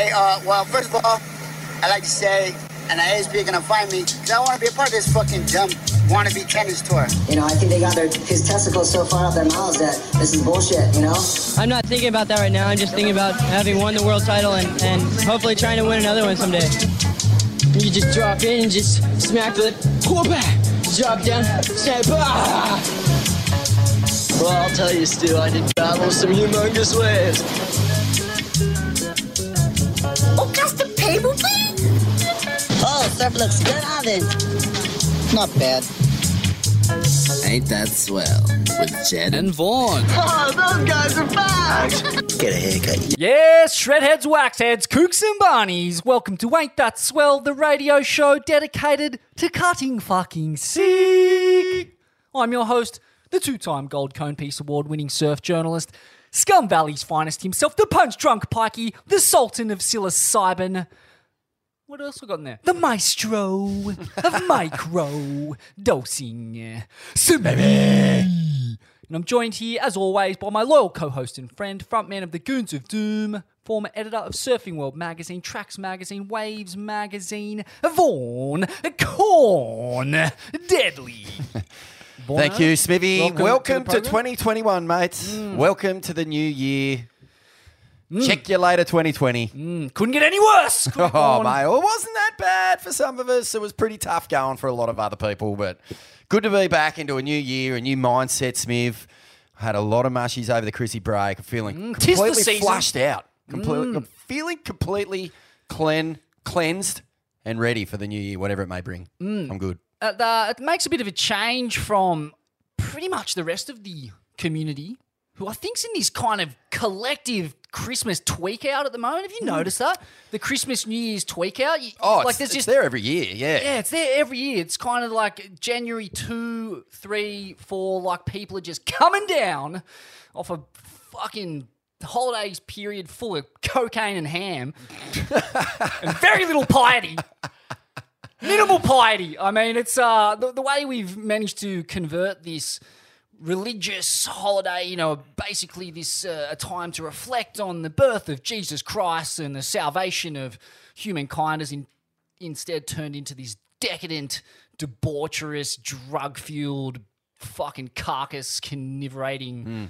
Hey, uh, well, first of all, I'd like to say, and I ASB are gonna find me, because I want to be a part of this fucking dumb wannabe tennis tour. You know, I think they got their his testicles so far up their mouths that this is bullshit. You know. I'm not thinking about that right now. I'm just thinking about having won the world title and, and hopefully trying to win another one someday. You just drop in and just smack the quarterback. Drop down, snap. Ah! Well, I'll tell you, Stu, I did battle some humongous waves. Stuff looks good, Ivan. Not bad. Ain't that swell with Jed and Vaughan. Oh, those guys are back. Get a haircut. Yes, shredheads, waxheads, kooks and barneys. Welcome to Ain't That Swell, the radio show dedicated to cutting fucking sick. I'm your host, the two-time Gold Cone Piece Award-winning surf journalist, Scum Valley's finest himself, the punch-drunk pikey, the Sultan of psilocybin. What else we got in there? The maestro of micro dosing. Sumebi. And I'm joined here, as always, by my loyal co-host and friend, frontman of the Goons of Doom, former editor of Surfing World magazine, Tracks magazine, Waves magazine, Vaughan Corn Deadly. Thank you, Smithy. Welcome Welcome, to to, program. 2021, mates. Mm. Welcome to the new year. Mm. Check you later, 2020. Mm, couldn't get any worse. could have Oh, gone. mate. Well, it wasn't that bad for some of us. It was pretty tough going for a lot of other people, but good to be back into a new year, a new mindset, Smiv. I had a lot of mushies over the Chrissy break. I'm feeling mm, the completely flushed out. Completely, I'm feeling completely clean, cleansed and ready for the new year, whatever it may bring. I'm good. Uh, the, it makes a bit of a change from pretty much the rest of the community, who I think's in this kind of collective Christmas tweak out at the moment. Have you noticed that the Christmas New Year's tweak out? You-. Oh, like it's, there's it's just there every year. Yeah. yeah, it's there every year. It's kind of like January two, three, four. Like people are just coming down off a fucking holidays period full of cocaine and ham and very little piety. Minimal piety. I mean, it's uh the, the way we've managed to convert this religious holiday, you know, basically this uh, a time to reflect on the birth of Jesus Christ and the salvation of humankind has in, instead turned into this decadent, debaucherous, drug-fueled, fucking carcass carnivorating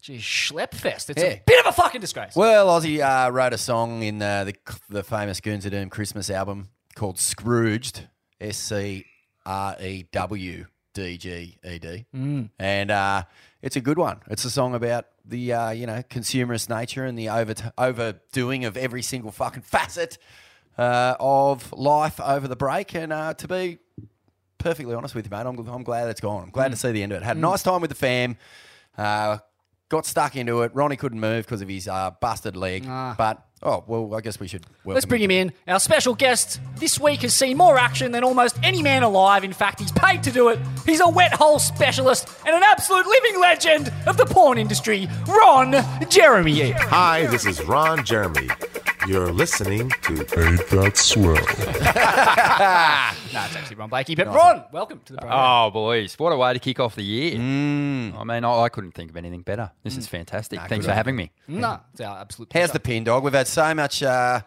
just schlep fest. It's Yeah. a bit of a fucking disgrace. Well, Ozzy uh, wrote a song in uh, the the famous Goons of Doom Christmas album called Scrooged, S C R E W D G E D, and uh, it's a good one. It's a song about the uh, you know consumerist nature and the over overdoing of every single fucking facet uh, of life over the break. And uh, to be perfectly honest with you, mate, I'm, I'm glad it's gone. I'm glad to see the end of it. Had a nice time with the fam. Uh, got stuck into it. Ronnie couldn't move because of his uh, busted leg. But, oh, well, I guess we should. Welcome Let's bring him in. Our special guest this week has seen more action than almost any man alive. In fact, he's paid to do it. He's a wet hole specialist and an absolute living legend of the porn industry, Ron Jeremy. Hi, this is Ron Jeremy. You're listening to Ain't that swell? No, it's actually Ron Blakey. But Ron, welcome to the program. Oh, boys, what a way to kick off the year. Mm. I mean, I, I couldn't think of anything better. This mm. is fantastic. Thanks for having me. no, it's our absolute How's pleasure. the pin dog? We've had so much, uh,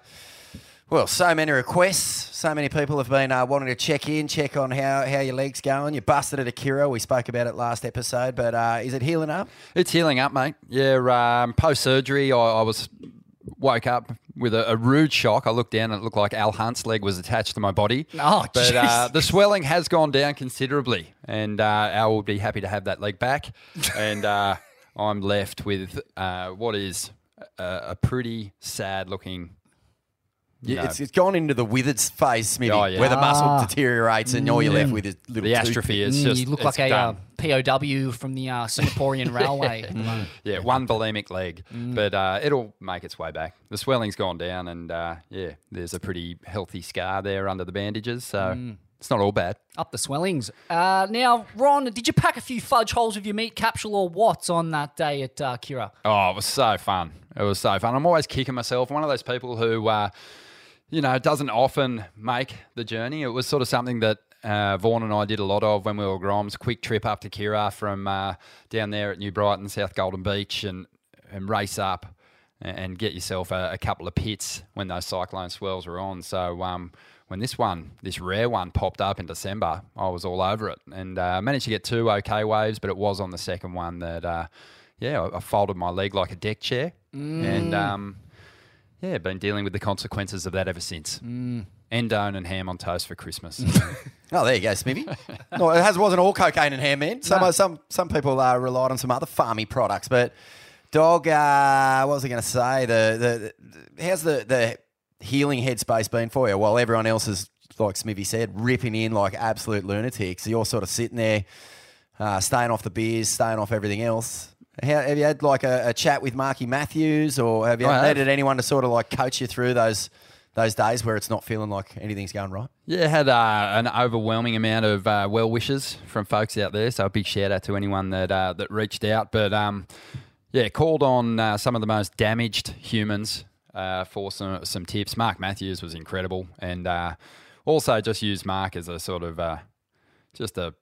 well, so many requests. So many people have been uh, wanting to check in, check on how, how your leg's going. You busted at Akira. We spoke about it last episode, but uh, is it healing up? It's healing up, mate. Yeah, um, post surgery, I, I was woke up with a, a rude shock. I looked down and it looked like Al Hunt's leg was attached to my body. Oh, but uh, the swelling has gone down considerably, and uh, Al will be happy to have that leg back. and uh, I'm left with uh, what is a, a pretty sad looking. Yeah, No. it's, it's gone into the withered phase, Smithy, Oh, yeah. where the muscle Ah. deteriorates and all you're left with is little The tooth- atrophy is Mm, just. you look like a uh. POW from the uh, Singaporean railway. at the. Yeah, one bulimic leg, Mm. but uh, it'll make its way back. The swelling's gone down, and uh, yeah, there's a pretty healthy scar there under the bandages, so Mm. it's not all bad. Up the swellings. Uh, now, Ron, did you pack a few fudge holes with your meat capsule or what on that day at uh, Kirra? Oh, it was so fun. It was so fun. I'm always kicking myself. One of those people who, uh, you know, doesn't often make the journey. It was sort of something that uh, Vaughan and I did a lot of when we were Groms. Quick trip up to Kirra from uh, down there at New Brighton, South Golden Beach, and and race up. and get yourself a, a couple of pits when those cyclone swells were on. So um, when this one, this rare one, popped up in December, I was all over it and uh, managed to get two okay waves, but it was on the second one that, uh, yeah, I, I folded my leg like a deck chair, and um, yeah, been dealing with the consequences of that ever since. Endone and ham on toast for Christmas. Oh, there you go, Smithy. no, it has, wasn't all cocaine and ham, man. Some some some people uh, relied on some other farmy products, but dog. Uh, what was I going to say? The, the the how's the the healing headspace been for you? While everyone else is like Smithy said, ripping in like absolute lunatics, you're sort of sitting there, uh, staying off the beers, staying off everything else. How, have you had like a, a chat with Marky Matthews, or have you I have. needed anyone to sort of like coach you through those those days where it's not feeling like anything's going right? Yeah, had uh, an overwhelming amount of uh, well wishes from folks out there. So a big shout out to anyone that uh, that reached out. But um, yeah, called on uh, some of the most damaged humans uh, for some some tips. Mark Matthews was incredible, and uh, also just used Mark as a sort of uh, just a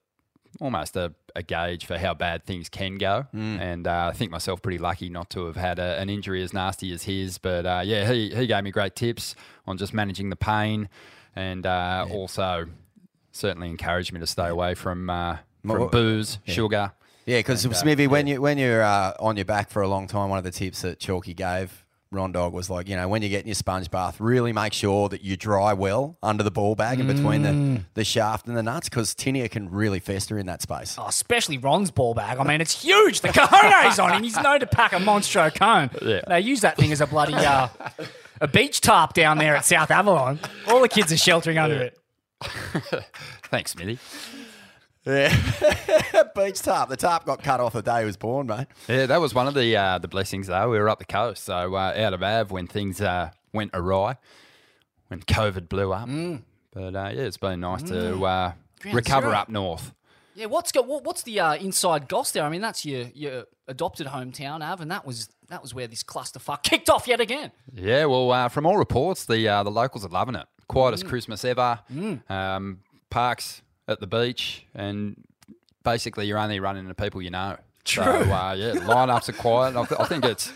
almost a, a gauge for how bad things can go. And uh, I think myself pretty lucky not to have had a, an injury as nasty as his. But uh, yeah, he, he gave me great tips on just managing the pain and uh, also certainly encouraged me to stay away from, uh, from booze, sugar. Yeah, because uh, Smithy, when you when you're uh, on your back for a long time, one of the tips that Chalky gave Ron Dog was like, you know, when you get in your sponge bath, really make sure that you dry well under the ball bag and between Mm. the, the shaft and the nuts, because tinea can really fester in that space. Oh, especially Ron's ball bag. I mean, it's huge. The cojones on him. He's known to pack a monstro cone. Yeah. They use that thing as a bloody uh, a beach tarp down there at South Avalon. All the kids are sheltering under it. Thanks, Smithy. Yeah, beach tarp. The tarp got cut off the day he was born, mate. Yeah, that was one of the uh, the blessings though. We were up the coast, so uh, out of Av when things uh, went awry, when COVID blew up. But uh, yeah, it's been nice to uh, recover zero. up north. Yeah, what's got what, what's the uh, inside goss there? I mean, that's your your adopted hometown, Av, and that was that was where this clusterfuck kicked off yet again. Yeah, well, uh, from all reports, the uh, the locals are loving it. Quietest Christmas ever. Um, parks at the beach, and basically you're only running into people you know. True. So uh, yeah, lineups are quiet. I, th- I think it's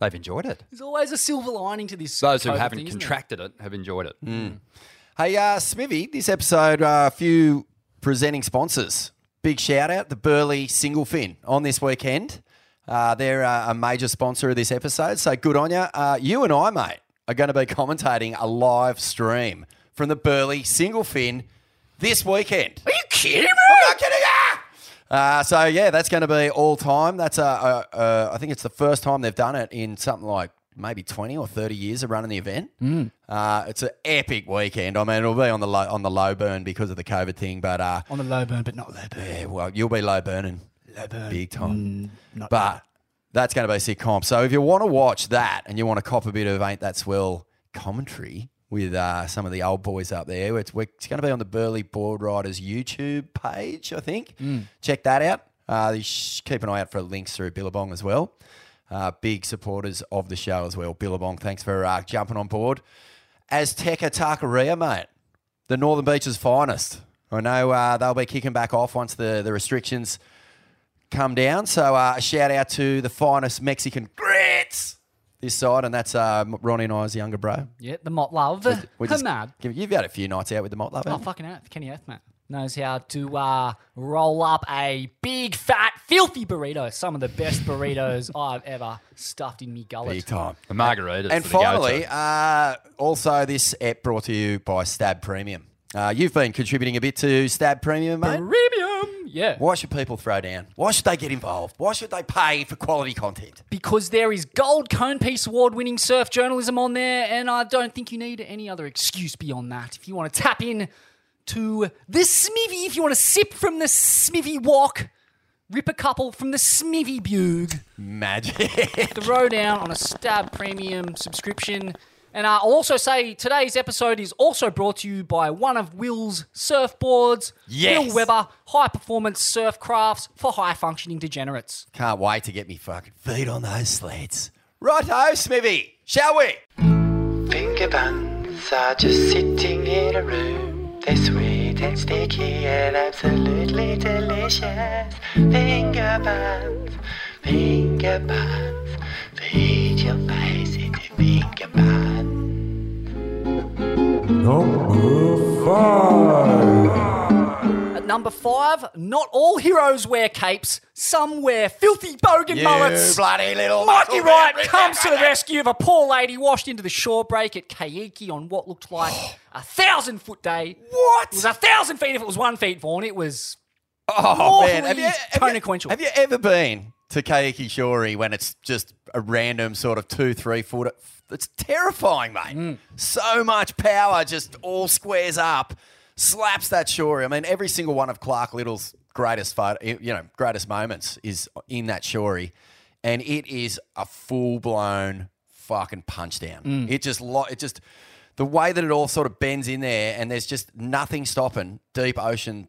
they've enjoyed it. There's always a silver lining to this. Those who COVID haven't thing, contracted it have enjoyed it. Hey, uh, Smithy, this episode, uh, a few presenting sponsors. Big shout out, the Burleigh Single Fin on this weekend. Uh, they're uh, a major sponsor of this episode, so good on you. Uh, you and I, mate, are going to be commentating a live stream from the Burleigh Single Fin this weekend. Are you kidding me? I'm not kidding ya! Uh, so yeah, that's going to be all time. That's a, a, a, I think it's the first time they've done it in something like maybe twenty or thirty years of running the event. Uh, it's an epic weekend. I mean, it'll be on the low, on the low burn because of the COVID thing, but uh, On the low burn, but not low burn. yeah, well, you'll be low burning, Low burn. big time. Not but that's going to be a sick comp. So if you want to watch that and you want to cop a bit of ain't that swell commentary with uh, some of the old boys up there, it's, it's going to be on the Burleigh Board Riders YouTube page, I think. Check that out. Uh, you keep an eye out for links through Billabong as well. Uh, big supporters of the show as well. Billabong, thanks for uh, jumping on board. Azteca Taqueria, mate the Northern Beaches finest. I know uh, they'll be kicking back off once the, the restrictions come down. So uh, a shout out to the finest Mexican grits this side, and that's uh, Ronnie and I's younger bro. Yeah, the Mott Love. We're just- mad. You've had a few nights out with the Mott Love. Oh, fucking earth. Kenny Earthman knows how to uh, roll up a big, fat, filthy burrito. Some of the best burritos I've ever stuffed in me gullet. Big time. The margaritas. And are the finally, uh, also this app brought to you by Stab Premium. Uh, you've been contributing a bit to Stab Premium, mate. Premium. Yeah. Why should people throw down? Why should they get involved? Why should they pay for quality content? Because there is gold cone piece award winning surf journalism on there, and I don't think you need any other excuse beyond that. If you want to tap in to the Smivvy, if you want to sip from the Smivvy walk, rip a couple from the Smivvy bug. Magic. throw down on a Stab Premium subscription. And I'll also say today's episode is also brought to you by one of Will's surfboards. Yes. Will Weber, high performance surf crafts for high functioning degenerates. Can't wait to get me fucking feet on those sleds. Righto, Smithy. Shall we? Finger buns are just sitting in a room. They're sweet and sticky and absolutely delicious. Finger buns, finger buns, eat your face if you think about Number five. At number five, not all heroes wear capes. Some wear filthy bogan You mullets. bloody little Mikey muscle Wright comes to the rescue of a poor lady washed into the shore break at Ke Iki on what looked like a thousand foot day. What? It was a thousand feet if it was one feet, Vaughan. It was Oh man, have you, have, you, consequential. have you ever been to Ke Iki Shori when it's just a random sort of two, three foot? It's terrifying, mate. Mm. So much power just all squares up, slaps that Shori. I mean, every single one of Clark Little's greatest photo, you know, greatest moments is in that Shori, and it is a full blown fucking punch down. Mm. It just, lo- it just. The way that it all sort of bends in there, and there's just nothing stopping deep ocean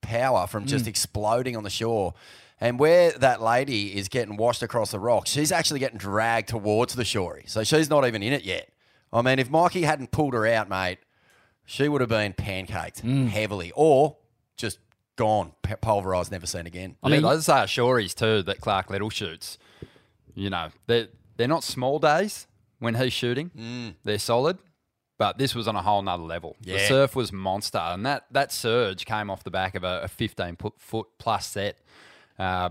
power from just Mm. exploding on the shore. And where that lady is getting washed across the rocks, she's actually getting dragged towards the shore. So she's not even in it yet. I mean, if Mikey hadn't pulled her out, mate, she would have been pancaked Mm. heavily or just gone, pulverized, never seen again. I mean, those are shories too that Clark Little shoots. You know, they're, they're not small days when he's shooting. They're solid, but this was on a whole nother level. The surf was monster, and that, that surge came off the back of a, a 15 foot plus set, uh,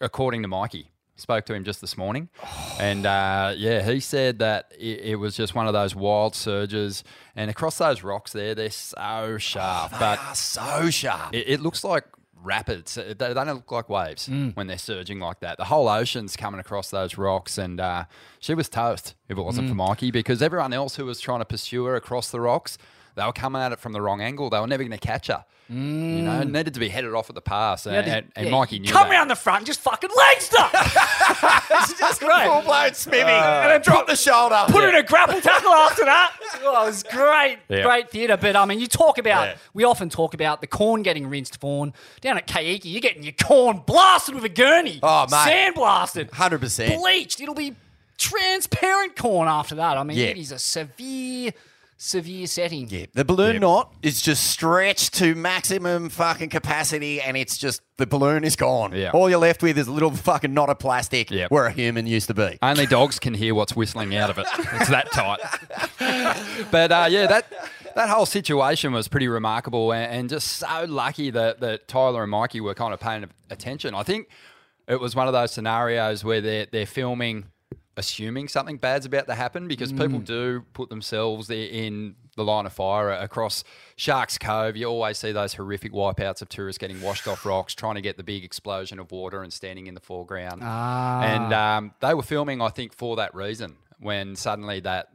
according to Mikey. Spoke to him just this morning, and uh, yeah, he said that it, it was just one of those wild surges. And across those rocks there, they're so sharp, They but are so sharp. it, it looks like rapids. They, they don't look like waves Mm. when they're surging like that. The whole ocean's coming across those rocks, and uh, she was toast if it wasn't for Mm. Mikey because everyone else who was trying to pursue her across the rocks, they were coming at it from the wrong angle. They were never going to catch her. You know, it needed to be headed off at the pass, and, Mm. Yeah, and, and yeah, Mikey knew Come that. round the front and just fucking legs stuff. It's just great. full blown smimming. Uh, and then drop the shoulder. Put her in a grapple tackle after that. Oh, it was great, Yeah. great theatre. But I mean, you talk about, Yeah. we often talk about the corn getting rinsed, Fawn. Down at Ke Iki, you're getting your corn blasted with a gurney. Oh, mate. Sand blasted. 100%. Bleached. It'll be transparent corn after that. I mean, Yeah. it is a severe, severe setting. Yeah, the balloon knot is just stretched to maximum fucking capacity, and it's just the balloon is gone. Yeah. All you're left with is a little fucking knot of plastic Yep. where a human used to be. Only dogs can hear what's whistling out of it. It's that tight. but uh, yeah, that that whole situation was pretty remarkable and, and just so lucky that, that Tyler and Mikey were kind of paying attention. I think it was one of those scenarios where they're, they're filming assuming something bad's about to happen because people do put themselves in the line of fire across Sharks Cove. You always see those horrific wipeouts of tourists getting washed off rocks, trying to get the big explosion of water and standing in the foreground. Ah. And um, they were filming, I think, for that reason. When suddenly that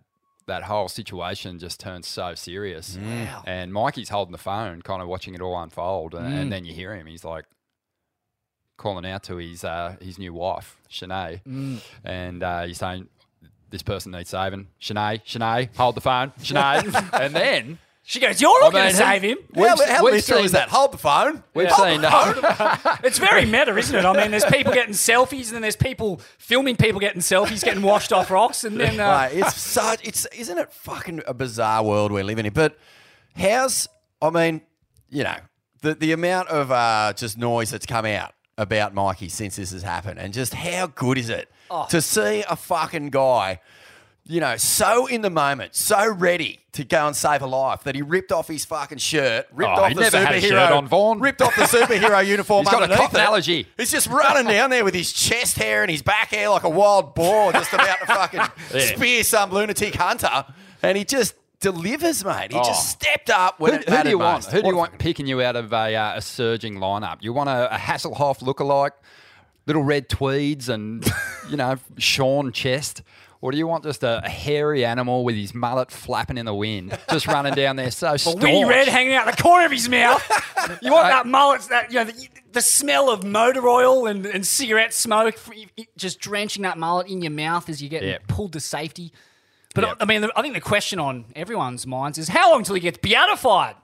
that whole situation just turns so serious, and Mikey's holding the phone, kind of watching it all unfold, and, and then you hear him. He's like calling out to his uh, his new wife, Shanae, and uh, he's saying. This person needs saving. Shanae, Shanae, hold the phone. Shanae. and then She goes, You're not I going to save him. how how we've literal seen- is that? Hold the phone. We've Hold seen the phone. It's very meta, isn't it? I mean, there's people getting selfies, and then there's people filming people getting selfies, getting washed off rocks, and then uh, Mate, it's such. It's isn't it fucking a bizarre world we're living in? But how's I mean, you know, the the amount of uh, just noise that's come out about Mikey since this has happened, and just how good is it Oh. to see a fucking guy. You know, so in the moment, so ready to go and save a life that he ripped off his fucking shirt, ripped Oh, off the never had a superhero, shirt on, Vaughan. ripped off the superhero uniform. He's got a underneath cotton it. allergy. He's just running down there with his chest hair and his back hair like a wild boar, just about to fucking Yeah. spear some lunatic hunter. And he just delivers, mate. He Oh. just stepped up when Who, it who do mattered you want? Who do you want picking you out of a, uh, a surging lineup? You want a, a Hasselhoff lookalike, little red tweeds, and you know Sean chest, or do you want just a, a hairy animal with his mullet flapping in the wind, just running down there so a staunch? Winnie Red hanging out the corner of his mouth. You want that mullet, that you know, the, the smell of motor oil and, and cigarette smoke, just drenching that mullet in your mouth as you get Yeah. pulled to safety. But Yeah. I mean, I think the question on everyone's minds is how long until he gets beatified?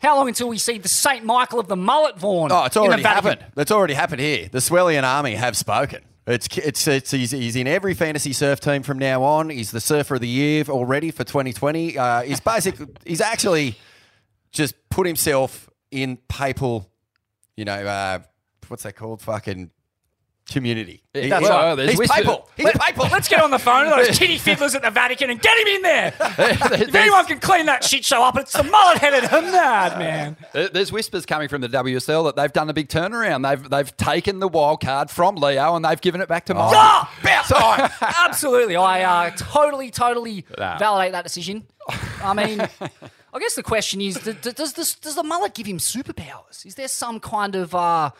How long until we see the Saint Michael of the mullet Vaughan? Oh, it's in the already happened. That's already happened here. The Swellian army have spoken. It's, it's, it's he's, he's in every fantasy surf team from now on. He's the surfer of the year already for 2020. Uh, he's basically he's actually just put himself in papal, you know, uh, what's that called? Fucking community. He- That's he- right. He's papal. He's Let, papal. us get on the phone to those kitty fiddlers at the Vatican and get him in there. if anyone can clean that shit show up, it's the mullet-headed Hamad, man. There's whispers coming from the WSL that they've done a big turnaround. They've they've taken the wild card from Leo and they've given it back to Mike. Ah, about time. Absolutely. I uh, totally, totally Nah. validate that decision. I mean, I guess the question is, does this, does the mullet give him superpowers? Is there some kind of, uh,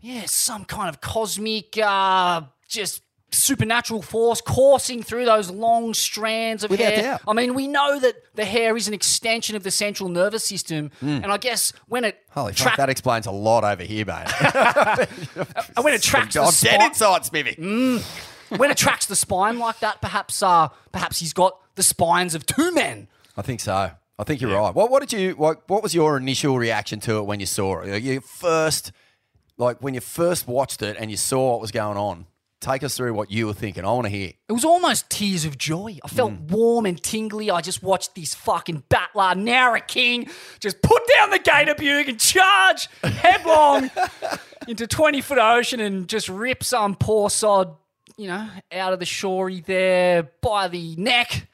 yeah, some kind of cosmic, uh, just supernatural force coursing through those long strands of Without hair? doubt. I mean, we know that the hair is an extension of the central nervous system, and I guess when it. Holy fuck, that explains a lot over here, mate. and when it tracks the I'm dead inside, Smithy. when it tracks the spine like that, perhaps uh, perhaps he's got the spines of two men. I think so. I think you're right. What, what did you? What, what was your initial reaction to it when you saw it? Like, you first, like when you first watched it and you saw what was going on. Take us through what you were thinking. I want to hear. It was almost tears of joy. I felt Mm. warm and tingly. I just watched this fucking battler, Nara King, just put down the gator bug and charge headlong into 20 foot ocean and just rip some poor sod, you know, out of the shorey there by the neck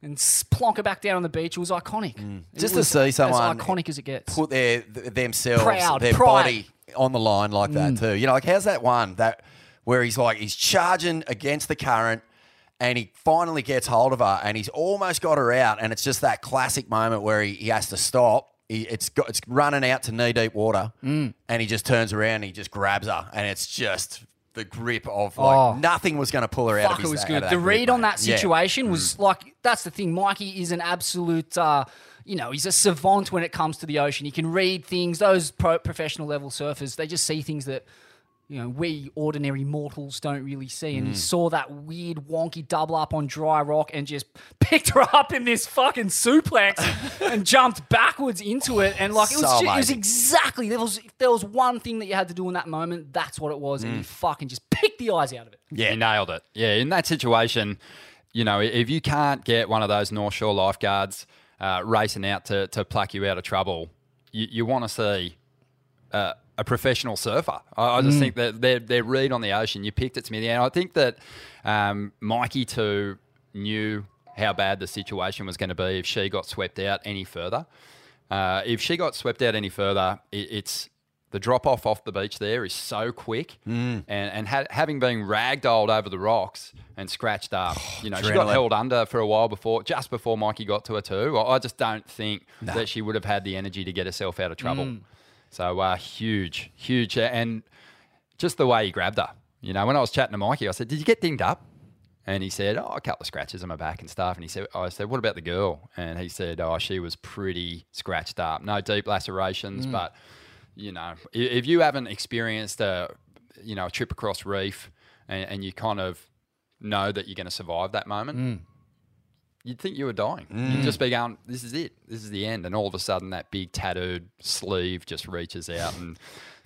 and s- plonk her back down on the beach. It was iconic. It Mm. Just to was see someone as iconic as it gets. Put their th- themselves, Proud, their pride. body on the line like that too. You know, like how's that one that where he's like he's charging against the current. And he finally gets hold of her, and he's almost got her out. And it's just that classic moment where he, he has to stop. He, it's got, it's running out to knee deep water, Mm. and he just turns around and he just grabs her, and it's just the grip of like Oh. nothing was going to pull her out of his it was good. The read grip, on that Yeah. Mm. situation was like that's the thing. Mikey is an absolute. Uh, you know, he's a savant when it comes to the ocean. He can read things. Those pro- professional level surfers, they just see things that you know we ordinary mortals don't really see. And he Mm. saw that weird wonky double up on dry rock and just picked her up in this fucking suplex and jumped backwards into it. And like it was, So ju- it was exactly there was if there was one thing that you had to do in that moment, that's what it was. And he fucking just picked the eyes out of it. Yeah, he nailed it. Yeah, in that situation, you know, if you can't get one of those North Shore lifeguards uh, racing out to, to pluck you out of trouble, you, you want to see uh, a professional surfer. I, I just Mm. think that their, their read on the ocean, you picked it, to me. And I think that um, Mikey, too, knew how bad the situation was going to be if she got swept out any further. Uh, if she got swept out any further, it, it's the drop off off the beach there is so quick, Mm. and and ha- having been ragdolled over the rocks and scratched up, you know, she got held under for a while before, just before Mikey got to her too. I I just don't think No. that she would have had the energy to get herself out of trouble. Mm. So uh, huge, huge, and just the way he grabbed her. You know, when I was chatting to Mikey, I said, "Did you get dinged up?" And he said, "Oh, a couple of scratches on my back and stuff." And he said, "I said, what about the girl?" And he said, "Oh, she was pretty scratched up. No deep lacerations, Mm. but you know, if you haven't experienced a, you know, a trip across reef, and, and you kind of know that you're going to survive that moment." Mm. You'd think you were dying. Mm. You'd just be going, "This is it. This is the end." And all of a sudden, that big tattooed sleeve just reaches out and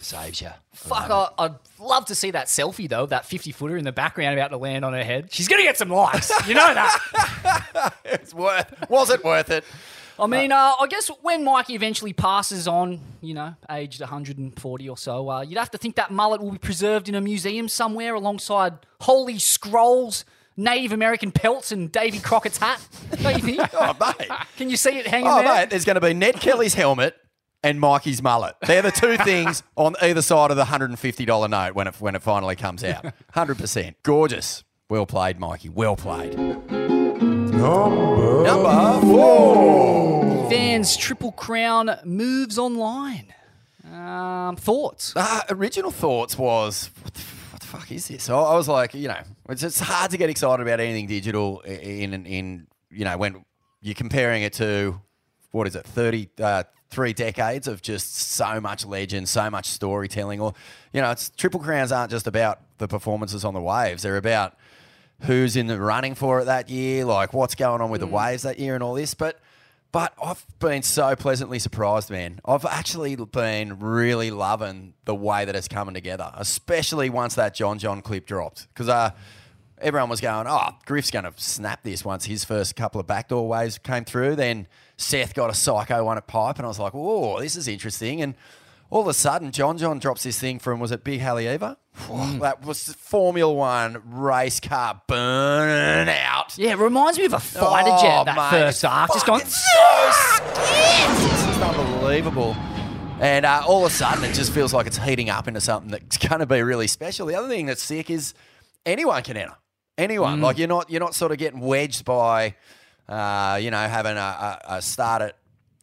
saves you. Fuck, I, I'd love to see that selfie though, that 50 footer in the background about to land on her head. She's going to get some likes. You know that. it's worth. Was it worth it? I mean, uh, I guess when Mikey eventually passes on, you know, aged 140 or so, uh, you'd have to think that mullet will be preserved in a museum somewhere alongside holy scrolls, Native American pelts, and Davy Crockett's hat. Don't you think? oh, mate. Can you see it hanging Oh, there? mate, there's going to be Ned Kelly's helmet and Mikey's mullet. They're the two things on either side of the $150 note when it, when it finally comes out. 100%. Gorgeous. Well played, Mikey. Well played. Number, Number four. Vans Triple Crown moves online. Um, thoughts? Uh, original thoughts was, what the, what the fuck is this? I, I was like, you know, it's, it's hard to get excited about anything digital in, in, in you know, when you're comparing it to, what is it, 30, uh, three decades of just so much legend, so much storytelling. Or, you know, it's Triple Crowns aren't just about the performances on the waves. They're about who's in the running for it that year, like what's going on with the waves that year and all this. But but I've been so pleasantly surprised, man. I've actually been really loving the way that it's coming together, especially once that John John clip dropped. Because uh, everyone was going, oh, Griff's going to snap this once his first couple of backdoor waves came through. Then Seth got a psycho one at pipe, and I was like, oh, this is interesting. And all of a sudden, John John drops this thing from was it Big That was Formula One race car burning out. Yeah, it reminds me of a fighter Oh, jet, that mate, first arc. Just going, fucking so It's unbelievable. And uh, all of a sudden, it just feels like it's heating up into something that's going to be really special. The other thing that's sick is anyone can enter. Anyone. Mm. Like you're not you're not sort of getting wedged by, uh, you know, having a, a, a start at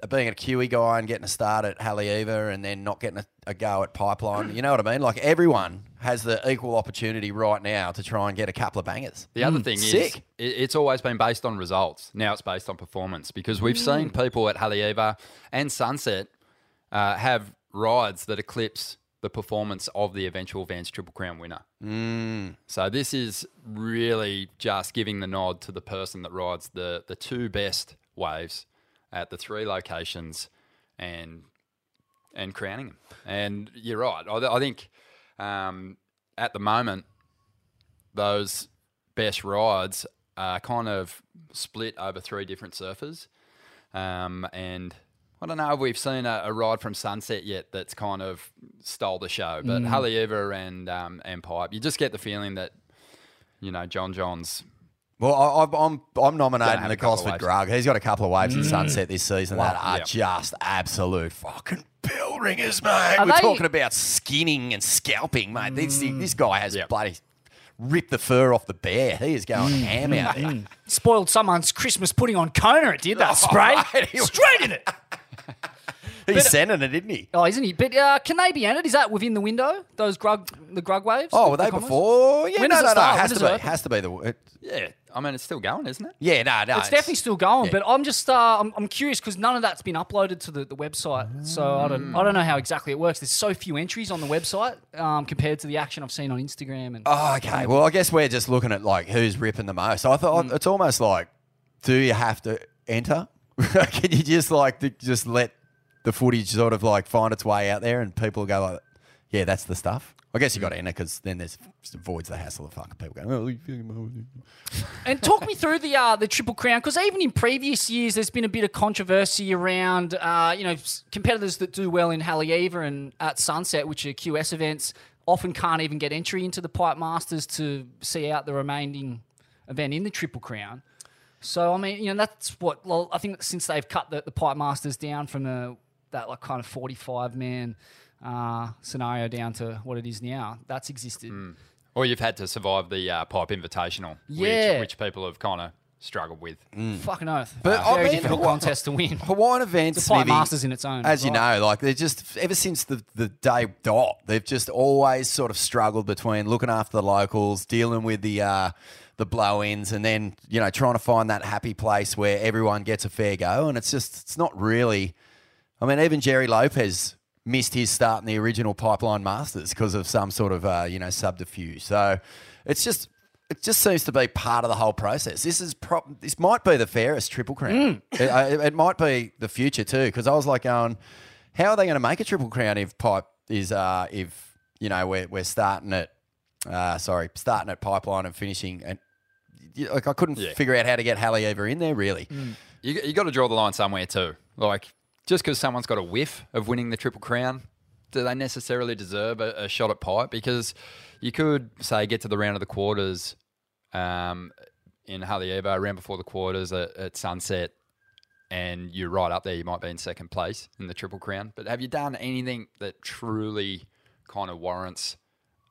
being a Kiwi guy and getting a start at Haleiwa and then not getting a, a go at Pipeline. You know what I mean? Like everyone has the equal opportunity right now to try and get a couple of bangers. The other thing Mm. Sick. is, it's always been based on results. Now it's based on performance because we've seen people at Haleiwa and Sunset uh, have rides that eclipse the performance of the eventual Vans Triple Crown winner. Mm. So this is really just giving the nod to the person that rides the the two best waves at the three locations and and crowning them. And you're right. I, I think um, at the moment those best rides are kind of split over three different surfers. Um, and I don't know if we've seen a, a ride from Sunset yet that's kind of stole the show, but Mm. Haleiwa and um, and Pipe, you just get the feeling that you know John John's Well, I, I'm- I'm I'm nominating have the a couple Gosford. Grug. He's got a couple of waves in Mm. Sunset this season that are Yep. just absolute fucking bell ringers, mate. Are We're they- talking about skinning and scalping, mate. This Mm. this guy has bloody ripped the fur off the bear. He is going Mm. ham out there. spoiled someone's Christmas pudding on Kona. It did that spray. mate, he was- Straight in it. He's sending it, didn't he? Oh, isn't he? But uh, can they be entered? Is that within the window? Those grug, the grug waves? Oh, were the they Commonwealth? before? Yeah, When no, does it no, no. It has does to be. open? Has to be the. It, yeah. I mean, it's still going, isn't it? yeah, no, no. It's definitely still going, yeah. but I'm just uh, I'm, I'm curious because none of that's been uploaded to the, the website, so I don't I don't know how exactly it works. There's so few entries on the website um, compared to the action I've seen on Instagram and Oh, okay. Well, I guess we're just looking at like who's ripping the most. I thought it's almost like, do you have to enter? Can you just like just let the footage sort of like find its way out there and people go like, yeah, that's the stuff. I guess you got to enter because then there's avoids the hassle of fucking people going. Oh, you fucking- And talk me through the uh, the Triple Crown because even in previous years, there's been a bit of controversy around uh, you know competitors that do well in Haleiwa and at Sunset, which are QS events, often can't even get entry into the Pipe Masters to see out the remaining event in the Triple Crown. So I mean, you know, that's what well, I think since they've cut the, the Pipe Masters down from the that like kind of 45 man uh, scenario down to what it is now, that's existed. Or you've had to survive the uh, Pipe Invitational, Yeah. which, which people have kind of struggled with. Fucking oath. But I very mean, difficult Hawaii- contest to win. Hawaiian events, It's a Pipe Smithy, Masters in its own As you know, like they're just ever since the the day dot, they've just always sort of struggled between looking after the locals, dealing with the uh, the blow-ins, and then you know trying to find that happy place where everyone gets a fair go. And it's just it's not really. I mean, even Gerry Lopez missed his start in the original Pipeline Masters because of some sort of uh, you know subterfuge. So it's just it just seems to be part of the whole process. This is pro- this might be the fairest Triple Crown. It, uh, it might be the future too because I was like going, how are they going to make a Triple Crown if Pipe is uh, if you know we're we're starting at uh, sorry starting at Pipeline and finishing and. Like I couldn't Yeah. figure out how to get Haleiwa in there. Really, You, you got to draw the line somewhere too. Like, just because someone's got a whiff of winning the Triple Crown, do they necessarily deserve a, a shot at pipe? Because you could, say, get to the round of the quarters um, in Haleiwa, round before the quarters at, at Sunset, and you're right up there. You might be in second place in the Triple Crown. But have you done anything that truly kind of warrants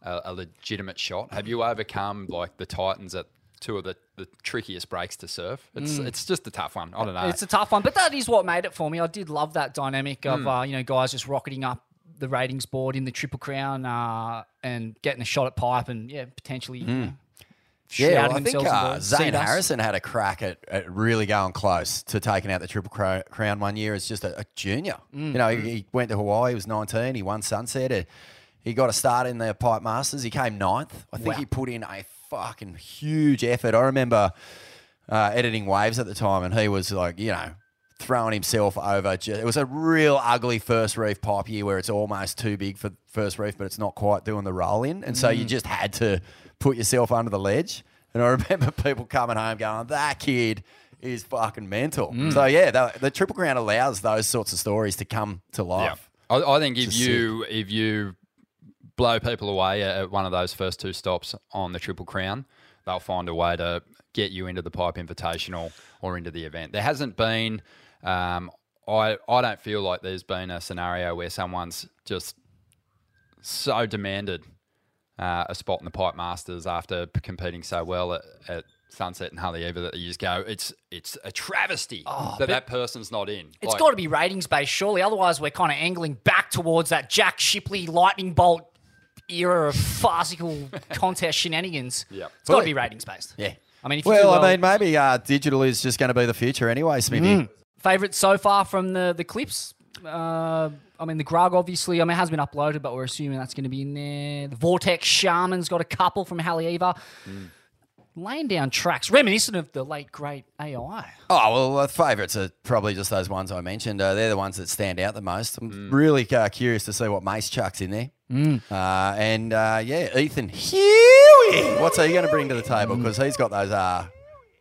a, a legitimate shot? Have you overcome, like, the Titans at two of the, the trickiest breaks to surf? It's, Mm. it's just a tough one. I don't know. It's a tough one, but that is what made it for me. I did love that dynamic of Mm. uh, you know guys just rocketing up the ratings board in the Triple Crown uh, and getting a shot at pipe and yeah potentially you know, Yeah, well, I think uh. Zane. Harrison had a crack at, at really going close to taking out the Triple Crown one year as just a, a junior. Mm. You know, he, he went to Hawaii, he was 19, he won Sunset. He got a start in the Pipe Masters. He came ninth. I think Wow. he put in a fucking huge effort. I remember uh, editing Waves at the time, and he was like, you know, throwing himself over. It was a real ugly first reef pipe year where it's almost too big for first reef, but it's not quite doing the roll in. And so you Mm. just had to put yourself under the ledge. And I remember people coming home going, that kid is fucking mental. Mm. So, yeah, the, the Triple Crown allows those sorts of stories to come to life. I, I think if you if you blow people away at one of those first two stops on the Triple Crown, they'll find a way to get you into the Pipe Invitational or into the event. There hasn't been. Um, I I don't feel like there's been a scenario where someone's just so demanded uh, a spot in the Pipe Masters after competing so well at, at Sunset and Haleiwa that you just go, it's it's a travesty that that person's not in. It's Like- got to be ratings based, surely. Otherwise, we're kind of angling back towards that Jack Shipley lightning bolt era of farcical contest shenanigans. Yeah, It's got to be ratings based. Yeah. I mean, if Well, well, I mean, maybe uh, digital is just going to be the future anyway, Smithy. favorite so far from the the clips. Uh, I mean, the Grug obviously. I mean, it has been uploaded, but we're assuming that's going to be in there. The Vortex Shaman's got a couple from Haleiwa. Laying down tracks reminiscent of the late great AI. Oh, well, the favourites are probably just those ones I mentioned. Uh, they're the ones that stand out the most. I'm really uh, curious to see what Mace chucks in there. Uh, and uh, yeah, Ethan Huey. What's he going to bring to the table? Because he's got those uh,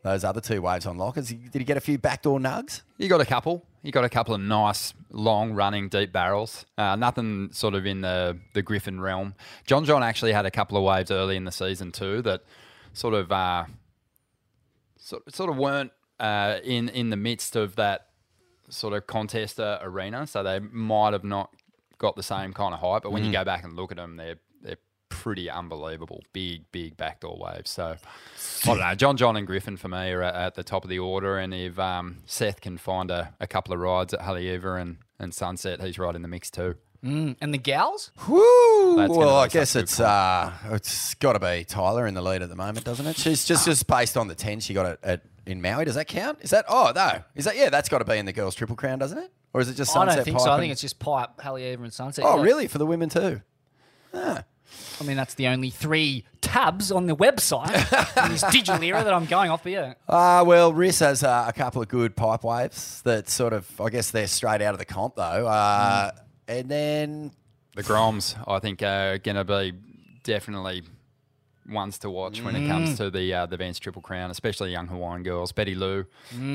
those other two waves on lock. Is he, did he get a few backdoor nugs? You got a couple. You got a couple of nice, long running deep barrels. Uh, nothing sort of in the the Griffin realm. John John actually had a couple of waves early in the season too that sort of uh, sort, sort of weren't uh, in in the midst of that sort of contester arena, so they might have not got the same kind of hype. But when you go back and look at them, they're they're pretty unbelievable. Big, big backdoor waves. So I don't know. John, John, and Griffin for me are at, at the top of the order. And if um, Seth can find a, a couple of rides at Haleiwa and, and Sunset, he's right in the mix too. And the gals? Woo! That's gonna well, I be such guess a it's uh, it's got to be Tyler in the lead at the moment, doesn't it? She's just just based on the ten she got at, at in Maui. Does that count? Is that oh no? Is that yeah? That's got to be in the girls' triple crown, doesn't it? Or is it just I Sunset don't think so. Pipe I and- think it's just Pipe, Haleiwa, and Sunset. oh Yeah. really for the women too. I mean, that's the only three tabs on the website in this digital era that I'm going off. But yeah, Uh, well, Riss has uh, a couple of good pipe waves that sort of, I guess they're straight out of the comp though. Uh, Mm. And then, The Groms, I think, are going to be definitely ones to watch when it comes to the uh, the Vans Triple Crown, especially young Hawaiian girls. Betty Lou,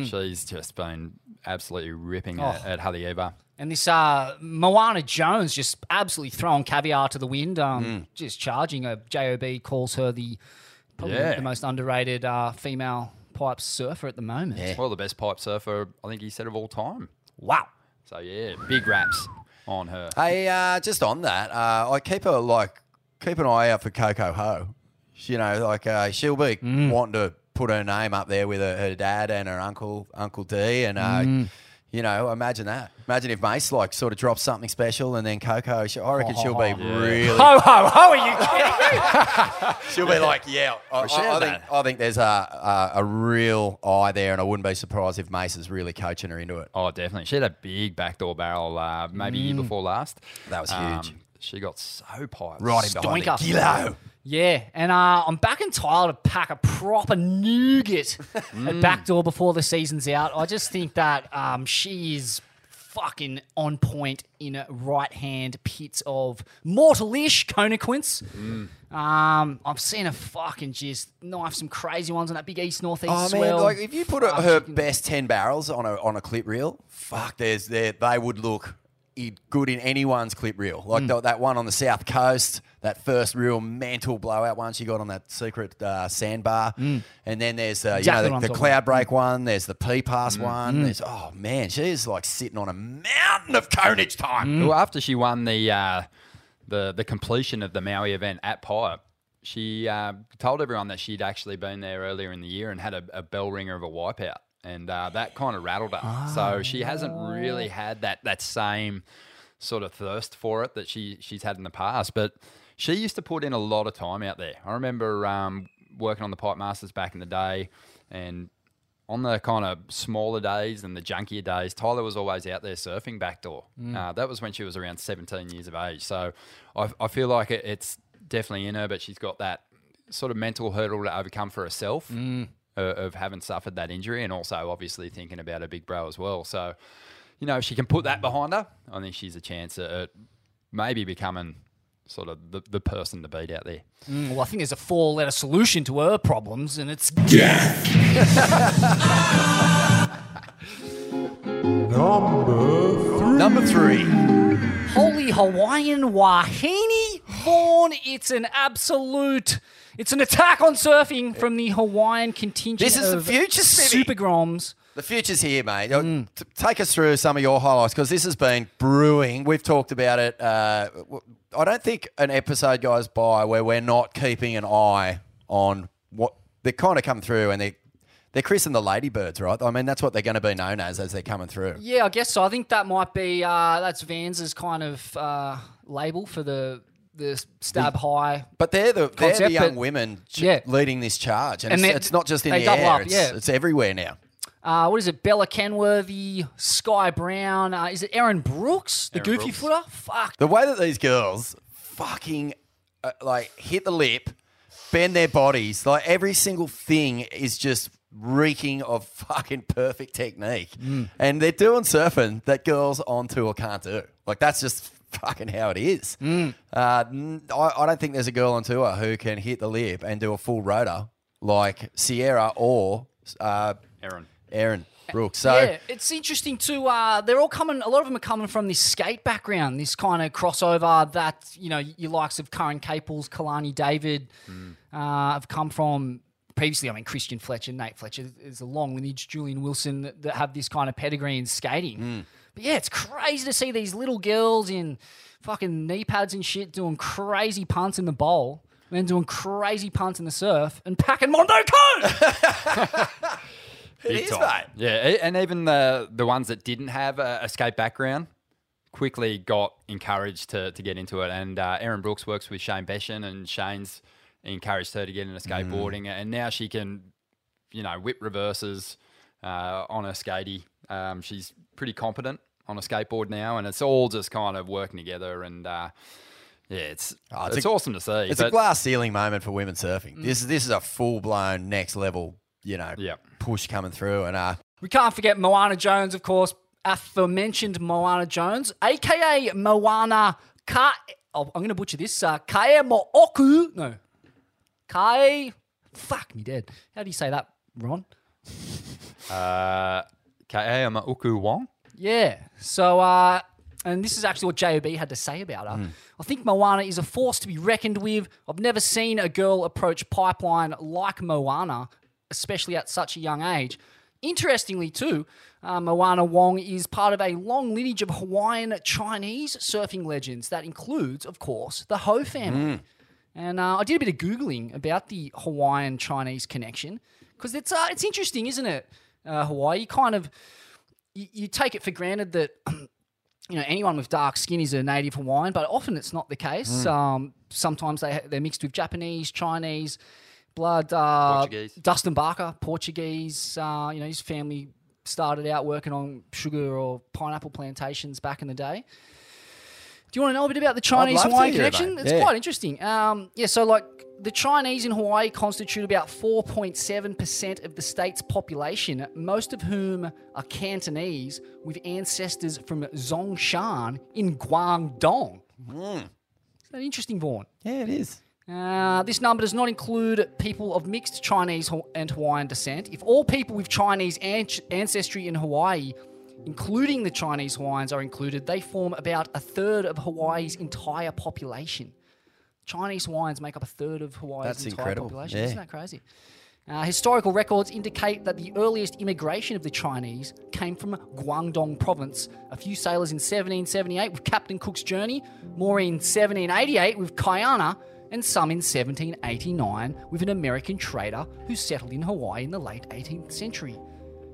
she's just been absolutely ripping at, at Haleiwa. and this uh, Moana Jones just absolutely throwing caviar to the wind, um, Mm. just charging. A job calls her the probably Yeah. the most underrated uh, female pipe surfer at the moment. Yeah. Well, the best pipe surfer, I think he said of all time. Wow. So yeah, big raps on her. hey, uh, just on that, uh, I keep her like, keep an eye out for Coco Ho. You know, like uh, she'll be Mm. wanting to put her name up there with her, her dad and her uncle, Uncle D. And, uh, Mm. You know, imagine that. Imagine if Mace like sort of drops something special and then Coco, she, I reckon she'll be really Ho ho ho! Are you kidding me? She'll be like, yeah. I, I, I think. I think there's a, a a real eye there, and I wouldn't be surprised if Mace is really coaching her into it. Oh, definitely. She had a big backdoor barrel uh, maybe year before last. Mm. That was huge. she got so piped. Right in behind the Stoinker. kilo. Yeah, and uh, I'm backing Tyler to pack a proper nougat at backdoor before the season's out. I just think that um, she is fucking on point in a right hand pits of mortalish Conaquince. Mm. Um, I've seen her fucking just knife some crazy ones on that big east northeast Oh man, swell. like if you put her, Fuck, her best ten barrels on a on a clip reel, fuck, there's there they would look i- good in anyone's clip reel. Mm. Like the- that one on the south coast, that first real mental blowout one she got on that secret uh, sandbar, and then there's uh, Mm. Exactly you know the, the talking cloud about. Mm. break one. There's the P pass one. There's oh man, she's like sitting on a mountain of conage time. Well, after she won the uh, the the completion of the Maui event at Pipe, she uh, told everyone that she'd actually been there earlier in the year and had a, a bell ringer of a wipeout, and uh, that kind of rattled her. So she hasn't really had that that same sort of thirst for it that she she's had in the past, but. She used to put in a lot of time out there. I remember um, working on the Pipe Masters back in the day, and on the kind of smaller days and the junkier days, Tyler was always out there surfing backdoor. Uh, that was when she was around 17 years of age. So I, I feel like it, it's definitely in her, but she's got that sort of mental hurdle to overcome for herself uh, of having suffered that injury and also obviously thinking about her big bro as well. So, you know, if she can put that behind her, I think she's a chance at, at maybe becoming sort of the, the person to beat out there. Mm, well, I think there's a four letter solution to her problems, and it's Number three. Number three. Holy Hawaiian Wahine Vaughan. It's an absolute. It's an attack on surfing from the Hawaiian contingent. This is the future. Super Groms. The future's here, mate. T- Take us through some of your highlights because this has been brewing. We've talked about it. Uh, I don't think an episode goes by where we're not keeping an eye on what they're kind of come through and they they're christened the Ladybirds, right? I mean, that's what they're going to be known as as they're coming through. Yeah, I guess so. I think that might be uh, that's Vans's kind of uh, label for the the stab high. But they're the they're the young women ch- Yeah. leading this charge, and, And it's, it's not just in the air; up, it's, yeah. it's everywhere now. Uh, what is it? Bella Kenworthy, Sky Brown. Uh, is it Erin Brooks, the Erin goofy Brooks. footer? Fuck. The way that these girls fucking uh, like hit the lip, bend their bodies, like every single thing is just reeking of fucking perfect technique. And they're doing surfing that girls on tour can't do. Like that's just fucking how it is. Uh, n- I, I don't think there's a girl on tour who can hit the lip and do a full rotor like Sierra or uh, Erin. Erin Brooks. So yeah, it's interesting too. Uh, they're all coming. A lot of them are coming from this skate background, this kind of crossover that you know your likes of Curren Caples, Kalani David uh, have come from. Previously, I mean Christian Fletcher, Nate Fletcher. is a long lineage. Julian Wilson that, that have this kind of pedigree in skating. But yeah, it's crazy to see these little girls in fucking knee pads and shit doing crazy punts in the bowl. And then doing crazy punts in the surf and packing Mondo Code. it is, mate. Yeah, e- and even the the ones that didn't have a, a skate background quickly got encouraged to, to get into it. And uh, Erin Brooks works with Shane Beschen, and Shane's encouraged her to get into skateboarding, and now she can, you know, whip reverses uh, on her skatey. Um, she's pretty competent on a skateboard now, and it's all just kind of working together. And uh, yeah, it's Oh, it's, it's a- awesome to see. It's a glass ceiling moment for women surfing. This is this is a full blown next level, you know, Yeah. push coming through. And uh, We can't forget Moana Jones, of course, aforementioned Moana Jones, aka Moana Ka. Oh, I'm going to butcher this. Uh, Kae Mooku. No. Kae. Fuck me dead. How do you say that, Ron? uh, Kaeama Uku Wong. Yeah. So, uh, and this is actually what JOB had to say about her. I think Moana is a force to be reckoned with. I've never seen a girl approach pipeline like Moana, especially at such a young age. Interestingly, too, uh, Moana Wong is part of a long lineage of Hawaiian Chinese surfing legends that includes, of course, the Ho family. And uh, I did a bit of googling about the Hawaiian Chinese connection because it's uh, it's interesting, isn't it? Uh, Hawaii kind of you, you take it for granted that you know anyone with dark skin is a native Hawaiian, but often it's not the case. Um, sometimes they they're mixed with Japanese, Chinese blood. Uh, Portuguese. Dustin Barker, Portuguese. Uh, you know his family started out working on sugar or pineapple plantations back in the day. Do you want to know a bit about the Chinese Hawaiian it, connection? It's Yeah. quite interesting. Um, yeah, so like the Chinese in Hawaii constitute about 4.7% of the state's population, most of whom are Cantonese with ancestors from Zhongshan in Guangdong. Is that interesting, Vaughan? yeah, it is. Uh, this number does not include people of mixed Chinese and Hawaiian descent. If all people with Chinese an- ancestry in Hawaii, including the Chinese Hawaiians, are included, they form about a third of Hawaii's entire population. Chinese Hawaiians make up a third of Hawaii's That's entire incredible. population. Yeah. Isn't that crazy? Uh, historical records indicate that the earliest immigration of the Chinese came from Guangdong province. A few sailors in 1778 with Captain Cook's Journey, more in 1788 with Kaiana, and some in 1789 with an American trader who settled in Hawaii in the late 18th century.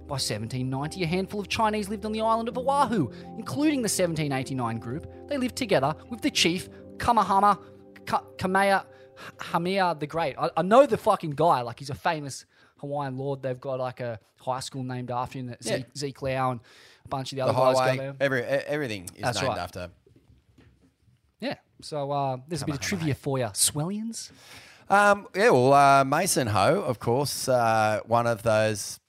By 1790, a handful of Chinese lived on the island of Oahu, including the 1789 group. They lived together with the chief Kamahama Ka- Kamea Hamia the Great. I, I know the fucking guy, like he's a famous Hawaiian lord. They've got like a high school named after him, that Yeah. Zeke, Zeke Lau and a bunch of the The other guys go highway, there. every, everything is That's named right. after. Yeah, so uh, there's a bit of trivia for you. Swellians? Um, yeah, well, uh, Mason Ho, of course, uh, one of those,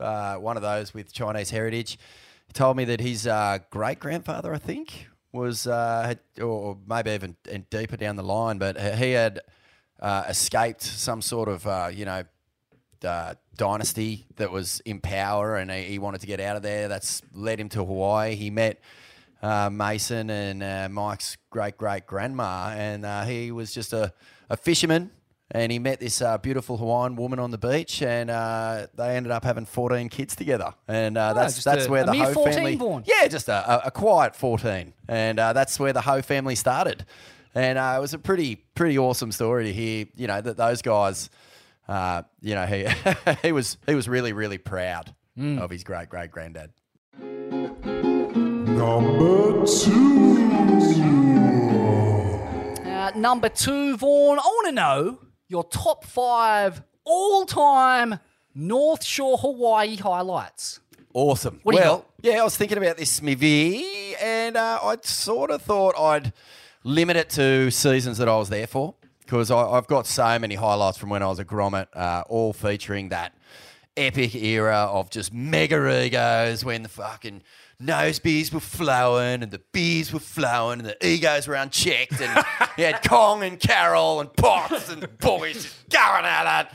uh, one of those with Chinese heritage, he told me that his uh, great grandfather, I think, was, uh, had, or maybe even deeper down the line, but he had uh, escaped some sort of, uh, you know, dynasty that was in power, and he, he wanted to get out of there. That's led him to Hawaii. He met uh, Mason and uh, Mike's great great grandma, and uh, he was just a, a fisherman. And he met this uh, beautiful Hawaiian woman on the beach, and uh, they ended up having 14 kids together. And uh, that's Oh, just that's a- where a the mere Ho 14 family, born. yeah, just a, a, a quiet 14, and uh, that's where the Ho family started. And uh, it was a pretty pretty awesome story to hear. You know that those guys, uh, you know, he he was he was really really proud Mm. of his great great granddad. Number two. Uh, number two, Vaughan, I want to know your top five all time North Shore Hawaii highlights. Awesome. What well, yeah, I was thinking about this, Smithy, and uh, I sort of thought I'd limit it to seasons that I was there for because I've got so many highlights from when I was a grommet, uh, all featuring that epic era of just mega egos when the fucking nose beers were flowing and the bees were flowing and the egos were unchecked and you had Kong and Carroll and Potts and the boys just going at it.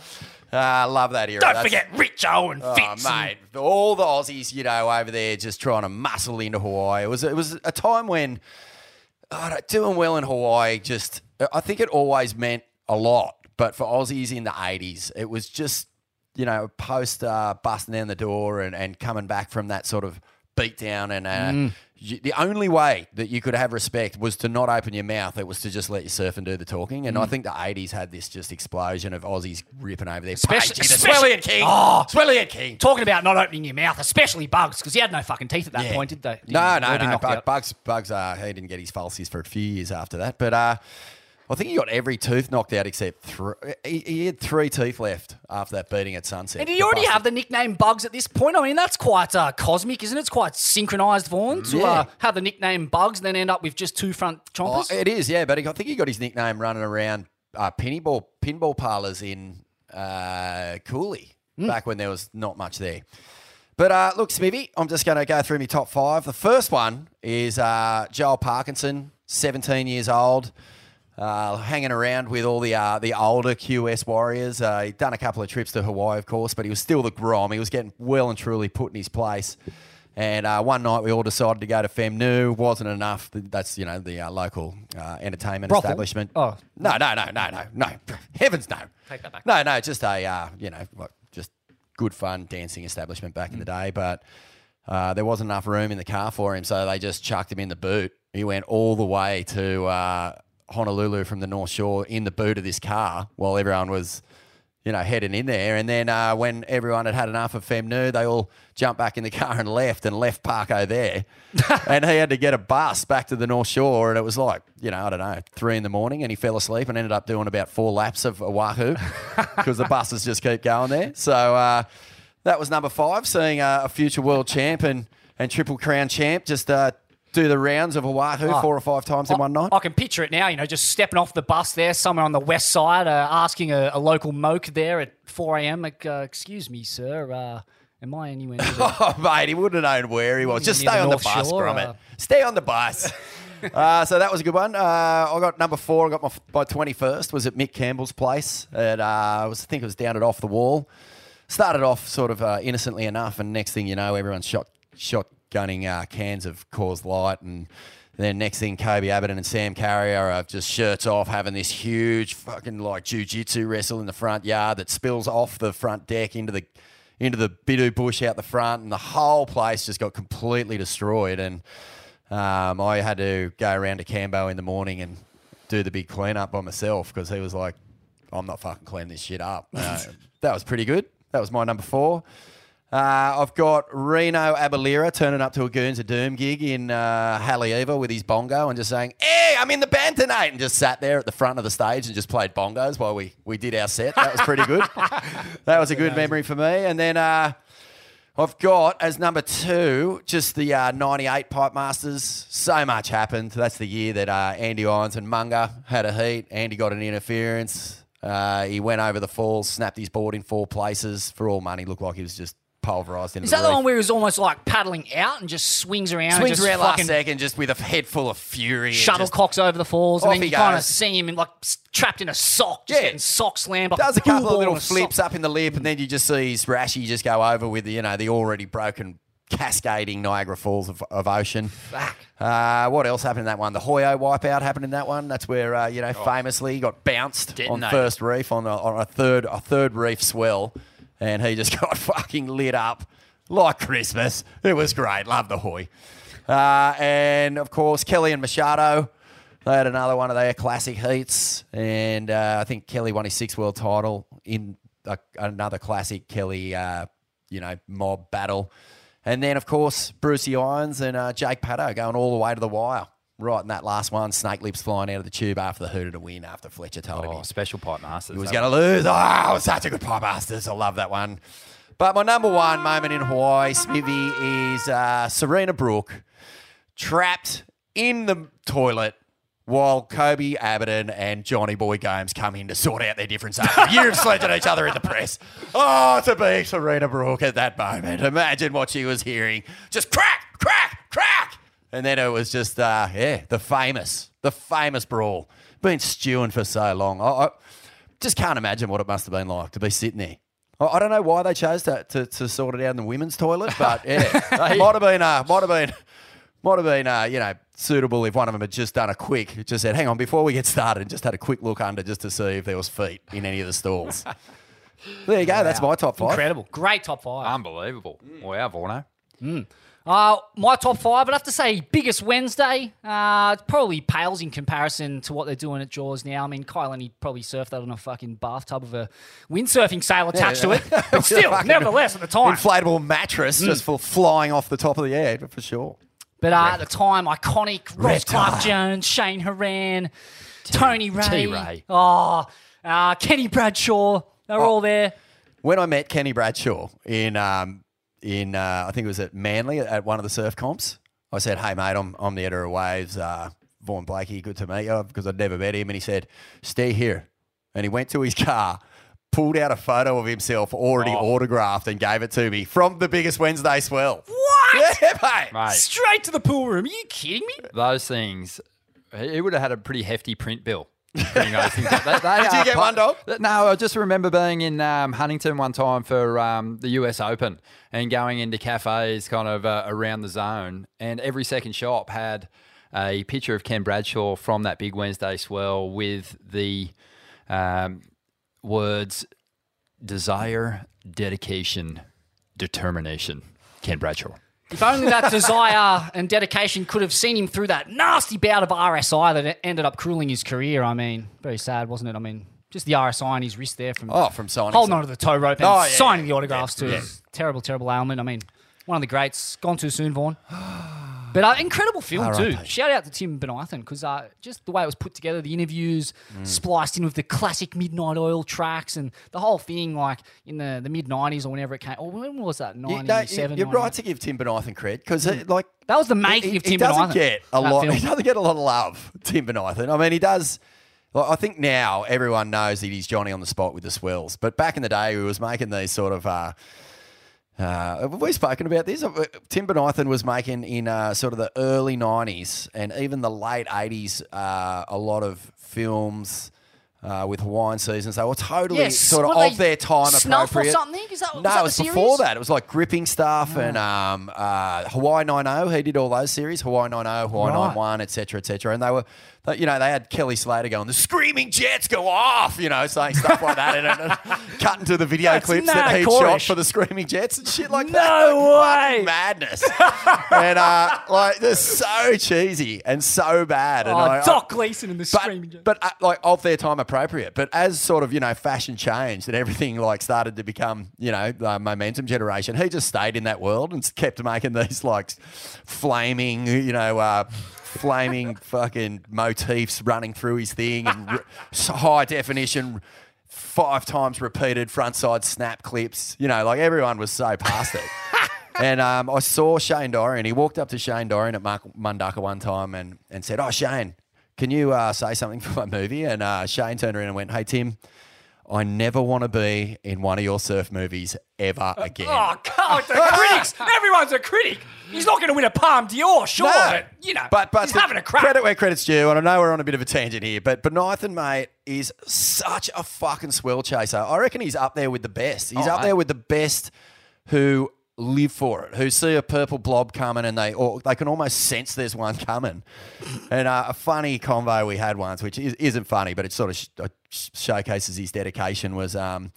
Uh, I love that era. Don't That's- forget Richo and Oh, Fitz. and- mate, all the Aussies, you know, over there just trying to muscle into Hawaii. It was it was a time when oh, doing well in Hawaii just I think it always meant a lot. But for Aussies in the eighties, it was just you know post uh, busting down the door and, and coming back from that sort of beatdown and. Uh, Mm. you- the only way that you could have respect was to not open your mouth. It was to just let you surf and do the talking. And I Mm. think the 80s had this just explosion of Aussies ripping over there. Especially, Pagey, especially Swellian King. Oh, Swellian King. Talking about not opening your mouth, especially Bugs, because he had no fucking teeth at that Yeah. point, did they? No, no, did he no. Bug. Bugs, Bugs. Uh, he didn't get his falsies for a few years after that, but uh, I think he got every tooth knocked out except three. He, he had three teeth left after that beating at Sunset. And did you already bastard. have the nickname Bugs at this point? I mean, that's quite uh, cosmic, isn't it? It's quite synchronised, Vaughn, to Yeah. uh, have the nickname Bugs and then end up with just two front Oh, chompers. it is, yeah. But he, I think he got his nickname running around uh, pinball pinball parlors in uh, Cooley Hmm. back when there was not much there. But uh, look, Smithy, I'm just going to go through my top five. The first one is uh, Joel Parkinson, 17 years old, uh, hanging around with all the uh, the older QS warriors. Uh, he'd done a couple of trips to Hawaii, of course, but he was still the Grom. He was getting well and truly put in his place. And uh, one night we all decided to go to Femnu. Wasn't enough. That's you know the uh, local uh, entertainment Brothel? establishment. Oh. no, no, no, no, no, no. Heavens no. Take that back. No, no, just a uh, you know like, just good fun dancing establishment back in the day, but uh, there wasn't enough room in the car for him, so they just chucked him in the boot. He went all the way to uh, Honolulu from the North Shore in the boot of this car while everyone was, you know, heading in there. And then uh, when everyone had had enough of Femnu, they all jumped back in the car and left and left Parko there. and he had to get a bus back to the North Shore. And it was like, you know, I don't know, three in the morning. And he fell asleep and ended up doing about four laps of Oahu because the buses just keep going there. So uh, that was number five, seeing uh, a future world champ and, and Triple Crown champ just uh, do the rounds of Oahu Oh. four or five times in one night. I can picture it now, you know, just stepping off the bus there somewhere on the west side, uh, asking a, a local moke there at 4 a.m. Like, uh, excuse me, sir, uh, am I anywhere near the Oh, mate, he wouldn't have known where he was. Just stay the on the bus, Shore, uh, Stay on the bus. uh, so that was a good one. Uh, I got number four. I got my my twenty first was at Mick Campbell's place. At, uh, I was I think it was down at off the wall. Started off sort of uh, innocently enough, and next thing you know, everyone's shot shotgunning uh, cans of Coors Light, and then next thing, Kobe Abbott and Sam Carrier are just shirts off, having this huge fucking like jujitsu wrestle in the front yard that spills off the front deck into the into the bidu bush out the front, and the whole place just got completely destroyed. And um, I had to go around to Cambo in the morning and do the big cleanup by myself because he was like, "I'm not fucking cleaning this shit up." Uh, that was pretty good. That was my number four. Uh, I've got Reno Abellira turning up to a Goons of Doom gig in uh, Haleiwa with his bongo and just saying, Hey, I'm in the band tonight. And just sat there at the front of the stage and just played bongos while we, we did our set. That was pretty good. that was a good memory for me. And then uh, I've got as number two just the uh, 98 Pipe Masters. So much happened. That's the year that uh, Andy Irons and Munga had a heat. Andy got an interference. Uh, he went over the falls, snapped his board in four places for all money. Looked like he was just pulverised into Is the that the reef. one where he was almost like paddling out and just swings around and Swings just around last fucking second just with a head full of fury. and just shuttlecocks over the falls and Off then he you kind of goes. see him in like s- trapped in a sock, just Yeah. getting sock slammed. Like Does a couple of little in sock. flips up in the lip, and then you just see his Rashi just go over with the, you know the already broken cascading Niagara Falls of, of ocean. Uh, what else happened in that one? The Hoyo wipeout happened in that one. That's where uh, you know famously he got bounced on Detonated. first reef on a, on a third a third reef swell, and he just got fucking lit up like Christmas. It was great. Love the Hoy. Uh, and of course Kelly and Machado. They had another one of their classic heats, and uh, I think Kelly won his sixth world title in a, another classic Kelly, uh, you know, mob battle. And then, of course, Brucey Irons and uh, Jake Pato going all the way to the wire. Right in that last one, snake lips flying out of the tube after the hooter to win after Fletcher told him Oh, he- special pipe masters. he was going to lose. Oh, it was such a good pie masters. I love that one. But my number one moment in Hawaii, Smithy, is uh, Serena Brooke trapped in the toilet while Koby Abberton and Johnny Boy Gomes come in to sort out their difference after years sledging each other in the press. Oh, to be Serena Brooke at that moment. Imagine what she was hearing. Just crack, crack, crack. And then it was just, uh, yeah, the famous, the famous brawl. Been stewing for so long. I, I just can't imagine what it must have been like to be sitting there. I, I don't know why they chose to, to, to sort it out in the women's toilet, but yeah, it might have been, uh, might have been, might have been, uh, you know, suitable if one of them had just done a quick, just said, "Hang on, before we get started," and just had a quick look under just to see if there was feet in any of the stalls. there you go. That's my top five. Incredible. Great top five. Unbelievable. Wow, Vorno. Uh, my top five, I'd have to say biggest Wednesday. Uh, it probably pales in comparison to what they're doing at Jaws now. I mean, Kyle and he probably surfed that on a fucking bathtub with a windsurfing sail attached to it. But still, nevertheless, at the time. inflatable mattress just for flying off the top of the air for sure. But uh, at the time, iconic Ross Clarke-Jones, Shane Herring, Tony Ray, T-Ray. oh, uh, Kenny Bradshaw. They were Oh. all there. When I met Kenny Bradshaw in um, in uh, I think it was at Manly at one of the surf comps, I said, "Hey mate, I'm I'm the editor of Waves, uh, Vaughan Blakey. Good to meet you because I'd never met him." And he said, "Stay here," and he went to his car. Pulled out a photo of himself already Oh. autographed and gave it to me from the biggest Wednesday swell. What? Yeah, mate. Mate, Straight to the pool room. Are you kidding me? those things, he he would have had a pretty hefty print bill. Putting those things up. They- they Did you get one, dog? No, I just remember being in um, Huntington one time for um, the US Open and going into cafes kind of uh, around the zone, and every second shop had a picture of Ken Bradshaw from that big Wednesday swell with the um, words desire, dedication, determination. Ken Bradshaw. If only that desire and dedication could have seen him through that nasty bout of RSI that ended up crueling his career. I mean, very sad, wasn't it? I mean, just the RSI on his wrist there from Oh, from signing holding onto the tow rope and Oh, yeah, signing yeah, the autographs yeah, too. yeah. Terrible, terrible ailment. I mean, one of the greats. Gone too soon, Vaughan. But uh, incredible film too. Shout out to Tim Bonython because uh, just the way it was put together, the interviews Mm. spliced in with the classic Midnight Oil tracks and the whole thing, like in the, the mid '90s or whenever it came. Or when was that? You, '97. you, are right to give Tim Bonython credit because, like, That was the making he, of he doesn't get a lot. film. He doesn't get a lot of love, Tim Bonython. I mean, he does. Like, I think now everyone knows that he's Johnny on the spot with the swells, but back in the day, he was making these sort of. Uh, uh, have we spoken about this? Uh, Tim Bonython was making in uh, sort of the early '90s and even the late '80s uh, a lot of films. Uh, with Hawaiian seasons, they were totally Yes, sort of what of their time Snuff or appropriate. something? Is that- was no, that it was before that. It was like gripping stuff and um, uh, Hawaii Nine O. He did all those series, Hawaii Nine O, Hawaii Right. Nine One, etc., etc. And they were, you know, they had Kelly Slater going, "The screaming jets go off," you know, saying stuff like that, and, and, and cutting to the video That's clips that he shot for the screaming jets and shit like No that. Like, way. madness, and uh, like they're so cheesy and so bad. And Oh, I- I- Doc Gleason and the screaming. but, but uh, like of their time appropriate. But as sort of you know fashion changed and everything like started to become you know the momentum generation, he just stayed in that world and kept making these like flaming you know. Uh, Flaming fucking motifs running through his thing and r- s- high definition, five times repeated front side snap clips. You know, like everyone was so past it. And um, I saw Shane Dorian. He walked up to Shane Dorian at Mark Mundaka one time and, and said, Oh, Shane, can you uh, say something for my movie? And uh, Shane turned around and went, Hey, Tim, I never want to be in one of your surf movies ever uh, again. Oh, on, the critics. Everyone's a critic. He's not going to win a Palme d'Or, sure, but, you know, but, but he's the having a crack. Credit where credit's due, and I know we're on a bit of a tangent here, but but Nathan, mate, is such a fucking swell chaser. I reckon he's up there with the best. He's Oh, up there with the best who live for it, who see a purple blob coming and they or they can almost sense there's one coming. and uh, a funny convo we had once, which is, isn't funny, but it sort of sh- uh, showcases his dedication, was um,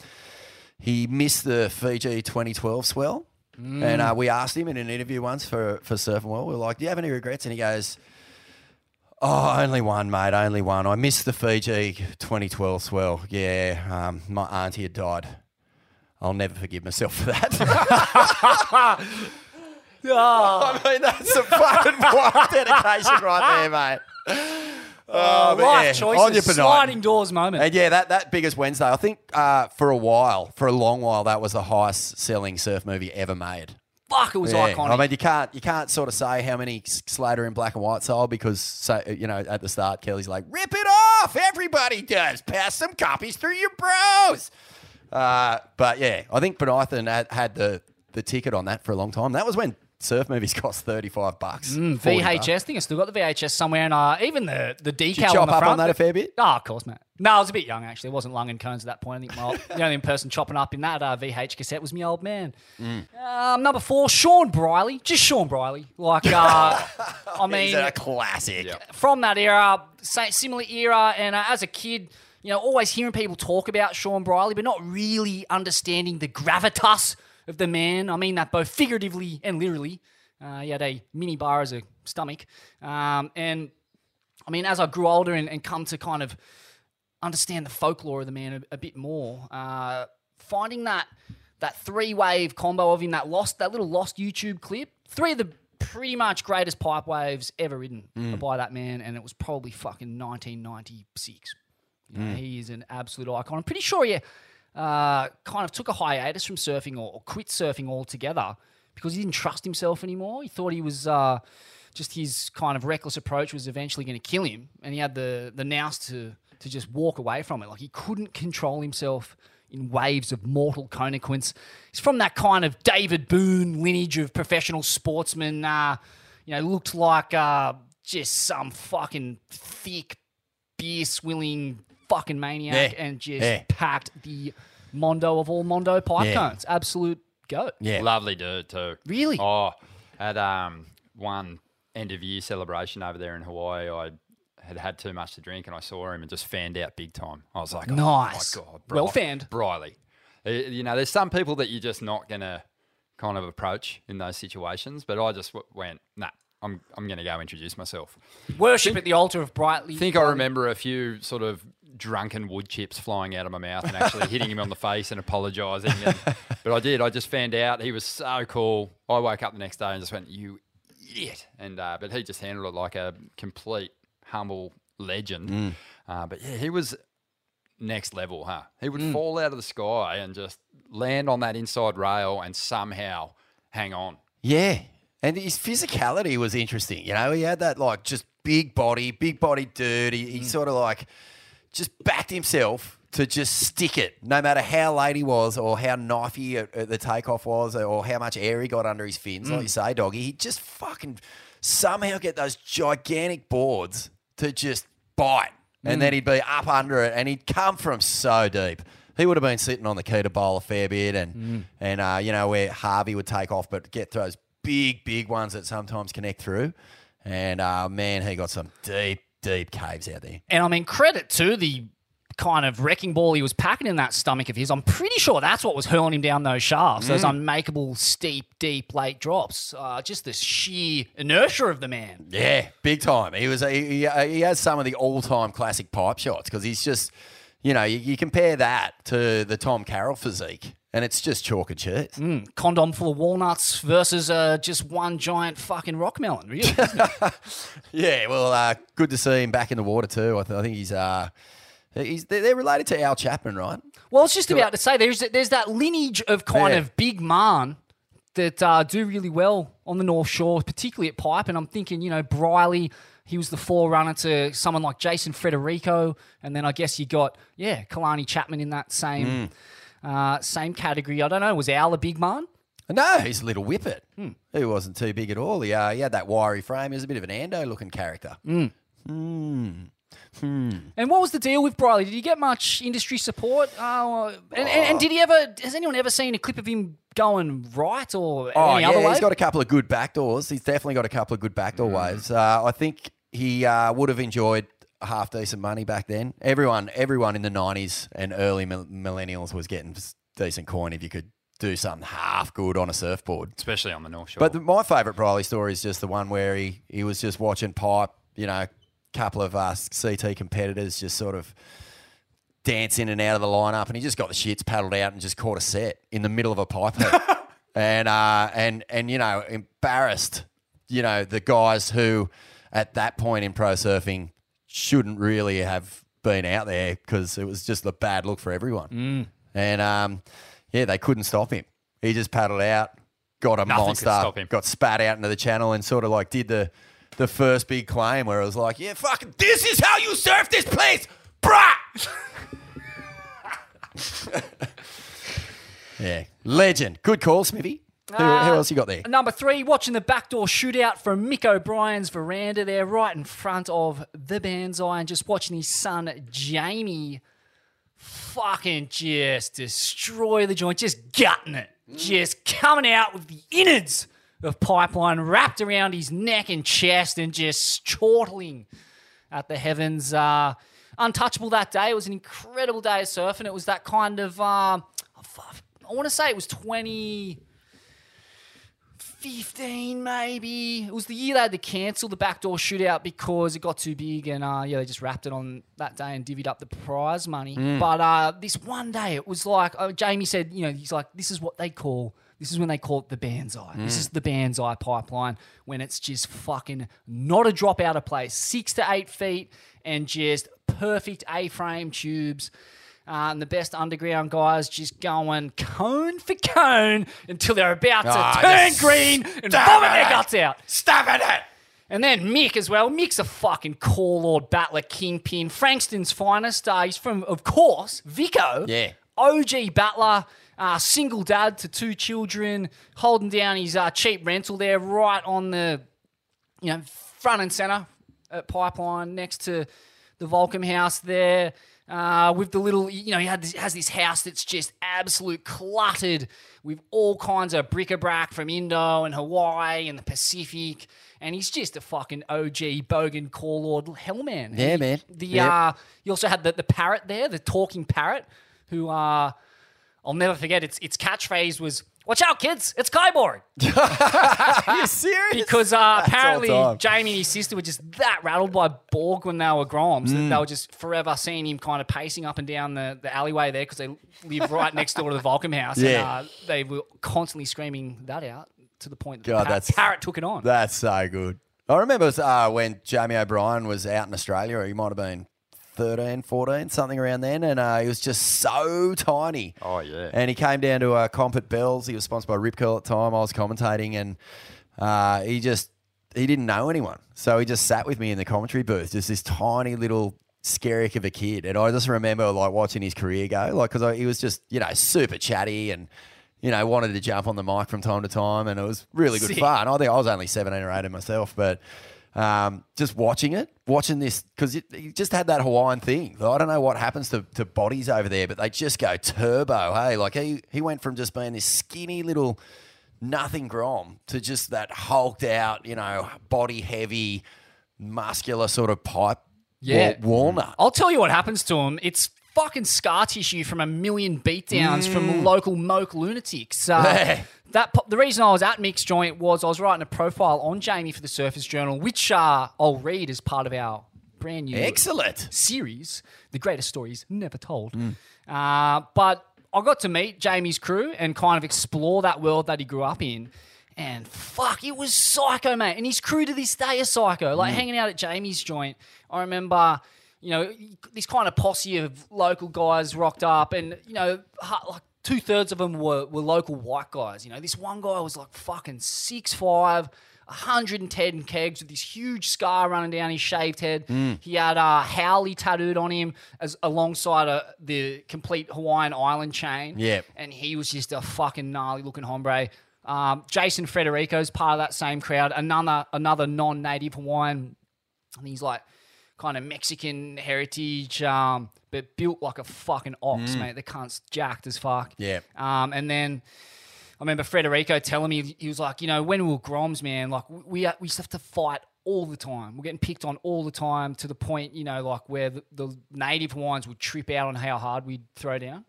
he missed the Fiji 2012 swell. And uh, we asked him in an interview once for, for Surfing World, we were like, Do you have any regrets? And he goes, Oh, only one, mate. Only one. I missed the Fiji 2012 swell. Yeah, um, my auntie had died. I'll never forgive myself for that. I mean, that's a fucking wild dedication right there, mate. Oh, but Life yeah, choices, on your Penang. sliding doors moment. And yeah, that, that biggest Wednesday, I think uh, for a while, for a long while, that was the highest selling surf movie ever made. Fuck, it was Yeah. iconic. I mean, you can't you can't sort of say how many Slater in black and white sold because so, you know at the start Kelly's like rip it off, everybody does. Pass some copies through your bros. Uh, but yeah, I think Bonython had, had the the ticket on that for a long time. That was when surf movies cost thirty five bucks. Mm, 40 bucks. VHS thing. I still got the VHS somewhere, and uh, even the the decal Did you on chop the up front. on that a fair bit? Oh, of course, mate. No, I was a bit young actually. It wasn't lung and cones at that point. I think my, the only person chopping up in that uh, VH cassette was my old man. Mm. Um, number four, Shawn Briley. Just Shawn Briley. Like, uh, I mean, He's a classic. from that era, similar era, and uh, as a kid, you know, always hearing people talk about Shawn Briley, but not really understanding the gravitas of the man. I mean that both figuratively and literally. Uh, he had a mini bar as a stomach, um, and I mean, as I grew older and, and come to kind of understand the folklore of the man a, a bit more, uh, finding that that three wave combo of him, that lost that little lost YouTube clip, three of the pretty much greatest pipe waves ever ridden Mm. by that man, and it was probably fucking 1996. You know, Mm. He is an absolute icon. I'm pretty sure he uh, kind of took a hiatus from surfing or, or quit surfing altogether because he didn't trust himself anymore. He thought he was uh, just his kind of reckless approach was eventually going to kill him, and he had the the nous to to just walk away from it. Like he couldn't control himself in waves of mortal consequence. He's from that kind of David Boon lineage of professional sportsmen. Uh, you know, looked like uh, just some fucking thick beer swilling fucking maniac Yeah. and just Yeah. packed the Mondo of all Mondo pipe Yeah. cones. Absolute goat. Yeah. Lovely dude too. Really? Oh, at um one end of year celebration over there in Hawaii, I had had too much to drink and I saw him and just fanned out big time. I was like, Nice. oh my god, Well fanned. Briley. Uh, You know, there's some people that you're just not gonna kind of approach in those situations, but I just w- went, nah. I'm, I'm going to go introduce myself. Worship at the altar of Briley. I think I remember a few sort of drunken wood chips flying out of my mouth and actually hitting him on the face and apologising. And, but I did. I just found out he was so cool. I woke up the next day and just went, "You idiot!" And uh, but he just handled it like a complete humble legend. Uh, but yeah, he was next level, huh? He would fall out of the sky and just land on that inside rail and somehow hang on. Yeah. And his physicality was interesting. You know, he had that like just big body, big body dude. He, he sort of like just backed himself to just stick it, no matter how late he was or how knifey at, at the takeoff was or how much air he got under his fins. Like you say, doggy, he'd just fucking somehow get those gigantic boards to just bite. And then he'd be up under it and he'd come from so deep. He would have been sitting on the key bowl a fair bit and, and uh, you know, where Harvey would take off, but get those big, big ones that sometimes connect through. And uh, man, he got some deep, deep caves out there. And I mean, credit to the kind of wrecking ball he was packing in that stomach of his. I'm pretty sure that's what was hurling him down those shafts, those Mm. unmakeable, steep, deep late drops. Uh, just the sheer inertia of the man. Yeah, big time. He was he, he, he has some of the all time classic pipe shots because he's just, you know, you, you compare that to the Tom Carroll physique, and it's just chalk and cheese. Mm, condom full of walnuts versus uh, just one giant fucking rock melon, really. Yeah, well, uh, good to see him back in the water too. I, th- I think he's uh, he's they're, related to Al Chapman, right? Well, I was just about to say there's there's that lineage of kind Yeah. of big man that uh, do really well on the North Shore, particularly at pipe. And I'm thinking, you know, Briley, he was the forerunner to someone like Jason Frederico, and then I guess you got yeah, Kalani Chapman in that same uh, same category. I don't know, was Al a big man? No, he's a little whippet. Hmm. He wasn't too big at all. He, uh, he had that wiry frame. He was a bit of an Ando looking character. Mm. Mm. And what was the deal with Briley? Did he get much industry support? Uh, and, and, and did he ever? Has anyone ever seen a clip of him going right or Oh any yeah, other way? he's got a couple of good backdoors. He's definitely got a couple of good backdoor waves. Uh, I think he uh, would have enjoyed half decent money back then. Everyone, everyone in the nineties and early millennials was getting decent coin if you could do something half good on a surfboard. especially on the North Shore. But the, my favourite Briley story is just the one where he, he was just watching pipe, you know, a couple of uh, CT competitors just sort of dance in and out of the lineup, and he just got the shits paddled out and just caught a set in the middle of a pipe and uh, and and you know, embarrassed, you know, the guys who at that point in pro surfing shouldn't really have been out there because it was just a bad look for everyone. And um, yeah, they couldn't stop him. He just paddled out, got a Nothing monster, got spat out into the channel, and sort of like did the the first big claim where it was like, yeah, fucking, this is how you surf this place, brah. yeah, legend. Good call, Smithy. Who, who Uh, else you got there? Number three, watching the backdoor shootout from Mick O'Brien's veranda there, right in front of the Banzai, and just watching his son Jamie fucking just destroy the joint, just gutting it, just coming out with the innards of pipeline wrapped around his neck and chest, and just chortling at the heavens. Uh, untouchable that day. It was an incredible day of surfing. It was that kind of, uh, I want to say it was 20. 15 maybe. It was the year they had to cancel the backdoor shootout because it got too big and uh, yeah, they just wrapped it on that day and divvied up the prize money. Mm. But uh, this one day, it was like uh, Jamie said, you know, he's like, this is what they call. This is when they call it the Banzai. This Mm. is the Banzai pipeline when it's just fucking not a drop out of place. Six to eight feet and just perfect A-frame tubes. Uh, and the best underground guys just going cone for cone until they're about to Ah, turn just green and stab vomit at their it. guts out. Stab at it. And then Mick as well. Mick's a fucking core lord battler kingpin. Frankston's finest. Uh, he's from, of course, Vico. Yeah. OG battler. Uh, single dad to two children, holding down his uh, cheap rental there, right on the, you know, front and center at Pipeline, next to the Volcom house there. Uh, with the little, you know, he had this, has this house that's just absolute cluttered with all kinds of bric-a-brac from Indo and Hawaii and the Pacific, and he's just a fucking OG bogan core lord hellman. Yeah, He- man. The Yep. uh, you also had the, the parrot there, the talking parrot, who uh, I'll never forget. Its its catchphrase was "Watch out, kids! It's kaiboard." Are you serious? Because uh, all apparently time. Jamie and his sister were just that rattled by Borg when they were Groms that Mm. they were just forever seeing him kind of pacing up and down the, the alleyway there because they live right next door to the Volcom house. Yeah. And, uh, they were constantly screaming that out to the point that God, the that's parrot took it on. That's so good. I remember uh, when Jamie O'Brien was out in Australia. Or he might have been 13, 14, something around then, and uh, he was just so tiny. Oh yeah. And he came down to uh, comp at Bells. He was sponsored by Rip Curl at the time. I was commentating, and uh, he just he didn't know anyone, so he just sat with me in the commentary booth, just this tiny little skerrick of a kid. And I just remember like watching his career go, like because he was just you know super chatty and. You know, wanted to jump on the mic from time to time, and it was really good Sick. fun. I think I was only seventeen or eighteen myself, but um, just watching it, watching this, because he just had that Hawaiian thing. I don't know what happens to, to bodies over there, but they just go turbo. Hey, like he, he went from just being this skinny little nothing grom to just that hulked out, you know, body heavy, muscular sort of pipe Yeah. wa- walnut. I'll tell you what happens to him. It's fucking scar tissue from a million beatdowns Mm. from local moke lunatics. Uh, that po- the reason I was at Mick's joint was I was writing a profile on Jamie for the Surfer's Journal, which uh, I'll read as part of our brand new Excellent. series, The Greatest Stories Never Told. Mm. Uh, but I got to meet Jamie's crew and kind of explore that world that he grew up in. And fuck, it was psycho, mate. And his crew to this day is psycho. Like Mm. hanging out at Jamie's joint, I remember, you know, this kind of posse of local guys rocked up, and you know, like two thirds of them were, were local white guys. You know, this one guy was like fucking six five. 110 kegs with this huge scar running down his shaved head. Mm. He had uh, Howley tattooed on him as alongside uh, the complete Hawaiian island chain. Yep. And he was just a fucking gnarly looking hombre. Um, Jason Frederico's part of that same crowd. Another another non-native Hawaiian. And he's like kind of Mexican heritage, um, but built like a fucking ox, Mm. mate. The cunt's jacked as fuck. Yeah. Um, and then I remember Federico telling me he was like, you know, when we were Groms, man, like we we used to have to fight all the time. We're getting picked on all the time to the point, you know, like where the, the native Hawaiians would trip out on how hard we'd throw down.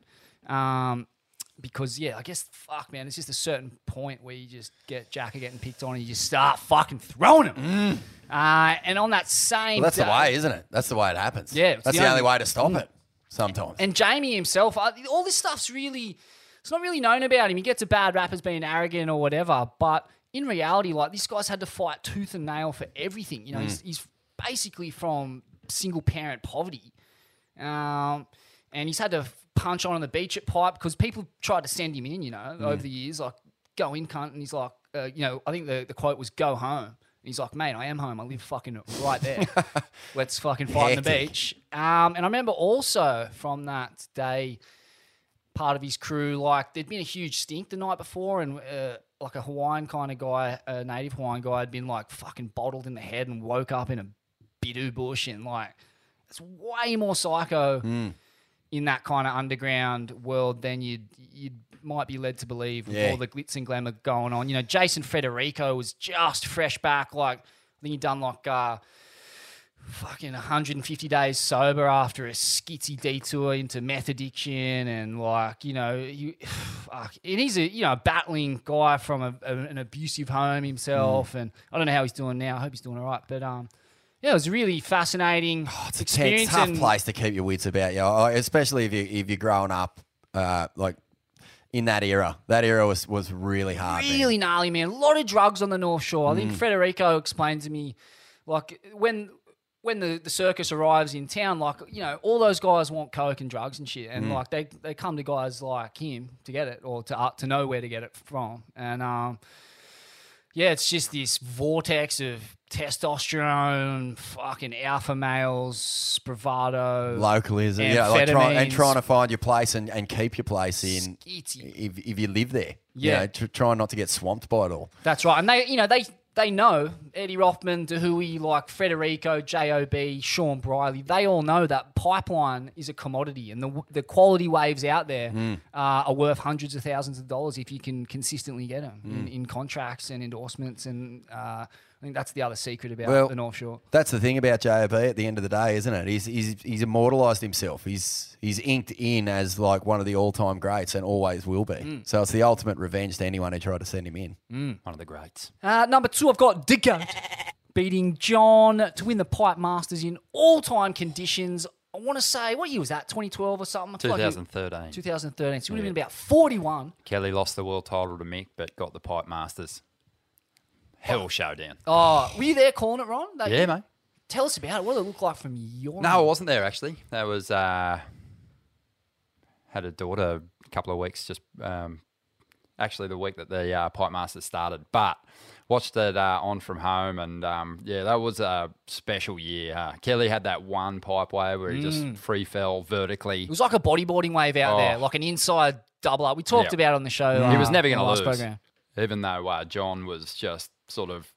Um, because yeah, I guess fuck, man, it's just a certain point where you just get Jacker getting picked on and you just start fucking throwing him. Uh, and on that same, Well, that's the way, isn't it? That's the way it happens. Yeah, that's the the, only only- way to stop Mm. it. Sometimes. And Jamie himself, uh, all this stuff's really, it's not really known about him. He gets a bad rap as being arrogant or whatever, but in reality, like this guy's had to fight tooth and nail for everything. You know, he's, Mm. he's basically from single parent poverty, um, and he's had to punch on on the beach at Pipe because people tried to send him in. You know, Mm. over the years, like go in, cunt, and he's like, uh, you know, I think the, the quote was "Go home." And he's like, mate, I am home. I live fucking right there. Let's fucking fight on the beach. Um, and I remember also from that day, part of his crew, like there'd been a huge stink the night before, and uh, like a Hawaiian kind of guy, a native Hawaiian guy, had been like fucking bottled in the head and woke up in a bidu bush, and like it's way more psycho Mm. In that kind of underground world then you'd you might be led to believe with Yeah. all the glitz and glamour going on. You know, Jason Federico was just fresh back, like I think he'd done like uh fucking 150 days sober after a skitsy detour into meth addiction and like you know you fuck. and he's a you know a battling guy from a, a- an abusive home himself and I don't know how he's doing now I hope he's doing all right but um yeah it was a really fascinating It's a experience tough and place to keep your wits about you, I- especially if you if you're growing up uh, like in that era. That era was was really hard. man. really gnarly, man. A lot of drugs on the North Shore. I think Mm. Federico explained to me, like when when the, the circus arrives in town, like you know, all those guys want coke and drugs and shit, and Mm. like they they come to guys like him to get it or to uh, to know where to get it from, and um. Yeah, it's just this vortex of testosterone, fucking alpha males, bravado, localism, yeah, like trying and trying to find your place and, and keep your place in Skitty. if, if you live there. Yeah. you know, tr- trying not to get swamped by it all. That's right. And they, you know, they they know Eddie Rothman, Dahui, like Federico, Job, Shawn Briley. They all know that pipeline is a commodity, and the the quality waves out there Mm. uh, are worth hundreds of thousands of dollars if you can consistently get them in, Mm. in contracts and endorsements. And uh, I think that's the other secret about Well, the North Shore. That's the thing about JOB at the end of the day, isn't it? He's he's, he's immortalised himself. He's he's inked in as like one of the all time greats and always will be. Mm. So it's the ultimate revenge to anyone who tried to send him in. One of the greats. Uh, number two, I've got Dick Goat beating John to win the Pipe Masters in all time conditions. I want to say, what year was that? 2012 or something? I like 2013. 2013. So he would have been about 41. Kelly lost the world title to Mick, but got the Pipe Masters. Hell showdown. Oh, were you there calling it, Ron? That- Yeah, mate. Tell us about it. What did it look like from your No, I wasn't there actually. That was uh, had a daughter a couple of weeks just um, actually the week that the uh, Pipe Masters started, but watched it uh, on from home and um, yeah, that was a special year. Uh, Kelly had that one pipe wave where he just Mm. free fell vertically. It was like a bodyboarding wave out Oh. there, like an inside double up. We talked Yeah. about it on the show. he uh, was never going to lose, program. even though uh, John was just sort of,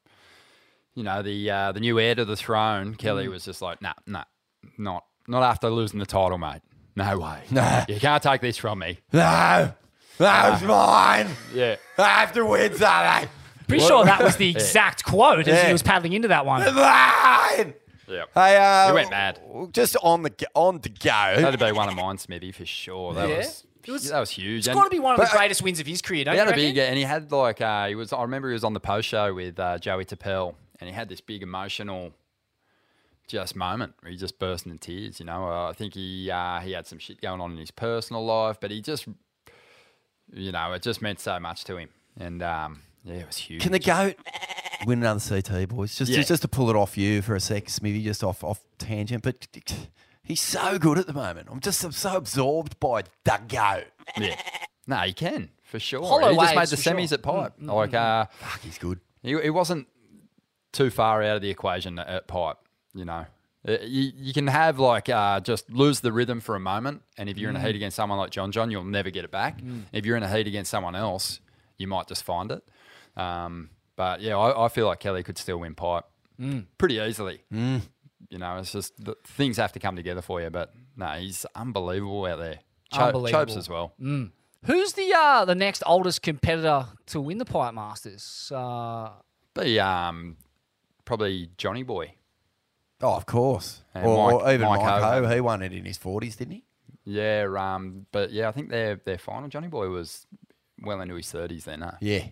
you know, the uh, the new heir to the throne. Kelly Mm. was just like, nah, nah, not not after losing the title, mate. No way. Nah. you can't take this from me. No, that's mine. Yeah. I have to win something. Pretty sure that was the Yeah. exact quote as Yeah. he was paddling into that one. Mine. Yeah. Hey, uh, He went mad. Just on the go- on to go. That'd be one of mine, Smithy, for sure. That Yeah. was, It was- that was huge. It's And got to be one of But, the uh, greatest wins of his career, don't he you had a reckon? big, and he had like uh, he was. I remember he was on the post show with uh, Joey Turpel, and he had this big emotional, just moment where he just burst into tears. You know, uh, I think he uh, he had some shit going on in his personal life, but he just, you know, it just meant so much to him, and um, yeah, it was huge. Can the goat win another CT, boys? Just, Yeah. just just to pull it off you for a sec, Smithy, just off off tangent. But he's so good at the moment. I'm just I'm so absorbed by the goat. Yeah. No, he can for sure. Hollow he just made the for sure. semis at Pipe. Mm, mm, like, uh, Fuck, he's good. he, he wasn't too far out of the equation at, at Pipe. You know, Uh, you, you can have like uh, just lose the rhythm for a moment, and if you're in a Mm. heat against someone like John John, you'll never get it back. If you're in a heat against someone else, you might just find it. Um, but yeah, I, I feel like Kelly could still win Pipe Mm. pretty easily. You know, it's just the, things have to come together for you. But no, he's unbelievable out there. Cho- Unbelievable. Chopes as well. Who's the uh, the next oldest competitor to win the Pipe Masters? Uh, Be um, probably Johnny Boy. Oh, of course. And or, Mike- or even Mike Mike, Ho. Ho. He won it in his 40s, didn't he? Yeah, um, but yeah, I think their their final Johnny Boy was well into his thirties then. Huh? Yeah.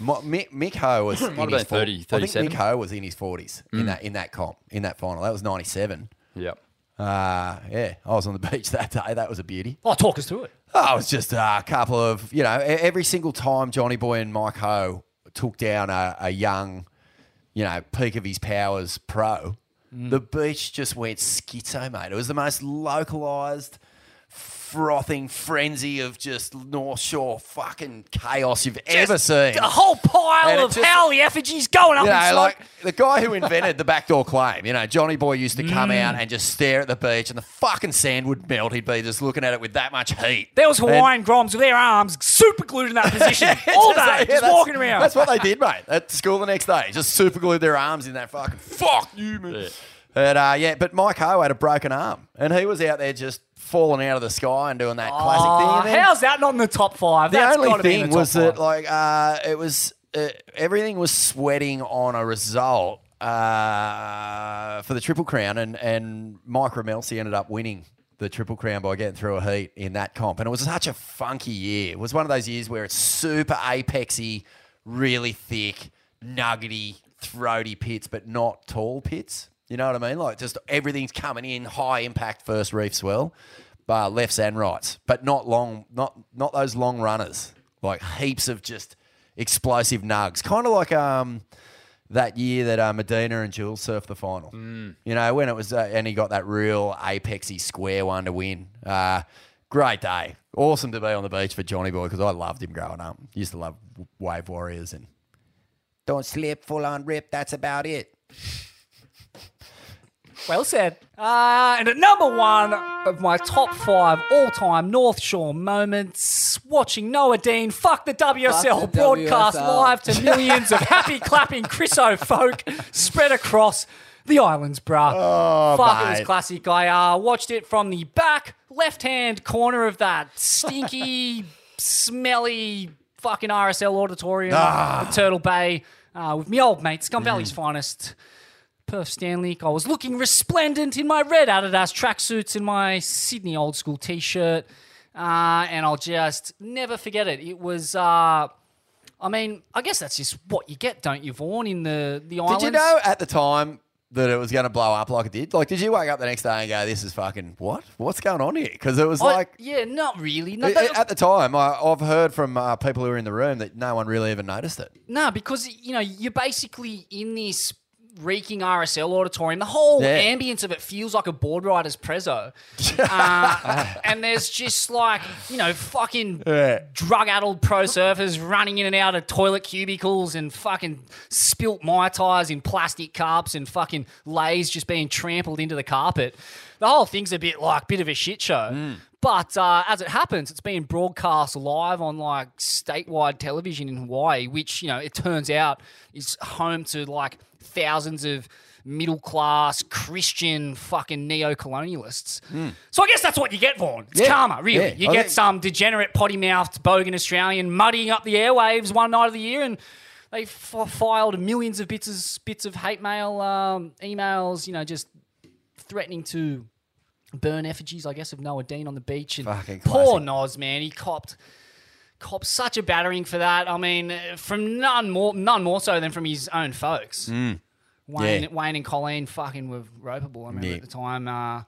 Mi- Mick, Mick Ho was in his been 40 30, I think 37. Mick Ho was in his 40s in that in that comp, in that final. That was 97. Yep. Uh, yeah, I was on the beach that day. That was a beauty. oh, talk us through it. Oh, it was just a couple of, you know, every single time Johnny Boy and Mike Ho took down a, a young, you know, peak of his powers pro, the beach just went schizo, mate. It was the most localized, frothing frenzy of just North Shore fucking chaos you've ever seen. A whole And pile it of just- howly effigies going up You in know, smoke. like the guy who invented the backdoor claim, you know, Johnny Boy used to come out and just stare at the beach and the fucking sand would melt. He'd be just looking at it with that much heat. there was And- Hawaiian Groms with their arms super glued in that position all day, Yeah, just that's- walking around. That's what they did, mate. At school the next day, just super glued their arms in that fucking fuck you, man. And uh, yeah, but Mike Ho had a broken arm, and he was out there just falling out of the sky and doing that classic thing. And then how's that not in the top five? the That's only gotta be in thing the top was that five. like uh, it was uh, everything was sweating on a result uh, for the Triple Crown, and and Mike Rommelse ended up winning the Triple Crown by getting through a heat in that comp, and it was such a funky year. It was one of those years where it's super apexy, really thick, nuggety, throaty pits, but not tall pits. You know what I mean? Like just everything's coming in high impact first reef swell, but lefts and rights, but not long, not not those long runners. Like heaps of just explosive nugs, kind of like um that year that uh, Medina and Jules surfed the final. You know when it was, uh, and he got that real apexy square one to win. Uh, great day, awesome to be on the beach for Johnny Boy because I loved him growing up. Used to love Wave Warriors and don't slip, full on rip. That's about it. Well said. Uh, and at number one of my top five all-time North Shore moments, watching Noa Deane fuck the WSL Fuck the broadcast WSL. live to millions of happy clapping Chriso folk spread across the islands, bruh. Oh, fuck, it was classic. I uh, watched it from the back left-hand corner of that stinky, smelly fucking RSL auditorium Ah. at Turtle Bay uh, with me old mate, Scum Mm. Valley's finest. Perth Stanley. I was looking resplendent in my red Adidas tracksuits in my Sydney old school t shirt. Uh, and I'll just never forget it. It was, uh, I mean, I guess that's just what you get, don't you, Vaughan, in the, the islands? Did you know at the time that it was going to blow up like it did? Like, did you wake up the next day and go, "This is fucking what? What's going on here?" Because it was I- like yeah, not really. No, that- at the time, I, I've heard from uh, people who were in the room that no one really even noticed it. No, because you know you're basically in this reeking RSL auditorium. The whole Yeah. ambience of it feels like a board rider's prezzo, uh, and there's just like you know fucking Yeah. drug-addled pro surfers running in and out of toilet cubicles and fucking spilt mai tais in plastic cups and fucking lays just being trampled into the carpet. The whole thing's a bit like bit of a shit show. But uh, as it happens, it's being broadcast live on like statewide television in Hawaii, which you know it turns out is home to like thousands of middle class Christian fucking neo colonialists. So I guess that's what you get, Vaughan. It's Yeah. karma, really. Yeah. You I get think- some degenerate, potty mouthed, bogan Australian muddying up the airwaves one night of the year and. They f- filed millions of bits of, bits of hate mail, um, emails, you know, just threatening to burn effigies, I guess, of Noa Deane on the beach. And poor Nos, man, he copped copped such a battering for that. I mean, from none more none more so than from his own folks. Wayne, Mm. Yeah. Wayne and Colleen fucking were ropeable. I remember Yeah. at the time. Uh,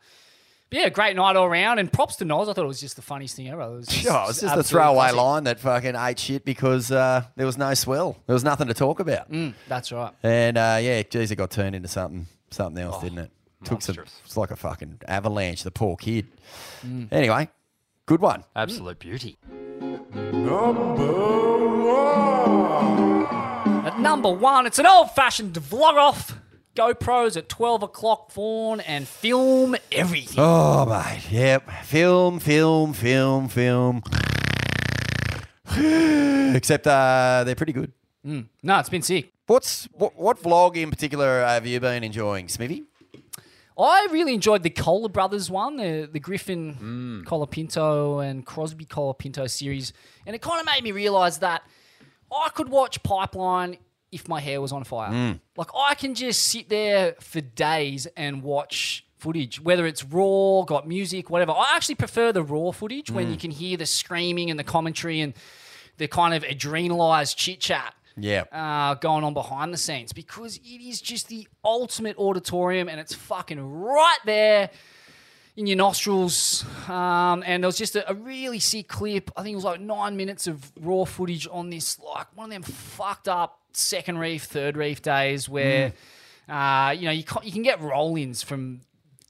yeah, great night all around. And props to Noz. I thought it was just the funniest thing ever. It was just, Oh, it's just a throwaway classic. line that fucking ate shit because uh, there was no swell. There was nothing to talk about. Mm, that's right. And uh, yeah, geez, it got turned into something something else, didn't it? Took some. It's like a fucking avalanche. The poor kid. Mm. Anyway, good one. Absolute beauty. At number one, it's an old fashioned vlog off. GoPros at 12 o'clock, Fawn, and film everything. Oh mate, yep. Film, film, film, film. Except uh, they're pretty good. No, it's been sick. What's what, what vlog in particular have you been enjoying, Smithy? I really enjoyed the Kohler brothers one, the the Griffin mm. Colapinto and Crosby Colapinto series, and it kind of made me realize that I could watch Pipeline if my hair was on fire. Mm. Like I can just sit there for days and watch footage, whether it's raw, got music, whatever. I actually prefer the raw footage when mm. you can hear the screaming and the commentary and the kind of adrenalized chit chat Yeah. uh, going on behind the scenes because it is just the ultimate auditorium and it's fucking right there in your nostrils. Um, and there was just a, a really sick clip. I think it was like nine minutes of raw footage on this, like one of them fucked up second reef, third reef days where, uh, you know, you, ca- you can get roll ins from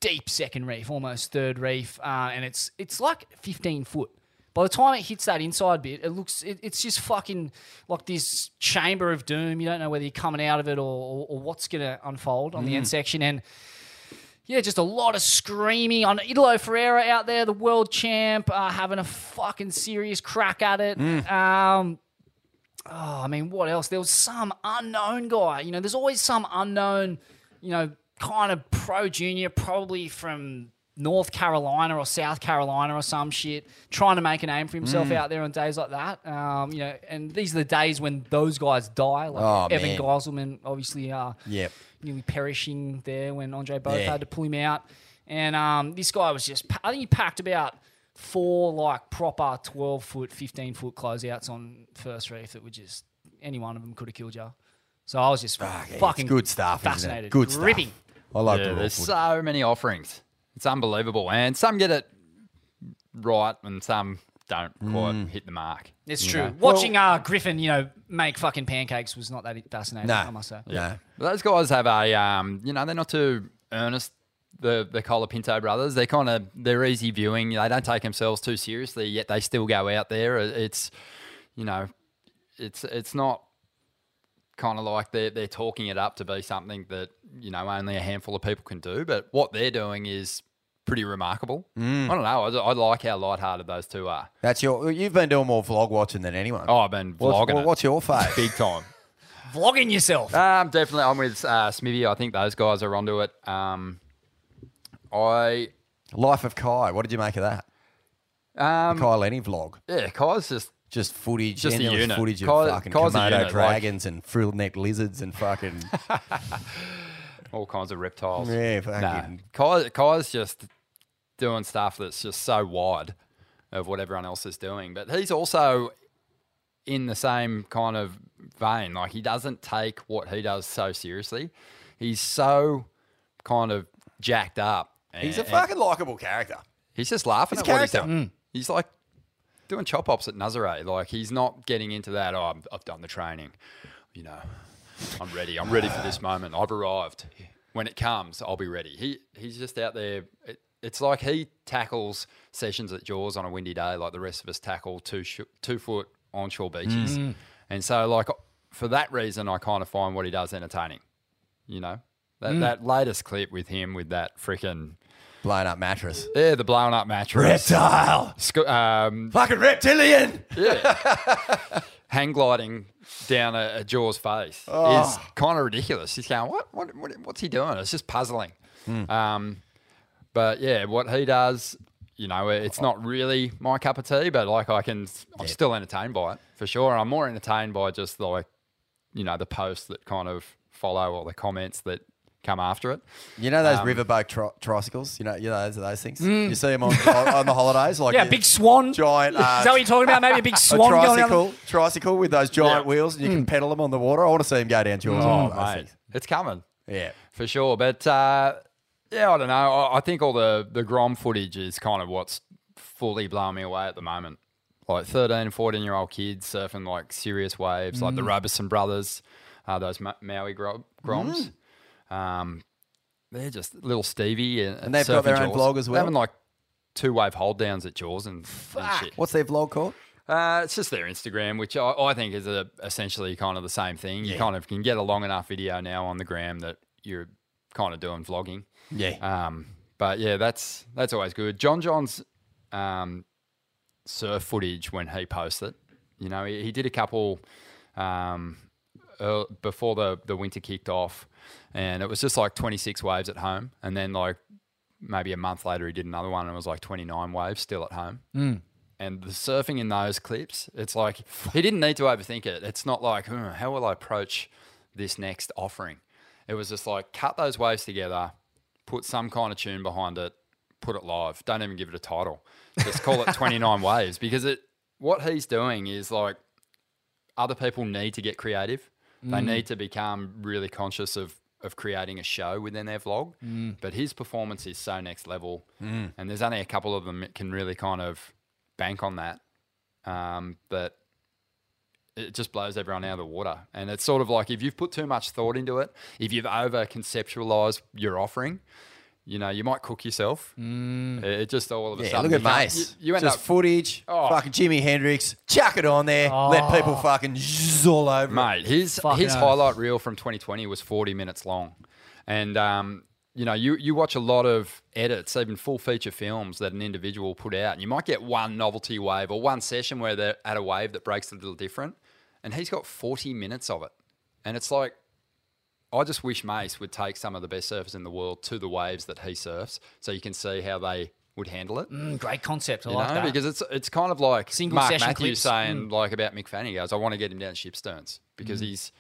deep second reef, almost third reef, uh, and it's it's like 15 foot. By the time it hits that inside bit, it looks it, it's just fucking like this chamber of doom. You don't know whether you're coming out of it or, or, or what's going to unfold on the end section. And yeah, just a lot of screaming on Italo Ferreira out there, the world champ, uh, having a fucking serious crack at it. Um, oh, I mean, what else? There was some unknown guy. You know, there's always some unknown, you know, kind of pro junior, probably from North Carolina or South Carolina or some shit, trying to make a name for himself out there on days like that. Um, you know, and these are the days when those guys die, like Oh, Evan man. Geiselman, obviously. Uh, Yep. nearly perishing there when Andre Botha Yeah. had to pull him out. And um, this guy was just, I think he packed about four like proper 12 foot, 15 foot closeouts on first reef that were just, any one of them could have killed you. So I was just Yeah, fucking good stuff. isn't fascinated. Good Gripping. stuff. I like yeah, the there's footage. so many offerings. It's unbelievable, and some get it right, and some don't quite Mm. hit the mark. It's true. know? Watching uh, Griffin, you know, make fucking pancakes was not that fascinating, No. I must say. No. But those guys have a, um, you know, they're not too earnest. The the Colapinto brothers, they're kind of they're easy viewing. They don't take themselves too seriously, yet they still go out there. It's, you know, it's it's not kind of like they're they're talking it up to be something that you know only a handful of people can do. But what they're doing is pretty remarkable. Mm. I don't know. I, I like how lighthearted those two are. That's your. You've been doing more vlog watching than anyone. Oh, I've been vlogging. well, it what's your fave? big time. Vlogging yourself. Um, definitely, I'm with uh, Smithy. I think those guys are onto it. Um, I Life of Kai. What did you make of that? um, Kai Lenny vlog. yeah, Kai's just Just footage, Just endless unit. footage of Kai- fucking Kai's a Komodo unit, like- dragons and frill-necked lizards and fucking all kinds of reptiles. yeah, fucking Kai, Kai's just doing stuff that's just so wide of what everyone else is doing. But he's also in the same kind of vein. Like he doesn't take what he does so seriously. He's so kind of jacked up. He's a fucking likable character. He's just laughing His at what he's character. doing. Mm. He's like doing chop ops at Nazare. Like he's not getting into that. Oh, I'm, I've done the training. You know, I'm ready. I'm ready for this moment. I've arrived. When it comes, I'll be ready. He he's just out there. It, it's like he tackles sessions at Jaws on a windy day, like the rest of us tackle two sh- two foot onshore beaches. Mm. And so, like for that reason, I kind of find what he does entertaining. You know, that mm. that latest clip with him with that freaking Blown up mattress. yeah, the blown up mattress. Reptile. Sc- um, Fucking reptilian. Yeah. Hang gliding down a, a Jaws face Oh. is kind of ridiculous. He's going, what, what, what, what's he doing? It's just puzzling. Hmm. Um, but yeah, what he does, you know, it's not really my cup of tea, but like I can, I'm still entertained by it for sure. I'm more entertained by just like, you know, the posts that kind of follow or the comments that come after it. You know those Um, riverboat tri- tricycles? You know, you know those, those things. You see them on, on, the holidays, like Yeah, a big swan. giant. Uh, Is that what you're talking about? Maybe a big a swan going down. the- tricycle, tricycle with those giant Yeah. wheels, and you can pedal them on the water. I want to see them go down Jaws. Oh, on mate, things. it's coming. Yeah. for sure. But uh, yeah, I don't know. I, I think all the the Grom footage is kind of what's fully blowing me away at the moment. Like 13 14 year old kids surfing like serious waves, like Mm. the Robertson brothers, uh, those Ma- Maui gro- Groms. Um, they're just little Stevie and, And they've got their own Jaws. vlog as well. They're having like two wave hold downs at Jaws and, and shit. What's their vlog called? Uh, it's just their Instagram, which I, I think is a, essentially kind of the same thing. You kind of can get a long enough video now on the gram that you're kind of doing vlogging. Yeah. Um, but yeah, that's that's always good. John John's um, surf footage when he posts it. You know, he, he did a couple um, uh, before the the winter kicked off, and it was just like 26 waves at home, and then like maybe a month later he did another one, and it was like 29 waves still at home. Mm. And the surfing in those clips, it's like he didn't need to overthink it. It's not like "Hmm, how will I approach this next offering. It was just like cut those waves together, put some kind of tune behind it, put it live. Don't even give it a title. Just call it 29 waves because it what he's doing is like other people need to get creative. They Mm. need to become really conscious of of creating a show within their vlog. Mm. But his performance is so next level, Mm. and there's only a couple of them that can really kind of bank on that. Um, that it just blows everyone out of the water. And it's sort of like if you've put too much thought into it, if you've over conceptualized your offering, you know, you might cook yourself. It, it just all of a Yeah, sudden look at Mace. You, you end Just up footage, Oh. fucking Jimi Hendrix, chuck it on there, let people fucking zzz all over it. Mate, his Fucking his oath. highlight reel from 2020 was 40 minutes long, and um, you know, you you watch a lot of edits, even full feature films that an individual put out, and you might get one novelty wave or one session where they're at a wave that breaks a little different, and he's got 40 minutes of it, and it's like. I just wish Mace would take some of the best surfers in the world to the waves that he surfs, so you can see how they would handle it. Mm, great concept. I You like know, that. because it's it's kind of like Single Mark session Matthews clips. saying Mm. like about Mick Fanning. He goes, I want to get him down Shipsterns because Mm. he's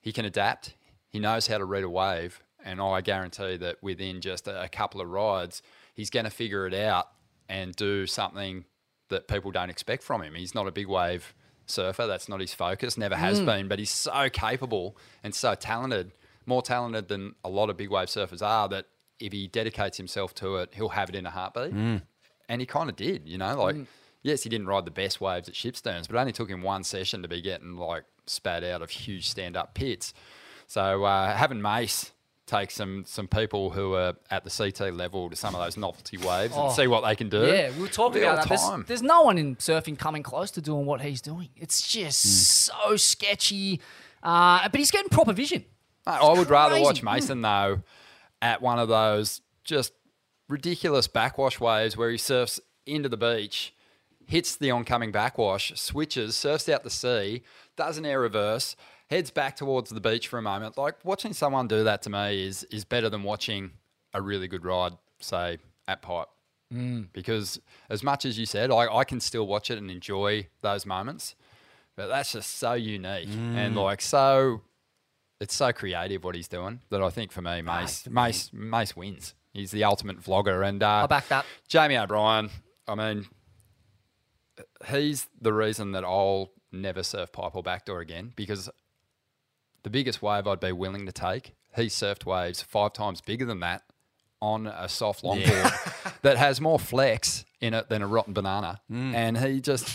he can adapt. He knows how to read a wave, and I guarantee that within just a, a couple of rides, he's going to figure it out and do something that people don't expect from him. He's not a big wave surfer. That's not his focus. Never has Mm. been. But he's so capable and so talented, more talented than a lot of big wave surfers are. That if he dedicates himself to it, he'll have it in a heartbeat Mm. and he kind of did, you know, like Mm. yes, he didn't ride the best waves at Shipsterns, but it only took him one session to be getting like spat out of huge stand-up pits. So uh, having Mace take some some people who are at the CT level to some of those novelty waves Oh. and see what they can do. Yeah, we were talking real about that. There's, time. there's no one in surfing coming close to doing what he's doing. It's just Hmm. so sketchy. Uh, but he's getting proper vision. I would rather watch. Mason though at one of those just ridiculous backwash waves where he surfs into the beach, hits the oncoming backwash, switches, surfs out the sea, does an air reverse, heads back towards the beach for a moment. Like watching someone do that to me is is better than watching a really good ride, say at Pipe. Mm. Because as much as you said, I, I can still watch it and enjoy those moments. But that's just so unique and Mm. like so it's so creative what he's doing that I think for me, Mace Mace Mace wins. He's the ultimate vlogger, and uh, I back that. Jamie O'Brien. I mean, he's the reason that I'll never surf pipe or backdoor again because the biggest wave I'd be willing to take, he surfed waves five times bigger than that on a soft longboard that has more flex in it than a rotten banana, Mm. and he just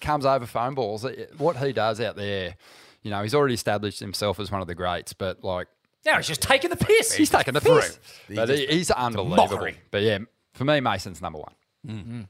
comes over foam balls. What he does out there, you know, he's already established himself as one of the greats, but like Now he's just taking the piss. He's taking the Through. piss. But just- he's unbelievable. But yeah, for me, Mason's number one.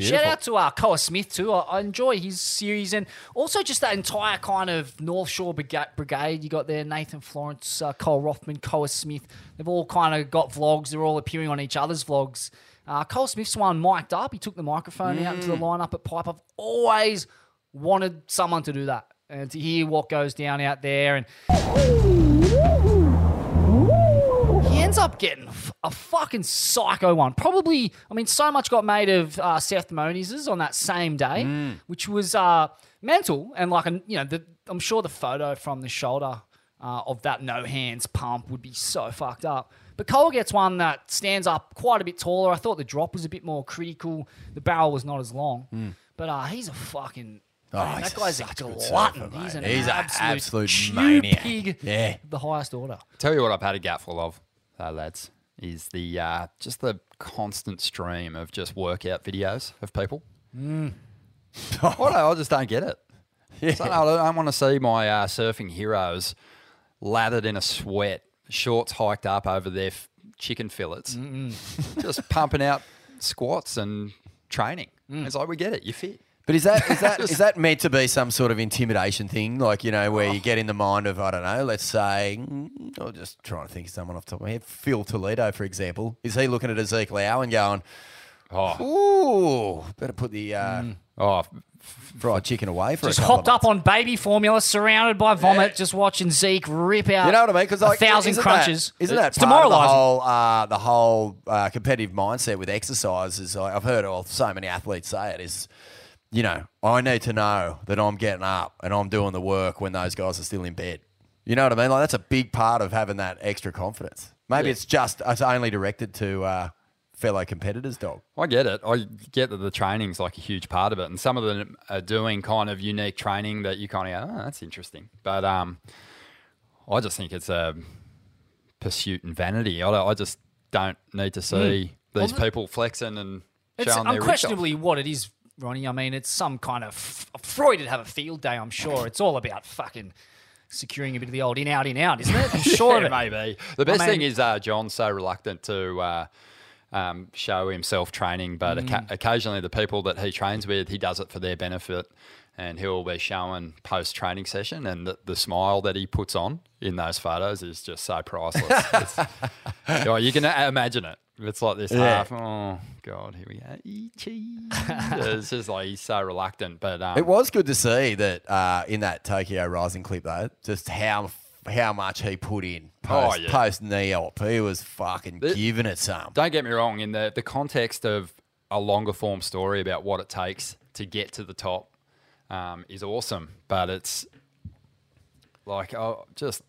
Shout out to uh, Koa Smith too. I, I enjoy his series and also just that entire kind of North Shore Brigade you got there. Nathan Florence, uh, Koa Rothman, Koa Smith. They've all kind of got vlogs. They're all appearing on each other's vlogs. Uh, Cole Smith's one mic'd up. He took the microphone out into the lineup at Pipe. I've always wanted someone to do that and to hear what goes down out there. And he ends up getting a fucking psycho one. Probably, I mean, so much got made of uh, Seth Moniz' on that same day, which was uh, mental. And like, a, you know, the, I'm sure the photo from the shoulder uh, of that no hands pump would be so fucked up. But Cole gets one that stands up quite a bit taller. I thought the drop was a bit more critical. The barrel was not as long. But uh, he's a fucking. Oh, man, he's that guy's a such a good glutton. surfer, he's an He's absolute, absolute maniac. pig Yeah. the highest order. Tell you what, I've had a gutful of, though, lads, is the uh, just the constant stream of just workout videos of people. Mm. I, I just don't get it. So, I don't want to see my uh, surfing heroes lathered in a sweat, shorts hiked up over their f- chicken fillets, just pumping out squats and training. Mm. It's like we get it. You're fit. But is that is that is that meant to be some sort of intimidation thing? Like you know, where you get in the mind of I don't know, let's say, mm, I'm just trying to think of someone off the top of my head. Phil Toledo, for example, is he looking at Ezekiel Lau and going, Oh, Ooh, better put the uh, oh, fried chicken away for Just a couple hopped of up on baby formula, surrounded by vomit, just watching Zeke rip out You know what I mean? Because like, a thousand isn't crunches. That, isn't that it's part of the demoralizing. whole uh, the whole uh, competitive mindset with exercise? Is like, I've heard all so many athletes say it is, you know, I need to know that I'm getting up and I'm doing the work when those guys are still in bed. You know what I mean? Like that's a big part of having that extra confidence. Maybe Yeah. it's just it's only directed to uh, fellow competitors, dog. I get it. I get that the training's like a huge part of it, and some of them are doing kind of unique training that you kind of go, oh, that's interesting. But um, I just think it's a pursuit and vanity. I, I just don't need to see these Well, people flexing and It's showing their rigs off. unquestionably what it is, Ronnie. I mean, it's some kind of Freud would have a field day. I'm sure it's all about fucking securing a bit of the old in out in out, isn't it? I'm sure yeah, of it. maybe. The best I thing is uh, John's so reluctant to uh, um, show himself training, but Mm. oca- occasionally the people that he trains with, he does it for their benefit. And he'll be showing post training session, and the, the smile that he puts on in those photos is just so priceless. You, know, you can imagine it. It's like this Yeah. half. Oh God, here we go. It's just like he's so reluctant, but um, It was good to see that uh, in that Tokyo Rising clip, though, just how how much he put in post, Oh, yeah. post knee op. He was fucking giving it some. Don't get me wrong, in the, the context of a longer form story about what it takes to get to the top um, is awesome, but it's like, oh, just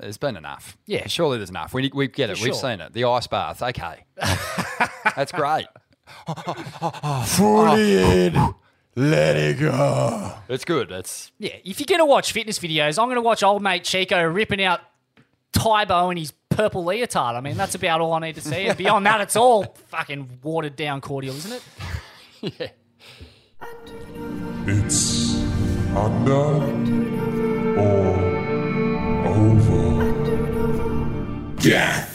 there's been enough. Yeah. Surely there's enough. We, we get it. For We've sure. seen it. The ice bath, okay. That's great. Fully in. Let it go. It's good. It's Yeah, if you're gonna watch fitness videos, I'm gonna watch old mate Chico ripping out Tybo in his purple leotard. I mean, that's about all I need to see. And beyond that, it's all fucking watered down cordial, isn't it? Yeah. It's under or over. Death.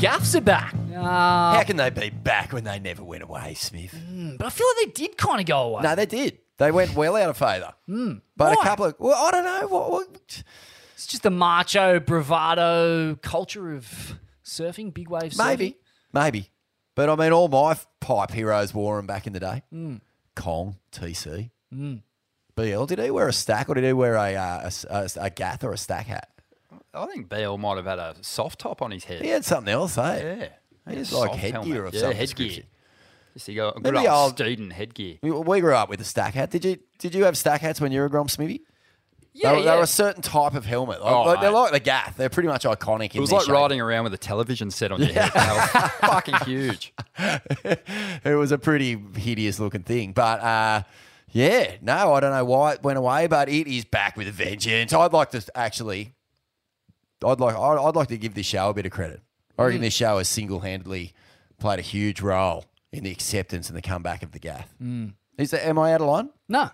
Gaffs are back. Uh, How can they be back when they never went away, Smith? Hmm, but I feel like they did kind of go away. No, they did. They went well out of favour. Hmm, but a couple of, well, I don't know. What, what, It's just the macho bravado culture of surfing, big wave surfing. maybe, maybe. But I mean, all my f- pipe heroes wore them back in the day. Hmm. Kong, TC. BL, did he wear a stack or did he wear a, uh, a s- a s- a gath or a stack hat? I think Bale might have had a soft top on his head. He had something else, eh? Yeah. He was like headgear helmet. of yeah, some headgear. description. Just you got a good Maybe old I'll- student headgear. We, we grew up with a stack hat. Did you Did you have stack hats when you were a Grom Smithy? Yeah, they, were, they were a certain type of helmet. Like, Oh, like- they're mate. like the Gath. They're pretty much iconic. It in was their like shape. riding around with a television set on your head. They were fucking huge. it was a pretty hideous looking thing. But uh, yeah, no, I don't know why it went away, but it is back with a vengeance. I'd like to actually, I'd like, I'd, I'd like to give this show a bit of credit. I Mm. reckon this show has single handedly played a huge role in the acceptance and the comeback of the Gath. Mm. Is that, am I out of line? No,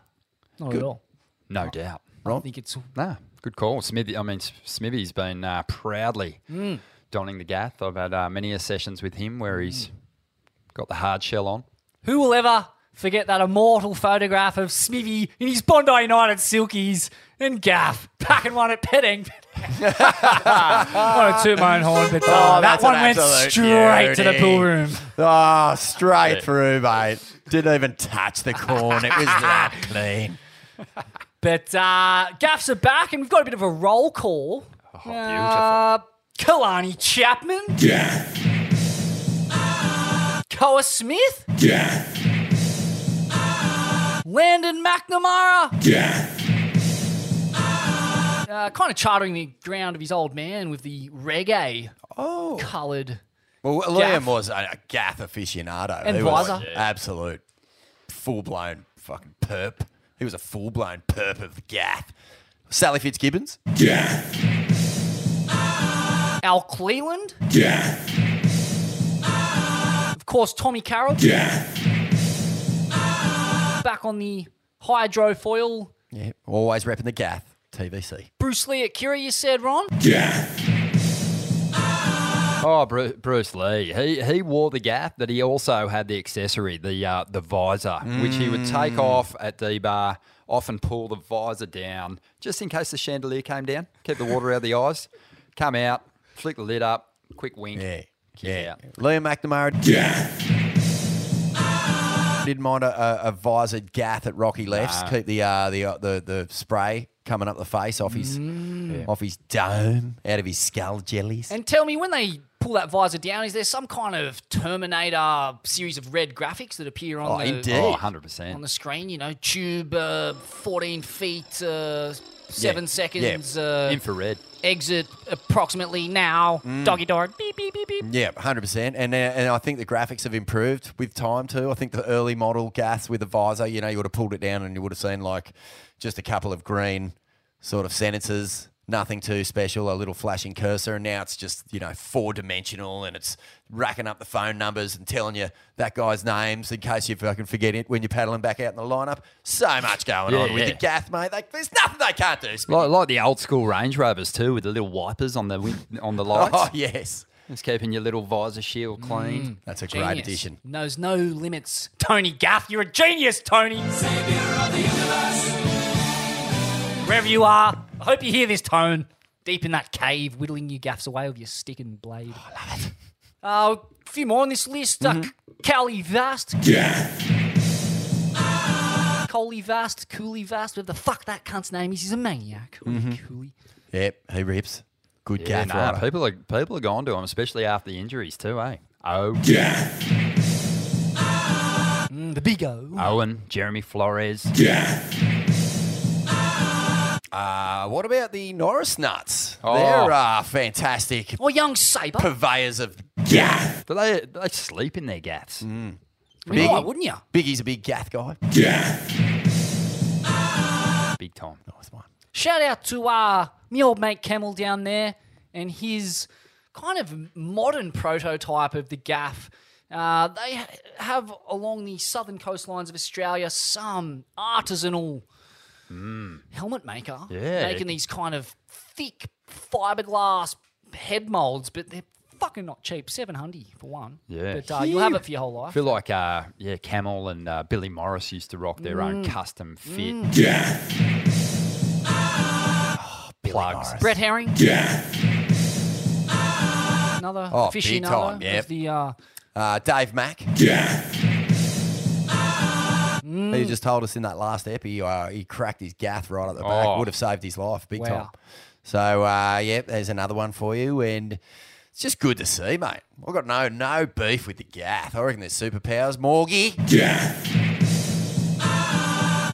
not Good. at all. No doubt. I think it's Nah, good call. Smithy, I mean, Smithy's been uh, proudly Mm. donning the gath. I've had uh, many a sessions with him where he's got the hard shell on. Who will ever forget that immortal photograph of Smithy in his Bondi United silkies and Gaff packing one at Petting? I want to toot my own horn, but Oh, that one went absolute straight to the pool room. Oh, straight through, mate. Didn't even touch the corn. It was that clean. But uh, Gaffs are back, and we've got a bit of a roll call. Oh, beautiful. Uh, Kalani Chapman. Death. Koa Smith. Death. Landon McNamara. Death. Uh, kind of chartering the ground of his old man with the reggae Oh. coloured. Well, Gaff. Liam was a, a Gath aficionado. And He was Visor. absolute full blown fucking perp. He was a full blown perp of the Gath. Sally Fitzgibbons. Death. Al Cleland. Death. Of course, Tommy Carroll. Death. Back on the hydrofoil. Yeah, always repping the Gath. TVC. Bruce Lee at Kirra, you said, Ron? Death. Oh, Bruce Lee. He he wore the gaff, but he also had the accessory, the uh, the visor, which he would take Mm. off at the bar, often pull the visor down just in case the chandelier came down, keep the water out of the eyes, come out, flick the lid up, quick wink. Yeah. kick Yeah. out. Liam McNamara. Yeah Didn't mind a, a, a visored gaff at Rocky lefts. Nah. Keep the uh, the uh, the the spray coming up the face off his Mm. off his dome, out of his skull jellies. And tell me, when they pull that visor down, is there some kind of Terminator series of red graphics that appear on Oh, the indeed. Oh, 100%. on the screen? You know, tube, uh, fourteen feet, uh, seven Yeah. seconds, uh, Infrared. exit approximately now. Mm. Doggy dog. Beep beep beep beep. Yeah, hundred percent, and uh, and I think the graphics have improved with time too. I think the early model gas with the visor, you know, you would have pulled it down and you would have seen like just a couple of green sort of sentences, nothing too special, a little flashing cursor, and now it's just you know four dimensional and it's racking up the phone numbers and telling you that guy's names in case you fucking forget it when you're paddling back out in the lineup. So much going Yeah, on with yeah. the gaff, mate. Like, there's nothing they can't do. Like, like the old school Range Rovers too, with the little wipers on the win- on the lights. Oh yes, It's keeping your little visor shield mm. clean. that's a Genius. great addition. Knows no limits. Tony Gaff, you're a genius, Tony. Wherever you are, I hope you hear this tone deep in that cave, whittling your gaffs away with your stick and blade. I love it. Uh, a few more on this list. Uh, Cali Vast. Yeah. Coley Vast, Cooley Vast, whatever the fuck that cunt's name is. He's a maniac. Holy Cooley. Yep, he rips. Good Yeah, gaff nah, people are people are gone to him, especially after the injuries too, eh? Oh, Mm, the big O. Owen, Jeremy Flores. Uh, what about the Norris nuts? Oh. They're uh, fantastic Or young Sabre. purveyors of gaff. Do they do they sleep in their gaffs? Mm. You might, wouldn't you? Biggie's a big gaff guy. Big time. Nice one. Shout out to uh, me old mate Camel down there and his kind of modern prototype of the gaff. Uh, they ha- have along the southern coastlines of Australia some artisanal helmet maker Yeah. making these kind of thick fiberglass head molds, but they're fucking not cheap. Seven hundred for one. Yeah. but uh, you'll have it for your whole life. I life. feel like uh, yeah, Camel and uh, Billy Morris used to rock their own Mm. custom fit Yeah. plugs. Brett Herring. Yeah. Another Oh, big aficionado time, yep. of the uh, Uh, Dave Mack. He just told us in that last ep he, uh, he cracked his gaff right at the back. Oh. Would have saved his life big Wow. time. So, uh, yeah, there's another one for you. And it's just good to see, mate. I've got no no beef with the gaff. I reckon there's superpowers. Morgie.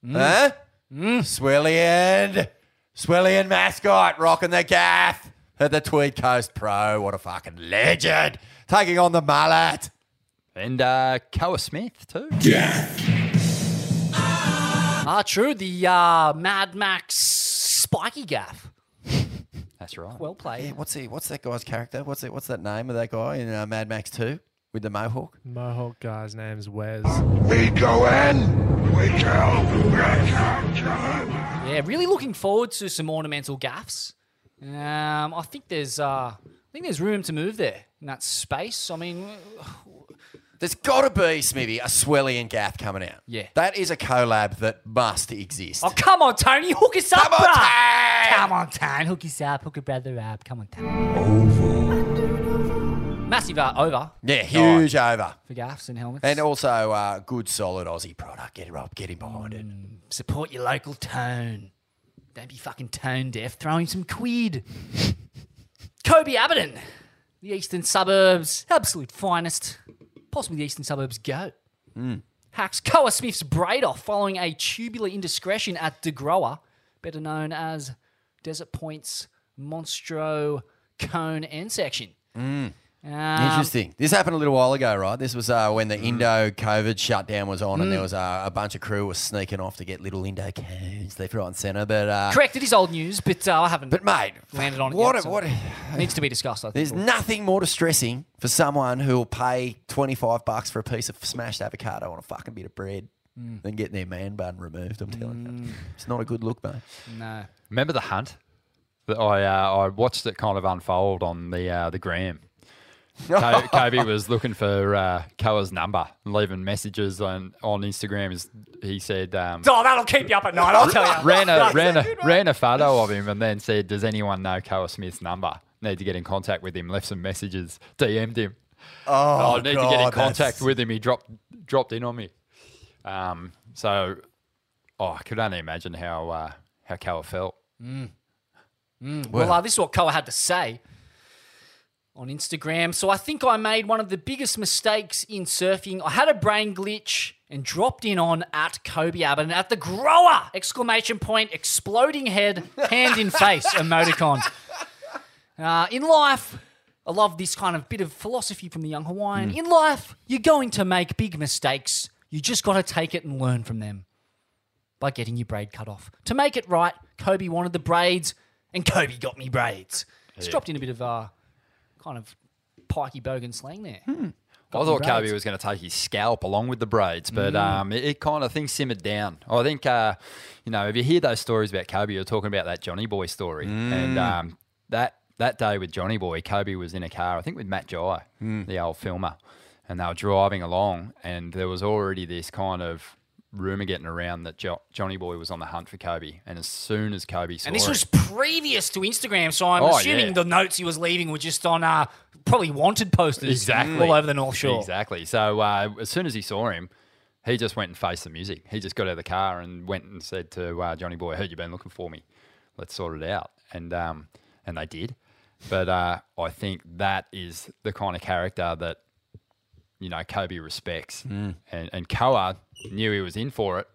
Huh? Swellian. Swellian mascot rocking the gaff at the Tweed Coast Pro. What a fucking legend. Taking on the mullet. And uh, Koa Smith too. Ah, true. The uh, Mad Max spiky gaff. That's right. Well played. Yeah, what's he? What's that guy's character? What's it? What's that name of that guy in uh, Mad Max Two with the mohawk? Mohawk guy's name's Wes. We go in, we tell Yeah, really looking forward to some ornamental gaffs. Um, I think there's uh, I think there's room to move there in that space. I mean, There's got to be Smithy a Swelly and Gath coming out. Yeah. that is a collab that must exist. oh come on, Tony, hook us up, Come on, bruh. Tane! Come on, Tane, hook us up, hook a brother up. Come on, Tane. Massive uh, over Yeah, huge over. for gaffs and helmets. And also uh, good, solid Aussie product. Get it up, get him behind it. support your local tone. Don't be fucking tone deaf. Throw him some quid. Koby Abberton, the eastern suburbs, absolute finest. Possibly the eastern suburbs go. Hmm. Hacks Koa Smith's braid off following a tubular indiscretion at De Grower, better known as Desert Point's Monstro Cone End section. Hmm. Um, Interesting. This happened a little while ago, right? This was uh, when the Indo COVID shutdown was on, and Mm. there was uh, a bunch of crew was sneaking off to get little Indo cones left, right, and centre. But uh, Correct, it is old news, but uh, I haven't But mate, landed on it what yet. so what needs to be discussed. I think. There's nothing more distressing for someone who will pay 25 bucks for a piece of smashed avocado on a fucking bit of bread Mm. than getting their man bun removed. I'm telling you. It's not a good look, mate. No. Remember the hunt? That I uh, I watched it kind of unfold on the uh, the gram. Ko- Koby was looking for uh, Koa's number and leaving messages on, on Instagram. Is- He said, um, Oh, that'll keep you up at night, I'll tell you. ran a ran a ran a photo of him and then said, "Does anyone know Koa Smith's number? Need to get in contact with him." Left some messages, DM'd him. Oh, I need to get in contact that's- with him. He dropped dropped in on me. Um, so, oh, I could only imagine how uh, how Koa felt. Mm. Mm. Well, uh, this is what Koa had to say on Instagram. So I think I made one of the biggest mistakes in surfing. I had a brain glitch and dropped in on at Koby Abberton at the grower! Exclamation point, exploding head, hand in face emoticon. Uh, in life, I love this kind of bit of philosophy from the young Hawaiian. In life, you're going to make big mistakes. You just got to take it and learn from them by getting your braid cut off. To make it right, Koby wanted the braids, and Koby got me braids. It's Yeah. dropped in a bit of uh, kind of pikey bogan slang there. I thought Koby was going to take his scalp along with the braids, but Mm. um, it, it kind of things simmered down. I think, uh, you know, if you hear those stories about Koby, you're talking about that Johnny Boy story, and Mm. um, that that day with Johnny Boy, Koby was in a car, I think with Matt Jai, Mm. the old filmer, and they were driving along, and there was already this kind of rumor getting around that jo- Johnny Boy was on the hunt for Koby, and as soon as Koby saw And this it- was previous to Instagram, so I'm Oh, assuming yeah. the notes he was leaving were just on uh, probably wanted posters exactly all over the North Shore. Exactly. So uh, as soon as he saw him, he just went and faced the music. He just got out of the car and went and said to uh, Johnny Boy, "I heard you've been looking for me. Let's sort it out." And um, and they did. But uh, I think that is the kind of character that you know Koby respects, Mm. and and Koa knew he was in for it.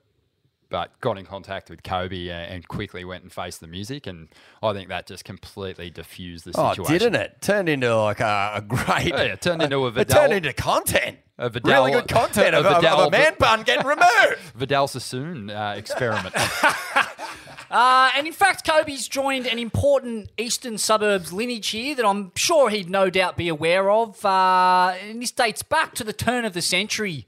But got in contact with Koby and quickly went and faced the music, and I think that just completely diffused the situation. Oh, didn't it? Turned into like a, a great. Oh, yeah, it turned into a It Vidal- turned into content. A Vidal, really good content of, of- of a man bun getting removed. Vidal Sassoon uh, experiment. Uh, and in fact, Koby's joined an important eastern suburbs lineage here that I'm sure he'd no doubt be aware of. Uh, and this dates back to the turn of the century,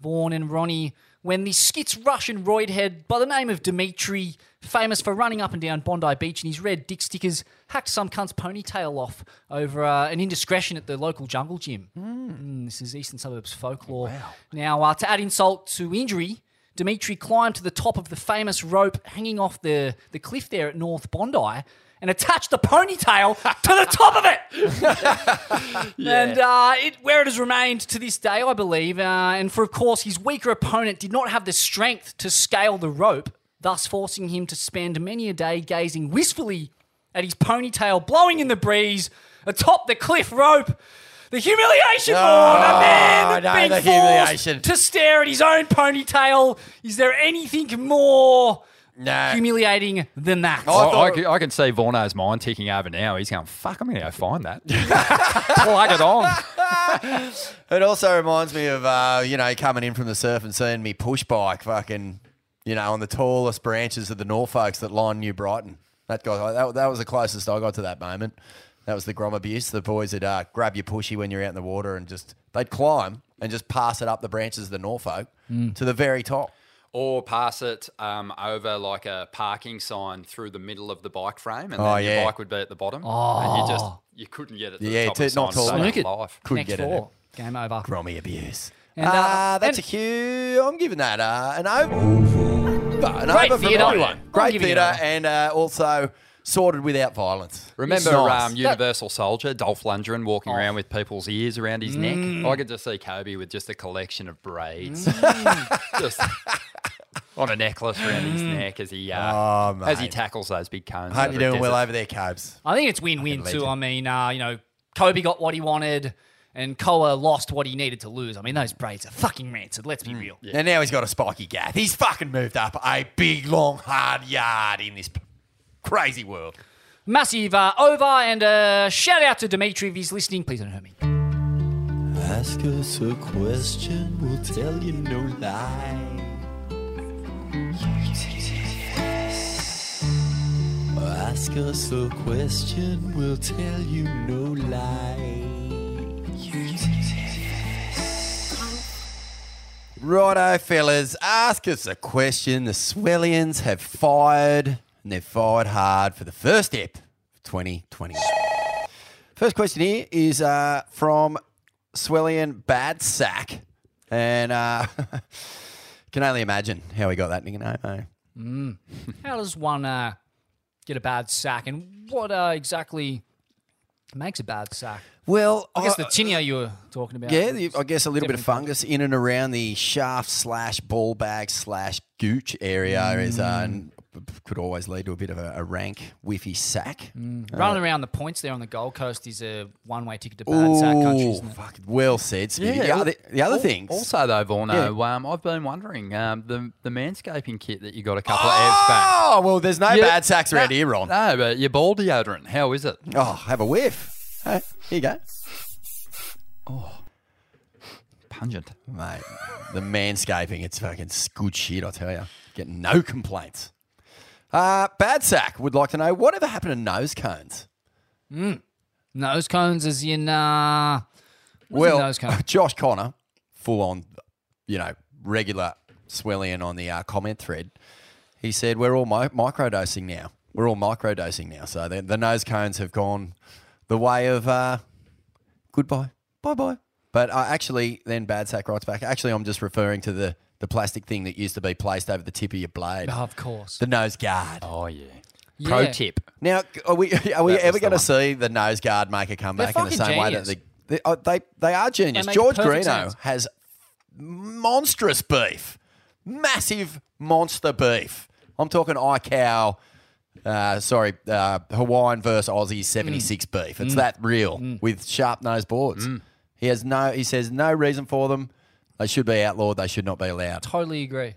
Vaughan and Ronnie, when the skits Russian roidhead by the name of Dmitri, famous for running up and down Bondi Beach in his red dick stickers, hacked some cunt's ponytail off over uh, an indiscretion at the local jungle gym. Mm, this is eastern suburbs folklore. Now, uh, to add insult to injury, Dimitri climbed to the top of the famous rope hanging off the, the cliff there at North Bondi and attached the ponytail to the top of it. And uh, it, where it has remained to this day, I believe. Uh, and for, of course, his weaker opponent did not have the strength to scale the rope, thus forcing him to spend many a day gazing wistfully at his ponytail blowing in the breeze atop the cliff rope. The humiliation, Oh, Vaughan, a man no, being the humiliation. to stare at his own ponytail. Is there anything more humiliating than that? I, I, can, I can see Vorno's mind ticking over now. He's going, fuck, I'm going to go find that. Plug it on. It also reminds me of uh, you know coming in from the surf and seeing me push bike fucking you know on the tallest branches of the Norfolks that line New Brighton. That guy that, that was the closest I got to that moment. That was the Grom abuse. The boys would uh, grab your pushy when you're out in the water and just they'd climb and just pass it up the branches of the Norfolk Mm. to the very top. Or pass it um, over like a parking sign through the middle of the bike frame, and Oh, then yeah. your bike would be at the bottom. And you just Oh. you couldn't get it. To Yeah, the top to- of the not sign tall to enough. life. Couldn't Connect get four. it. Game over. Grommy abuse. And, uh, uh, that's and- a cue. I'm giving that uh, an over. An Great over from theatre. everyone. I'm Great giving theatre and uh, also sorted without violence. Remember Nice. um, Universal Soldier, Dolph Lundgren walking Oh. around with people's ears around his neck? Mm. I could just see Koby with just a collection of braids. Mm. just on a necklace around his neck as he uh, Oh, as he tackles those big cones. Hope over you're a doing well over there, Cobes. I think it's win-win Fucking too. I mean, uh, you know, Koby got what he wanted, and Koa lost what he needed to lose. I mean, those braids are fucking rancid. Let's be real. And now he's got a spiky gaff. He's fucking moved up a big, long, hard yard in this p- crazy world. Massive uh, over and uh, shout out to Dimitri if he's listening. Please don't hurt me. Ask us a question, we'll tell you no lie. Ask us a question, we'll tell you no lie. Righto, fellas, ask us a question. The Swellians have fired, and they've fired hard for the first step of 2020. First question here is uh, from Swellian Bad Sack. And uh, can only imagine how he got that nickname. eh? Mm. How does one uh, get a bad sack, and what uh, exactly makes a bad sack? Well, I guess I- the tinea you were talking about. Yeah, the, I guess a little bit of fungus in and around the shaft slash ball bag slash gooch area is uh, could always lead to a bit of a, a rank whiffy sack. Uh, Running around the points there on the Gold Coast is a one-way ticket to bad sack country, Ooh, isn't it? fuck, well said, Smitty. the al- other, the other al- things. Also, though, Vorno, Yeah. um, I've been wondering um, the the manscaping kit that you got a couple of amps back. Oh, well, there's no Yeah, bad sacks around no- here, Ron. No, but your ball deodorant, how is it? Oh, have a whiff. Hey, here you go. Oh pungent. Mate, the manscaping, it's fucking good shit, I tell you. Getting no complaints. Uh, bad sack would like to know whatever happened to nose cones? Mm. Nose cones is in. Uh, well, nose cone? Josh Connor, full on, you know, regular Swellian on the uh, comment thread. He said, We're all mi- microdosing now. We're all microdosing now. So the, the nose cones have gone the way of uh, goodbye, bye bye. But uh, actually, then Bad Sack writes back, actually, I'm just referring to the, the plastic thing that used to be placed over the tip of your blade. Oh, of course. The nose guard. Oh, yeah. Yeah. Pro tip. Now, are we are we That was ever the going to one. see the nose guard make a comeback in the fucking same way that genius. they they, oh, they they are genius. They make George perfect Greenough sense. has monstrous beef, massive monster beef. I'm talking iCow. Uh, sorry, uh, Hawaiian versus Aussie 76 beef. It's Mm. that real with sharp nosed boards. He has no. He says no reason for them. They should be outlawed. They should not be allowed. Totally agree.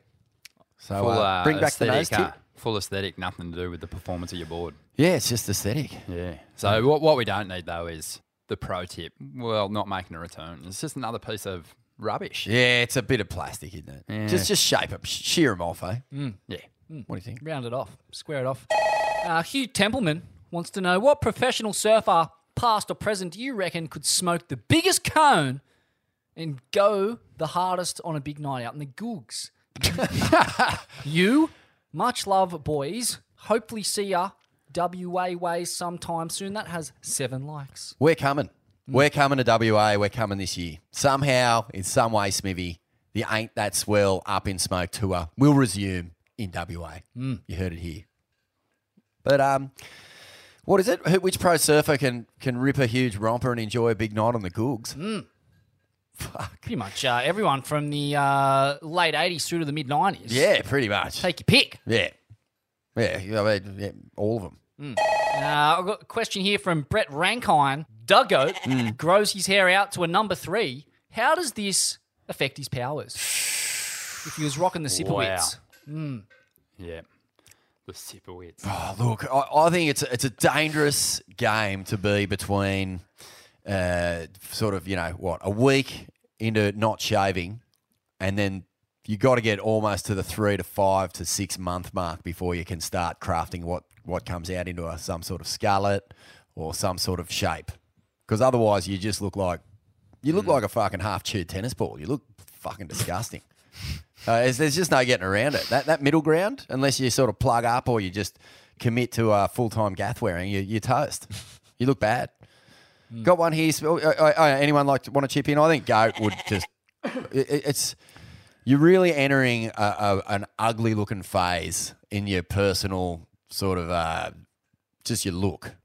So Full, uh, uh, bring back the nose aesthetic, tip. uh, Full aesthetic, nothing to do with the performance of your board. Yeah, it's just aesthetic. Yeah. So what, what we don't need though is the pro tip. Well, not making a return. It's just another piece of rubbish. Yeah, it's a bit of plastic, isn't it? Yeah. Just just shape them, shear them off, eh? Mm. Yeah. What do you think? Round it off, square it off. Uh, Hugh Templeman wants to know what professional surfer, past or present, do you reckon could smoke the biggest cone and go the hardest on a big night out in the googs? you, much love, boys. Hopefully, see ya. WA ways sometime soon. That has seven likes. We're coming. We're coming to WA. We're coming this year. Somehow, in some way, Smithy, the Ain't That Swell Up in Smoke tour will resume in WA. Mm. You heard it here. But um, what is it? Which pro surfer can can rip a huge romper and enjoy a big night on the googs? Mm. Pretty much uh, everyone from the uh, late 80s through to the mid 90s. Yeah, pretty much. Take your pick. Yeah, yeah, I mean, yeah all of them. Uh, I've got a question here from Brett Rankine. Duggo Hmm. grows his hair out to a number three. How does this affect his powers? If he was rocking the Sipowicz. Mm. Yeah. The Sipowicz. Oh, look, I, I think it's a, it's a dangerous game to be between, uh, sort of you know what, a week into not shaving, and then you got to get almost to the three to five to six month mark before you can start crafting what what comes out into a, some sort of scarlet or some sort of shape, because otherwise you just look like you look like a fucking half chewed tennis ball. You look fucking disgusting. Uh, there's, there's just no getting around it. That that middle ground, unless you sort of plug up or you just commit to uh, full time gaff wearing, you, you're toast. You look bad. Got one here. Uh, anyone like to want to chip in? I think goat would just. It, it- it's you're really entering a, a, an ugly looking phase in your personal sort of uh, just your look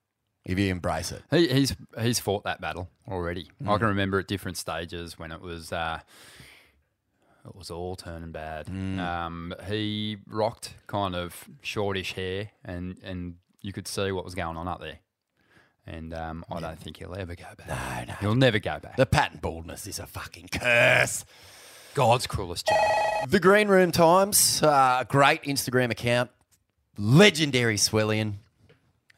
if you embrace it. He, he's he's fought that battle already. I Mm. can remember at different stages when it was uh, it was all turning bad. Mm. Um, he rocked kind of shortish hair, and and you could see what was going on up there. And um, I don't think he'll ever go back. No, no, he'll never go back. The patent baldness is a fucking curse. God's cruelest joke. The Green Room Times, uh, great Instagram account, legendary Swellian.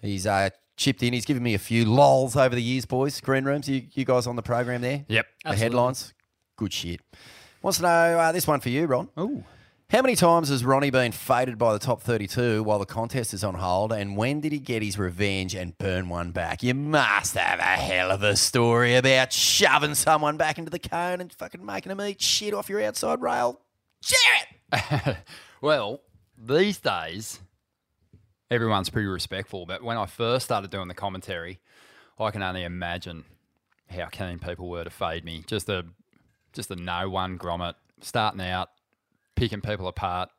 He's uh, chipped in. He's given me a few lols over the years, boys. Green Rooms, you, you guys on the program there? Yep. The Absolutely. headlines, good shit. Wants to know uh, this one for you, Ron. Ooh. How many times has Ronnie been faded by the top 32 while the contest is on hold? And when did he get his revenge and burn one back? You must have a hell of a story about shoving someone back into the cone and fucking making them eat shit off your outside rail. Share it! well, these days, everyone's pretty respectful. But when I first started doing the commentary, I can only imagine how keen people were to fade me. Just a just a no one grommet starting out, picking people apart,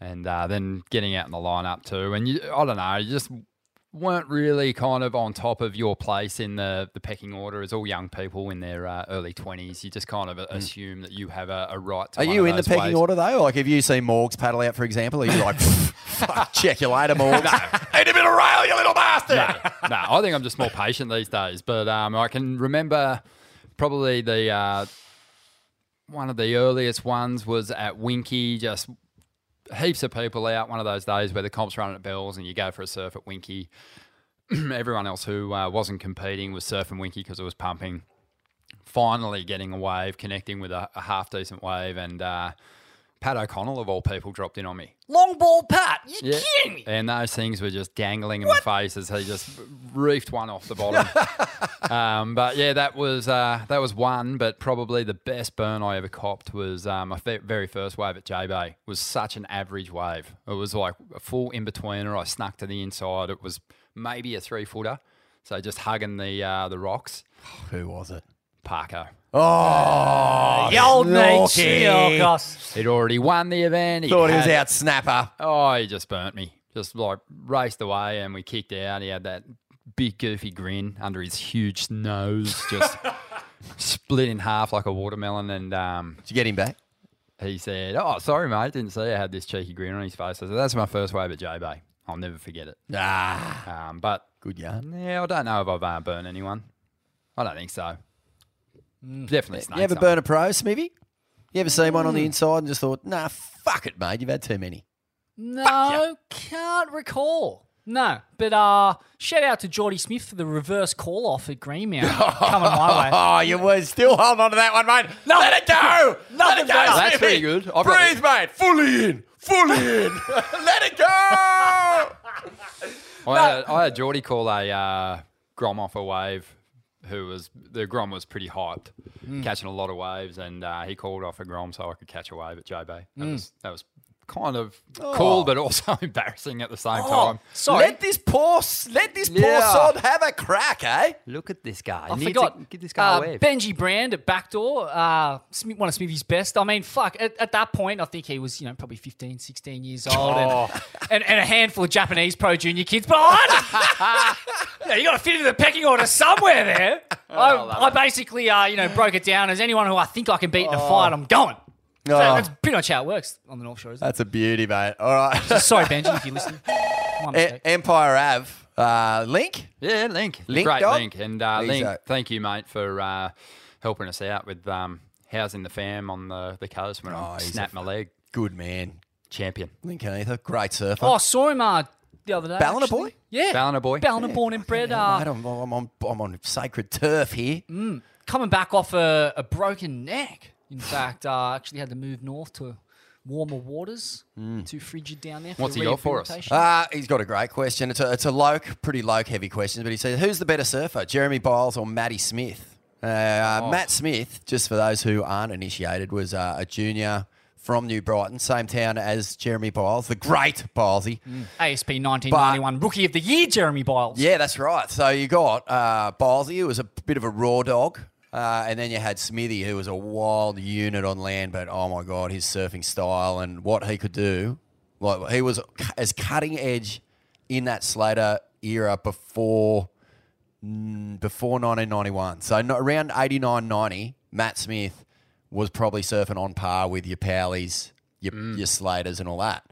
and uh, then getting out in the lineup too. And you, I don't know, you just weren't really kind of on top of your place in the, the pecking order as all young people in their uh, early 20s. You just kind of assume that you have a, a right to Are you in the pecking waves. order though? Like, if you see Morgs paddle out, for example? Are you like, fuck, check you later, Morgs? Ain't a bit of rail, you little bastard. no, no, I think I'm just more patient these days. But um, I can remember probably the uh, one of the earliest ones was at Winky. Just heaps of people out. One of those days where the comps running at Bells and you go for a surf at Winky. Everyone else who uh, wasn't competing was surfing Winky because it was pumping. Finally getting a wave, connecting with a, a half decent wave, and uh, Pat O'Connell of all people dropped in on me. Long ball Pat. You Yeah. kidding me? And those things were just dangling in the face as he just reefed one off the bottom. um, but yeah, that was uh, that was one. But probably the best burn I ever copped was um, my fe- very first wave at J Bay. Was such an average wave. It was like a full in betweener. I snuck to the inside. It was maybe a three footer. So just hugging the uh, the rocks. Who was it? Parker. Oh, The old mate. Snorky. Oh, gosh. He'd already won the event. He Thought he was out snapper. Oh, he just burnt me. Just like raced away and we kicked out. He had that big goofy grin under his huge nose, just split in half like a watermelon. And um, Did you get him back? he said, "Oh, sorry, mate. Didn't see. I had this cheeky grin on his face." I said, "That's my first wave at J Bay. I'll never forget it." Ah, Um, but good yarn. yeah, I don't know if I've uh, burned anyone. I don't think so. Definitely snakes. You ever burn a pro, Smithy? You ever seen one on the inside and just thought, nah, fuck it, mate. You've had too many. No, can't recall. No, but uh, shout out to Jordy Smith for the reverse call off at Greenmount coming my way. Oh, you were still holding on to that one, mate. No. Let it go. Let Nothing it go. better. That's Smithy. pretty good. I've got Breathe, mate. Fully in. Fully in. Let it go. I had, I had Jordy call a uh, Grom off a wave who was, the Grom was pretty hyped, catching a lot of waves, and uh, he called off a Grom so I could catch a wave at J Bay. That, was, that was kind of cool, but also embarrassing at the same time. Sorry. Let this poor, let this poor Yeah. sod have a crack, eh? Look at this guy. I forgot. give this guy uh, a wave. Benji Brand at Backdoor, uh, one of Smithy's best. I mean, fuck, at, at that point, I think he was, you know, probably 15, 16 years old Oh. and, and, and a handful of Japanese pro junior kids. But I you, know, you got to fit into the pecking order somewhere there. I, I basically, uh, you know, broke it down as anyone who I think I can beat in a fight, I'm going. So Oh. that's pretty much how it works on the North Shore, isn't it? That's a beauty, mate. All right. it? Sorry, Benji, if you listen. listening. My E- Empire Ave. Uh, Link? Yeah, Link. Link, Great dog? Link. And uh, He's Link, a- thank you, mate, for uh, helping us out with um, housing the fam on the, the coast when Oh, I he's a snapped my leg. Good man. Champion. Link Heather. Great surfer. Oh, I saw him uh, the other day. Ballina actually. boy? Yeah. Ballina boy. Ballina born and bred. Uh, Mate, I'm, I'm, on, I'm on sacred turf here. coming back off a, a broken neck. In fact, uh, actually had to move north to warmer waters. Too frigid down there. For What's the he got for us? Uh, he's got a great question. It's a, it's a loke, pretty loke heavy question, but he says, who's the better surfer, Jeremy Byles or Matty Smith? Uh, Oh. Matt Smith, just for those who aren't initiated, was uh, a junior from New Brighton, same town as Jeremy Byles, the great Bylesy. ASP 1991 Rookie of the Year, Jeremy Byles. Yeah, that's right. So you got uh, Bylesy, who was a bit of a raw dog. Uh, and then you had Smithy, who was a wild unit on land, but oh my God, his surfing style and what he could do. Like he was as cutting edge in that Slater era before mm, before 1991. So no, around 89, 90, Matt Smith was probably surfing on par with your Powleys, your, your Slaters and all that.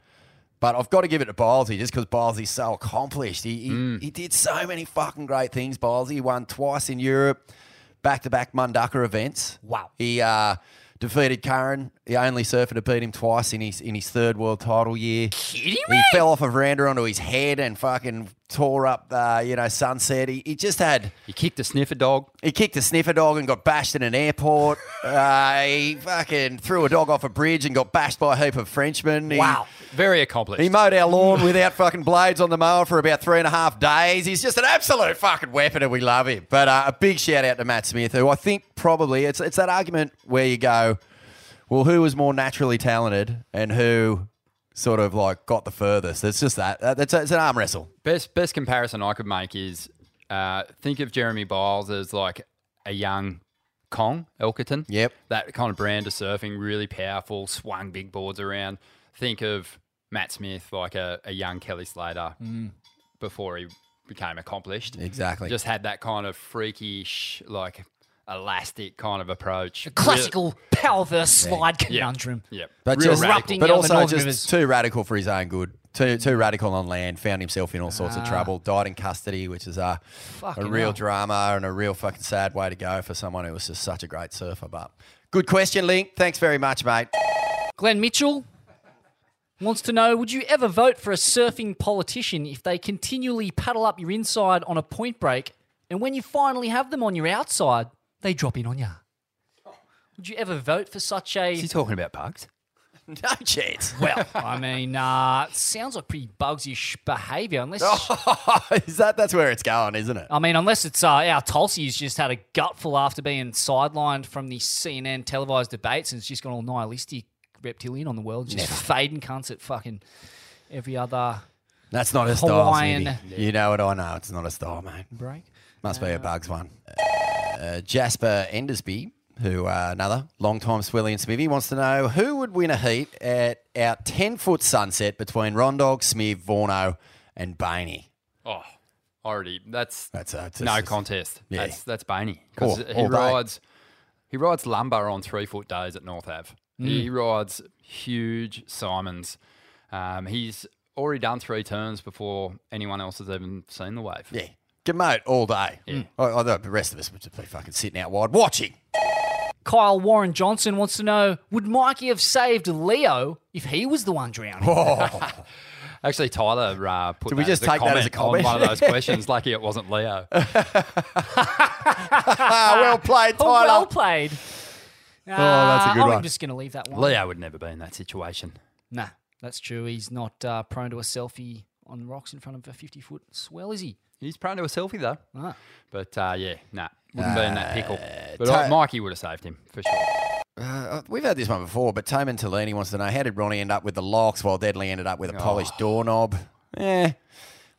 But I've got to give it to Bylesy just because Bylesy's so accomplished. He, he, he did so many fucking great things, Bylesy. He won twice in Europe, back to back Mundaka events. Wow. He uh, defeated Curren, the only surfer to beat him twice in his in his third world title year. Kidding He me? fell off a veranda onto his head and fucking tore up, uh, you know, sunset. He, he just had. He kicked a sniffer dog. He kicked a sniffer dog and got bashed in an airport. uh, he fucking threw a dog off a bridge and got bashed by a heap of Frenchmen. He- Wow. Very accomplished. he mowed our lawn without fucking blades on the mower for about three and a half days. He's just an absolute fucking weapon, and we love him. But uh, a big shout out to Matt Smith, who I think probably it's it's that argument where you go, well, who was more naturally talented and who sort of like got the furthest? It's just that. It's, it's an arm wrestle. Best best comparison I could make is uh, think of Jeremy Byles as like a young Kong Elkerton. Yep. That kind of brand of surfing, really powerful, swung big boards around. Think of Matt Smith like a, a young Kelly Slater Mm. before he became accomplished. Exactly. Just had that kind of freakish, like elastic kind of approach. A classical power versus slide Yeah. conundrum. Yep. But, Real just, radical. but also just Rivers. too radical for his own good. Too too radical on land. Found himself in all sorts of Ah. trouble. Died in custody, which is a, a Fucking real hell. drama and a real fucking sad way to go for someone who was just such a great surfer. But good question, Link. Thanks very much, mate. Glenn Mitchell wants to know Would you ever vote for a surfing politician if they continually paddle up your inside on a point break and when you finally have them on your outside, they drop in on you? Would you ever vote for such a. Is he talking about bugs? No chance. Well, I mean, uh, sounds like pretty Bugsish behaviour, unless. is that that's where it's going, isn't it? I mean, unless it's uh, our Tulsi who's just had a gutful after being sidelined from the CNN televised debates and it's just gone all nihilistic reptilian on the world, just Never. fading cunts at fucking every other That's not a style, Hawaiian Smithy. You know it. I know it's not a style, mate. break. Must be a bugs one. Uh, Jasper Endersby, who uh, another long-time Swellian Smithy, wants to know who would win a heat at our ten-foot sunset between Rondog, Smith, Vorno, and Bainey. Oh, already. That's That's no contest. Yeah. That's that's Bainey because he day. rides he rides lumber on three foot days at North Ave. He Mm. rides huge Simons. Um, he's already done three turns before anyone else has even seen the wave. Yeah, Gamote all day. Yeah. I, I the rest of us would just be fucking sitting out wide watching. Kyle Warren Johnson wants to know Would Mikey have saved Leo if he was the one drowning? Actually, Tyler uh, put Did we that just as a take that as a comment on one of those questions. Lucky it wasn't Leo. Well played, Oh, Tyler. well played. Oh, that's a Uh, good I'm one. just going to leave that one. Leo would never be in that situation. Nah, that's true. He's not uh, prone to a selfie on rocks in front of a 50 foot swell, is he? He's prone to a selfie though. Ah. But uh, yeah, nah, wouldn't be in that pickle. But Ta- uh, Mikey would have saved him for sure. Uh, we've had this one before, but Toman Tellini wants to know how did Ronnie end up with the locks while Deadly ended up with a polished doorknob? Eh.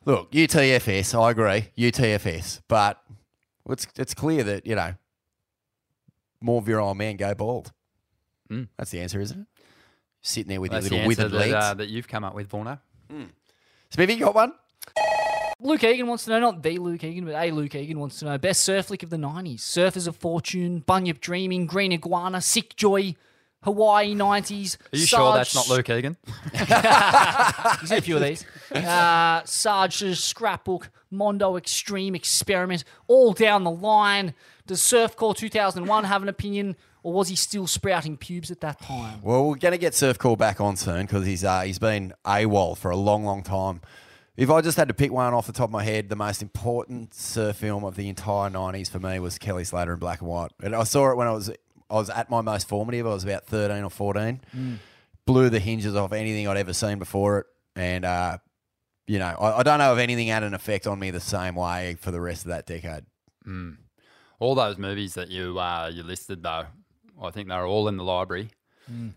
Look, UTFS, I agree, UTFS, but it's it's clear that you know more virile men go bald. Mm. That's the answer, isn't it? Sitting there with That's your little answer withered that, legs. uh, that you've come up with, Vorno. Smithy, you got one? Luke Egan wants to know, not the Luke Egan, but a Luke Egan wants to know best surf flick of the 90s. Surfers of Fortune, Bunyip Dreaming, Green Iguana, Sick Joy, Hawaii 90s. Are you sure that's not Luke Egan? He's in a few of these. Uh, Sarge's Scrapbook, Mondo Extreme Experiment, all down the line. Does Surfcore 2001 have an opinion, or was he still sprouting pubes at that time? Well, we're going to get Surf Call back on soon because he's uh, he's been AWOL for a long, long time. If I just had to pick one off the top of my head, the most important surf film of the entire '90s for me was Kelly Slater in black and white. And I saw it when I was I was at my most formative. I was about 13 or 14. Mm. Blew the hinges off anything I'd ever seen before it, and uh, you know I, I don't know if anything had an effect on me the same way for the rest of that decade. Mm. All those movies that you uh, you listed, though, I think they're all in the library.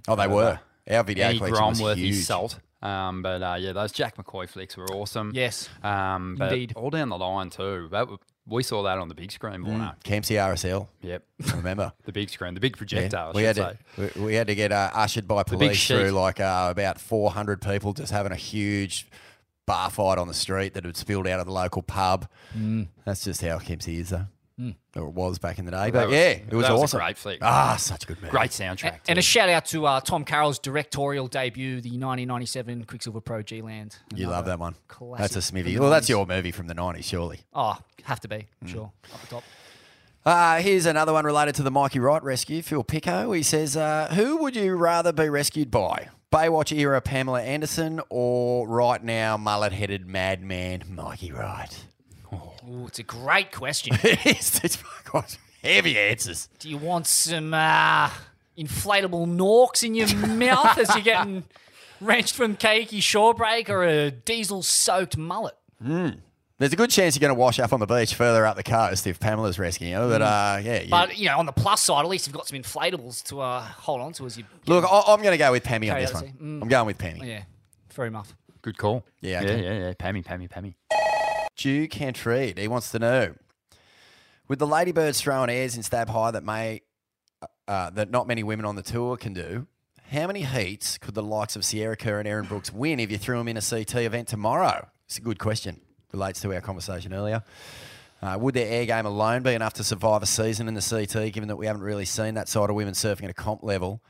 Oh, they Uh, were. Our video Annie collection was Gromworthy huge. Salt. Um, but uh, yeah, those Jack McCoy flicks were awesome. Yes. Um, but Indeed. all down the line too. That, w- we saw that on the big screen, Vorno. Mm. Kempsey RSL. Yep. Remember? the big screen, the big projector. I we should had say. to we, we had to get uh, ushered by police through like uh, about 400 people just having a huge bar fight on the street that had spilled out of the local pub. Mm. That's just how Kempsey is, though. Mm. Or it was back in the day. That But was- yeah, it was that was a awesome. great flick. Ah, such a good movie. Great soundtrack. And, and a shout out to uh, Tom Carroll's directorial debut, the 1997 Quiksilver Pro G Land. You love that one. classic That's a from smithy. Well, that's your movie from the 90s, surely. Oh, have to be, Mm. sure. Up the top. Uh, here's another one related to the Mikey Wright rescue. Phil Pico. He says, uh, "Who would you rather be rescued by? Baywatch era Pamela Anderson or right now mullet-headed madman Mikey Wright?" Ooh, it's a great question. it's, it's quite heavy answers. Do you want some uh, inflatable norks in your mouth as you're getting wrenched from Ke Iki Shorebreak or a diesel-soaked mullet? Mm. There's a good chance you're going to wash up on the beach further up the coast if Pamela's rescuing you. But uh, yeah, you- But, you know, on the plus side, at least you've got some inflatables to uh, hold on to as you... look, I, I'm going to go with Pammy on this one. Mm. I'm going with Pammy. Yeah, fair enough. Good call. Yeah, yeah, yeah, yeah. Pammy, Pammy, Pammy. Duke Hentreed. He wants to know with the Ladybirds throwing airs in stab high that may uh, that not many women on the tour can do. How many heats could the likes of Sierra Kerr and Erin Brooks win if you threw them in a CT event tomorrow? It's a good question. Relates to our conversation earlier. Uh, would their air game alone be enough to survive a season in the CT, given that we haven't really seen that side of women surfing at a comp level?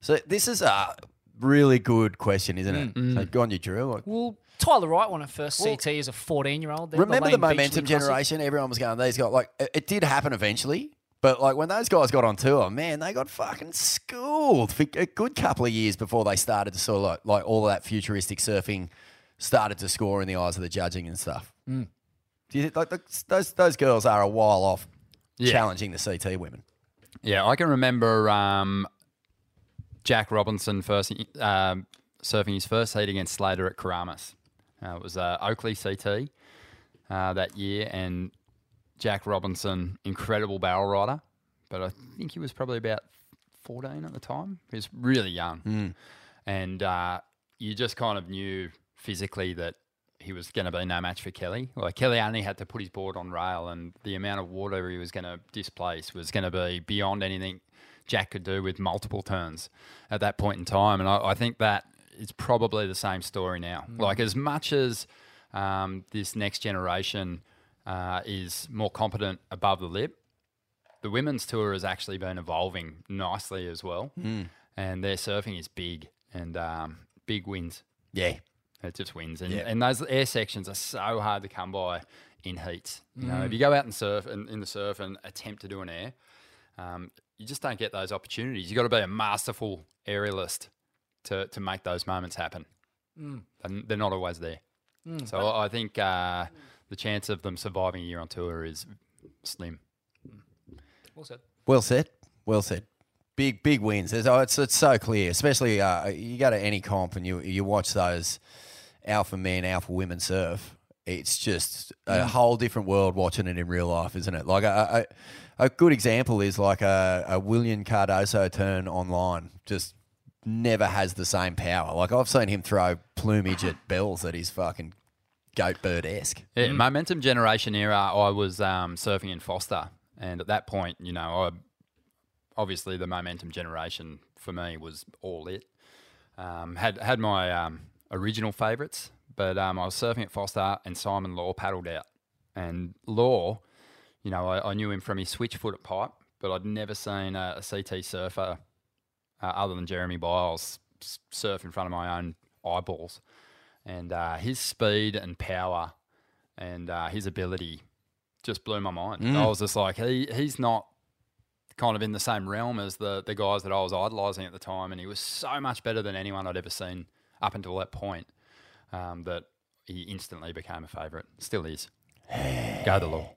So this is a really good question, isn't it? Mm. So go on, you Drew. Well, Tyler Wright won a first CT as a 14 year old. Remember the momentum generation? Everyone was going, these guys, like, it, it did happen eventually. But, like, when those guys got on tour, man, they got fucking schooled for a good couple of years before they started to sort of, like, like all of that futuristic surfing started to score in the eyes of the judging and stuff. Mm. Do you think, like, the- those, those girls are a while off Yeah. challenging the CT women? Yeah, I can remember um, Jack Robinson first um, surfing his first heat against Slater at Keramas. Uh, it was uh, Oakley CT uh, that year, and Jack Robinson, incredible barrel rider, but I think he was probably about 14 at the time. He was really young. Mm. And uh, you just kind of knew physically that he was going to be no match for Kelly. Like Kelly only had to put his board on rail, and the amount of water he was going to displace was going to be beyond anything Jack could do with multiple turns at that point in time. And I, I think that is probably the same story now. Like as much as um, this next generation uh, is more competent above the lip, the women's tour has actually been evolving nicely as well, Mm. and their surfing is big and um, big wins. Yeah, it just wins, and Yeah. and those air sections are so hard to come by in heats. You know, Mm. if you go out and surf and in the surf and attempt to do an air, um, you just don't get those opportunities. You've got to be a masterful aerialist to to make those moments happen. Mm. And they're not always there. Mm. So I think uh, the chance of them surviving a year on tour is slim. Well said. Well said. Well said. Big big wins. There's, oh, it's it's so clear. Especially uh, you go to any comp and you you watch those alpha men, alpha women surf. It's just a Mm. whole different world watching it in real life, isn't it? Like a, a, a good example is like a, a Willian Cardoso turn online. Just never has the same power. Like I've seen him throw plumage at bells that is fucking goat bird esque. Yeah, momentum generation era. I was um, surfing in Foster, and at that point, you know, I obviously the momentum generation for me was all it. Um, had had my um, original favourites, but um, I was surfing at Foster, and Simon Law paddled out, and Law, you know, I, I knew him from his switch foot at pipe, but I'd never seen a, a CT surfer uh, other than Jeremy Byles surf in front of my own eyeballs, and uh, his speed and power and uh, his ability just blew my mind. Mm. I was just like, he he's not kind of in the same realm as the the guys that I was idolizing at the time, and he was so much better than anyone I'd ever seen up until that point. Um, that he instantly became a favourite. Still is. Go the law.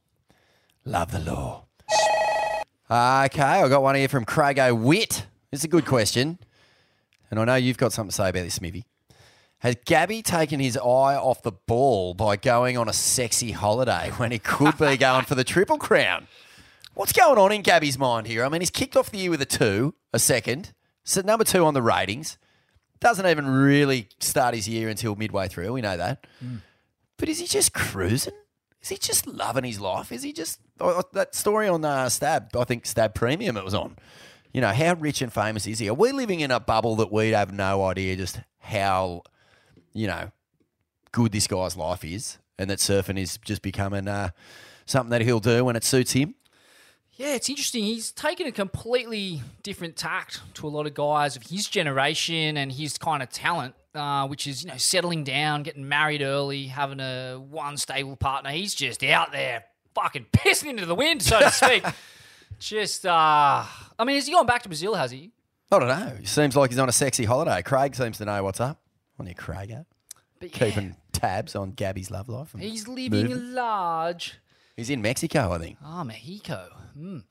Love the law. Okay, I got one here from Craig O'Witt. It's a good question. And I know you've got something to say about this, Smithy. Has Gabby taken his eye off the ball by going on a sexy holiday when he could be going for the Triple Crown? What's going on in Gabby's mind here? I mean, he's kicked off the year with a two, a second, so number two on the ratings. Doesn't even really start his year until midway through. We know that. But is he just cruising? Is he just loving his life? Is he just oh, oh, that story on uh, Stab? I think Stab Premium it was on. You know how rich and famous is he? Are we living in a bubble that we have no idea just how you know good this guy's life is, and that surfing is just becoming uh, something that he'll do when it suits him? Yeah, it's interesting. He's taken a completely different tact to a lot of guys of his generation and his kind of talent, uh, which is you know settling down, getting married early, having a one stable partner. He's just out there, fucking pissing into the wind, so to speak. just, uh, I mean, has he gone back to Brazil? Has he? I don't know. He seems like he's on a sexy holiday. Craig seems to know what's up. On your Craig, eh? But yeah. keeping tabs on Gabby's love life. He's living large. He's in Mexico, I think. Oh, Mexico. Mm.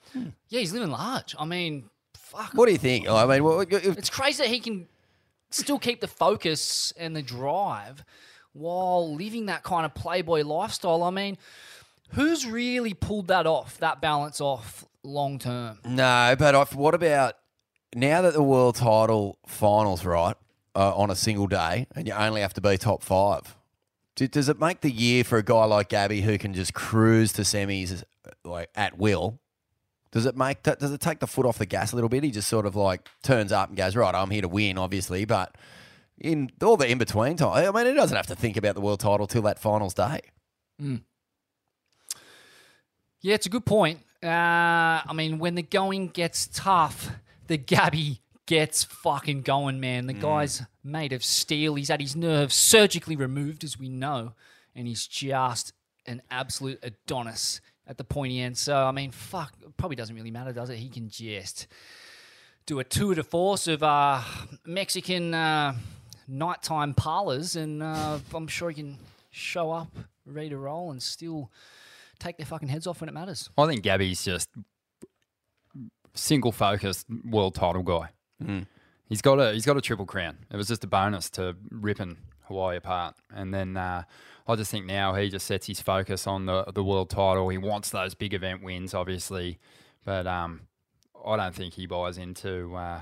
Yeah, he's living large. I mean, fuck. What do you think? I mean, what, if- It's crazy that he can still keep the focus and the drive while living that kind of playboy lifestyle. I mean, who's really pulled that off, that balance off long term? No, but I, what about now that the world title finals right uh, on a single day, and you only have to be top five? do- does it make the year for a guy like Gabby who can just cruise to semis like at will? Does it make that? Does it take the foot off the gas a little bit? He just sort of like turns up and goes, right, I'm here to win, obviously, but in all the in between time, I mean, he doesn't have to think about the world title till that finals day. Mm. Yeah, it's a good point. Uh, I mean, when the going gets tough, the Gabby gets fucking going, man. The guy's made of steel. He's had his nerves surgically removed, as we know, and he's just an absolute Adonis at the pointy end. So, I mean, fuck, probably doesn't really matter, does it? He can just do a tour de force of uh, Mexican uh, nighttime parlors, and uh, I'm sure he can show up ready to roll and still take their fucking heads off when it matters. I think Gabby's just single focused world title guy. Mm. He's got a he's got a triple crown. It was just a bonus to ripping Hawaii apart, and then uh, I just think now he just sets his focus on the the world title. He wants those big event wins, obviously, but um, I don't think he buys into uh,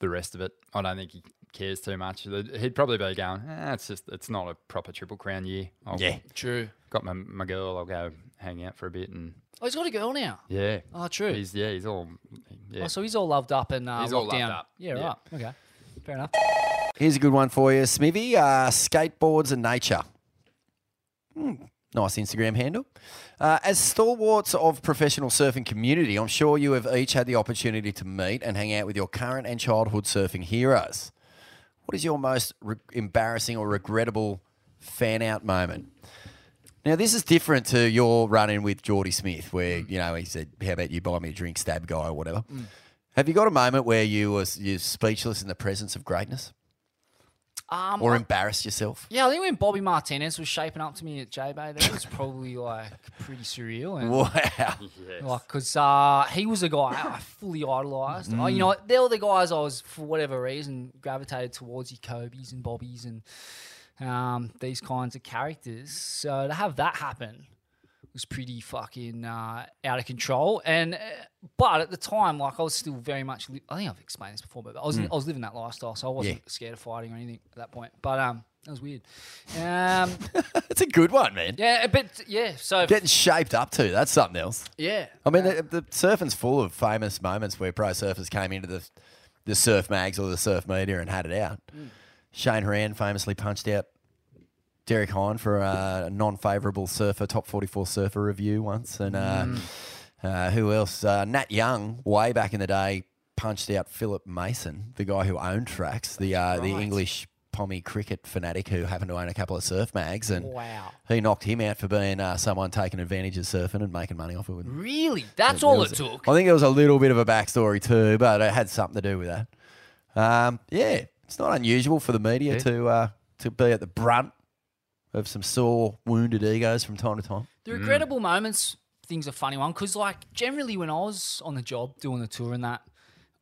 the rest of it. I don't think he cares too much. He'd probably be going, eh, it's just it's not a proper triple crown year. I'll, Yeah. True. Got my my girl. I'll go hang out for a bit and Oh, he's got a girl now. yeah. Oh, true. He's yeah. He's all yeah. Oh, so he's all loved up and uh, He's all loved down. up. Yeah, Yeah. right. Okay. Fair enough. Here's a good one for you, Smithy. Uh, skateboards and nature. Hmm, nice Instagram handle. Uh, as stalwarts of professional surfing community, I'm sure you have each had the opportunity to meet and hang out with your current and childhood surfing heroes. What is your most re- embarrassing or regrettable fan out moment? Now, this is different to your run in with Jordy Smith, where, you know, he said, How about you buy me a drink, stab guy, or whatever. Mm. Have you got a moment where you were you're speechless in the presence of greatness Um, or embarrass yourself? Yeah, I think when Bobby Martinez was shaping up to me at J Bay, that was probably like pretty surreal. And, Wow. Like, because uh, he was a guy I fully idolised. I- you know, they were the guys I was, for whatever reason, gravitated towards your Koby's and Bobby's and um, these kinds of characters. So to have that happen was pretty fucking uh, out of control. And uh, but at the time, like I was still very much. Li- I think I've explained this before, but I was Mm. I was living that lifestyle, so I wasn't Yeah. scared of fighting or anything at that point. But um, that was weird. Um, It's a good one, man. yeah, but yeah. So Getting shaped up to, that's something else. yeah, I mean, the, the surfing's full of famous moments where pro surfers came into the the surf mags or the surf media and had it out. Shane Horan famously punched out Derek Hynd for a non-favourable surfer top 44 surfer review once, and uh, uh, who else? Uh, Nat Young, way back in the day, punched out Philip Mason, the guy who owned Tracks, the uh, the English pommy cricket fanatic who happened to own a couple of surf mags, and Wow. he knocked him out for being uh, someone taking advantage of surfing and making money off of it. Really, that's there all was- it took. I think it was a little bit of a backstory too, but it had something to do with that. Um, yeah, it's not unusual for the media Yeah. to uh, to be at the brunt of some sore, wounded egos from time to time. The regrettable moments thing's a funny one because, like, generally when I was on the job doing the tour and that,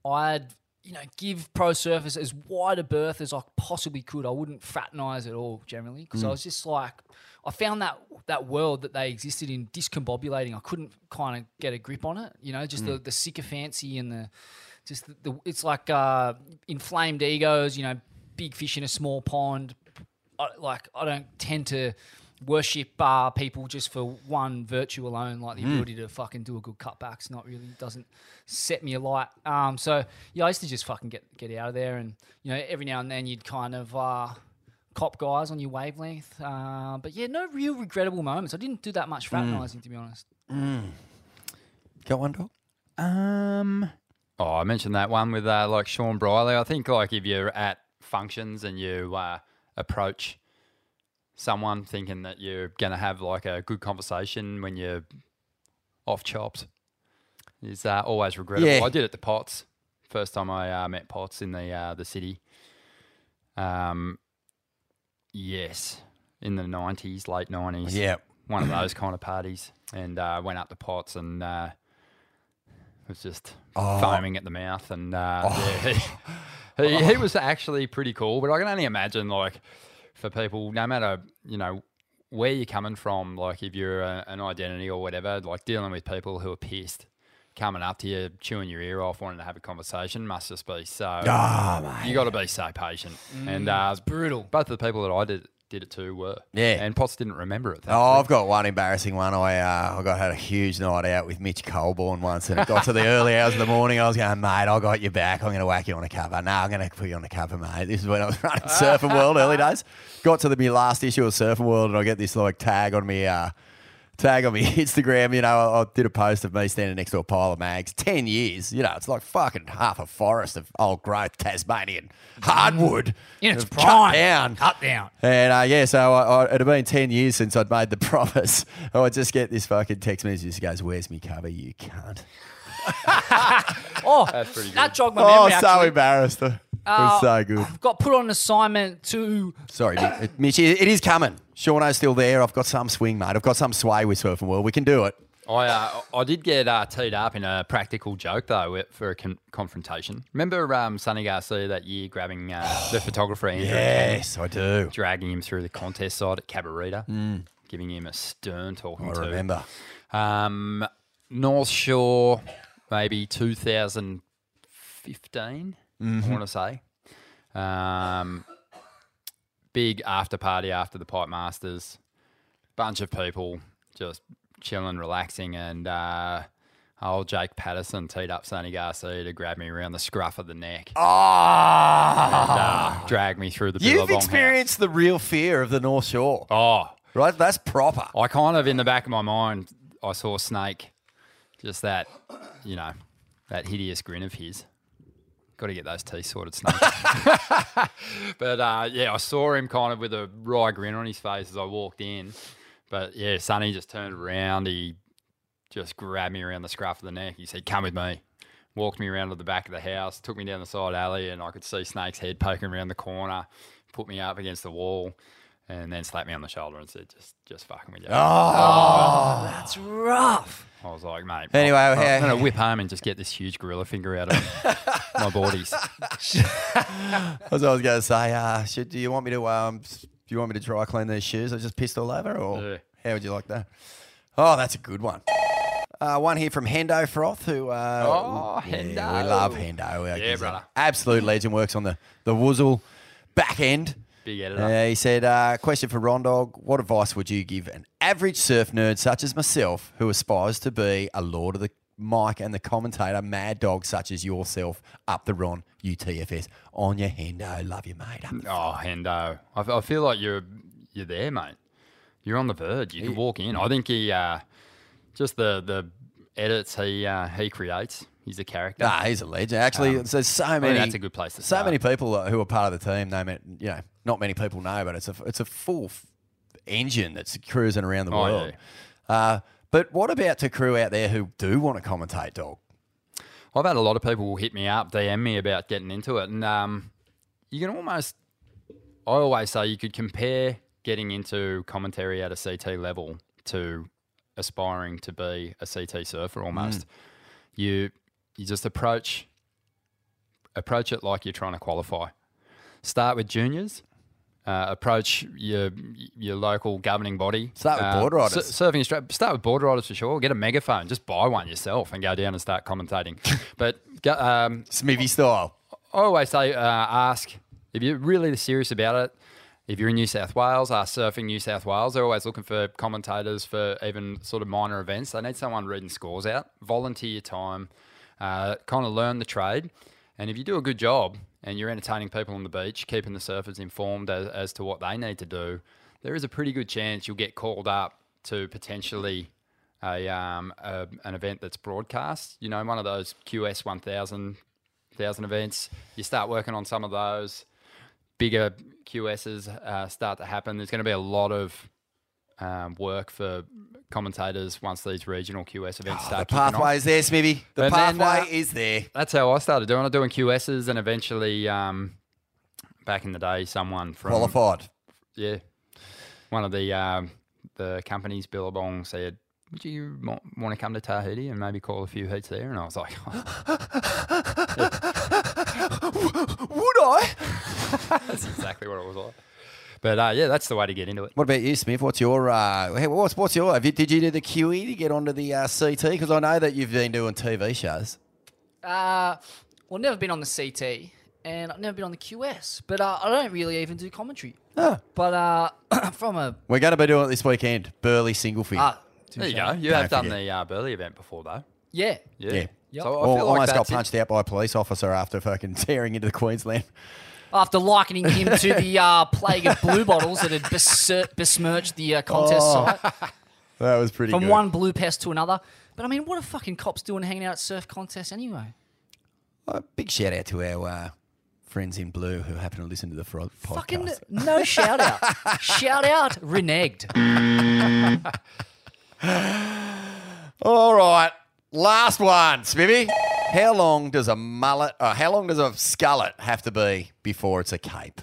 I'd you know give pro surfers as wide a berth as I possibly could. I wouldn't fraternize at all generally because I Mm. was just like, I found that that world that they existed in discombobulating. I couldn't kind of get a grip on it. You know, just the Mm. the sycophancy and the just the, the it's like uh, inflamed egos. You know, big fish in a small pond. I, like I don't tend to worship uh, people just for one virtue alone, like the Mm. ability to fucking do a good cutback's not really doesn't set me alight. Um, so yeah, I used to just fucking get get out of there, and you know every now and then you'd kind of uh, cop guys on your wavelength. Uh, but yeah, no real regrettable moments. I didn't do that much fraternizing, to be honest. Got one dog? Um. Oh, I mentioned that one with uh, like Shawn Briley. I think like if you're at functions and you uh, approach someone thinking that you're going to have like a good conversation when you're off chops is uh, always regrettable. Yeah. I did it to Potts first time I uh, met Potts in the uh, the city. Um. Yes, in the nineties, late nineties. Yeah. one of those kind of parties, and uh, went up to Potts and. Was just Oh. foaming at the mouth, and uh, yeah, he, he, he was actually pretty cool. But I can only imagine, like, for people, no matter you know where you're coming from, like if you're a, an identity or whatever, like dealing with people who are pissed, coming up to you, chewing your ear off, wanting to have a conversation, must just be so. Ah, you got to be so patient, and Mm, uh, it's brutal. Both of the people that I did did it to were. Yeah. And Potts didn't remember it. Oh, I've got one embarrassing one. I uh, I got had a huge night out with Mitch Colborne once, and it got to the early hours of the morning. I was going, mate, I got your back. I'm going to whack you on a cover. No, I'm going to put you on a cover, mate. This is when I was running Surfing World early days. Got to the my last issue of Surfing World, and I get this like tag on me. Uh, Tag on me Instagram, you know, I, I did a post of me standing next to a pile of mags. Ten years, you know, it's like fucking half a forest of old growth Tasmanian hardwood. Yeah, its Cut prime. down. Cut down. And uh, yeah, so I, I, it had been 10 years since I'd made the promise. I just get this fucking text message that goes, Where's me cover, you cunt? Oh, That's pretty good. that jogged my memory. Oh, so actually. embarrassed. It Uh, was so good. I've got put on an assignment to. Sorry, Mi- Mitch, it it is coming. Shauno's still there. I've got some swing, mate. I've got some sway with Surfing World. We can do it. I uh, I did get uh, teed up in a practical joke though wi- for a con- confrontation. Remember um, Sunny Garcia that year grabbing uh, the photographer Andrew Yes, I do. dragging him through the contest side at Cabarita, giving him a stern talking Mm. I to. remember. Um, North Shore, maybe 2015, Mhm. I want to say. Um, big after party after the Pipe Masters. Bunch of people just chilling, relaxing, and uh, old Jake Patterson teed up Sunny Garcia to grab me around the scruff of the neck. Oh, uh, drag me through the You've Billabong house. experienced the real fear of the North Shore. Oh, right. That's proper. I kind of, in the back of my mind, I saw Snake, just that, you know, that hideous grin of his. Got to get those teeth sorted, Snake. but uh, yeah, I saw him kind of with a wry grin on his face as I walked in. But yeah, Sunny just turned around. He just grabbed me around the scruff of the neck. He said, "Come with me." Walked me around to the back of the house, took me down the side alley, and I could see Snake's head poking around the corner. Put me up against the wall, and then slapped me on the shoulder and said, "Just, just fucking with you." Oh. That's rough. I was like, mate. Anyway, I'm, I'm gonna whip home and just get this huge gorilla finger out of my boardies. As I was going to say, uh, should, do you want me to um, do you want me to dry clean these shoes? I just pissed all over, or Yeah. how would you like that? Oh, that's a good one. Uh, one here from Hendo Froth, who uh, Oh, yeah, Hendo. we love Hendo. Yeah, brother. absolute legend. Works on the the Woozle back end. Big editor. Uh, he said, uh, question for Rondog. What advice would you give an average surf nerd such as myself who aspires to be a lord of the mic and the commentator, mad dog such as yourself, up the Ron, UTFS, on your Hendo. Love you, mate. Oh, Hendo. I, f- I feel like you're you're there, mate. You're on the verge. You can walk in. I think he uh, just the the edits he uh, he creates. He's a character. Nah, he's a legend. Actually, Um, there's so many. that's a good place to So start. many people who are part of the team. It. You know, not many people know, but it's a it's a full f- engine that's cruising around the Oh, world. Uh, but what about to crew out there who do want to commentate, dog? I've had a lot of people hit me up, DM me about getting into it, and um, you can almost. I always say you could compare getting into commentary at a CT level to aspiring to be a CT surfer. Almost, you you just approach approach it like you're trying to qualify. Start with juniors. Uh, approach your your local governing body. Start with Uh, board riders. sur- surfing Australia. Start with board riders for sure. Get a megaphone. Just buy one yourself and go down and start commentating. but go- um, Smithy style. I always say, uh, ask if you're really serious about it. If you're in New South Wales, ask Surfing New South Wales. They're always looking for commentators for even sort of minor events. They need someone reading scores out. Volunteer your time, uh, kind of learn the trade. And if you do a good job and you're entertaining people on the beach, keeping the surfers informed as, as to what they need to do, there is a pretty good chance you'll get called up to potentially a, um, a an event that's broadcast. You know, one of those QS 1000 thousand events. You start working on some of those bigger QSs uh, start to happen. There's going to be a lot of um, work for commentators once these regional QS events The start. off. pathway is there, Smithy. The And then, pathway uh, is there. That's how I started doing it, doing QSs, and eventually, um, back in the day, someone from Qualified. yeah, one of the um, the companies, Billabong, said, "Would you want to come to Tahiti and maybe call a few heats there?" And I was like, Would I? "That's exactly what it was like." But uh, yeah, that's the way to get into it. What about you, Smith? What's your uh, hey, what's what's your? Have you, did you do the QE to get onto the uh, CT? Because I know that you've been doing TV shows. Uh, well, never been on the CT. and I've never been on the QS. But uh, I don't really even do commentary. Ah. But uh, from a We're going to be doing it this weekend. Burleigh single fin. Ah, There you go. You Don't have done forget. the uh, Burleigh event before, though. yeah, Yeah. Yeah. Yep. So I Al- feel almost like got that's it. punched out by a police officer after fucking tearing into the Queensland. After likening him to the uh, plague of blue bottles that had besir- besmirched the uh, contest Oh, site. That was pretty good. From good. one blue pest to another. But I mean, what are fucking cops doing hanging out at surf contests anyway? Uh, big shout out to our uh, friends in blue who happen to listen to the Frog podcast. Fucking no shout out. shout out, reneged. All right, last one, Smivvy. How long does a mullet? Uh, how long does a skullet have to be before it's a cape?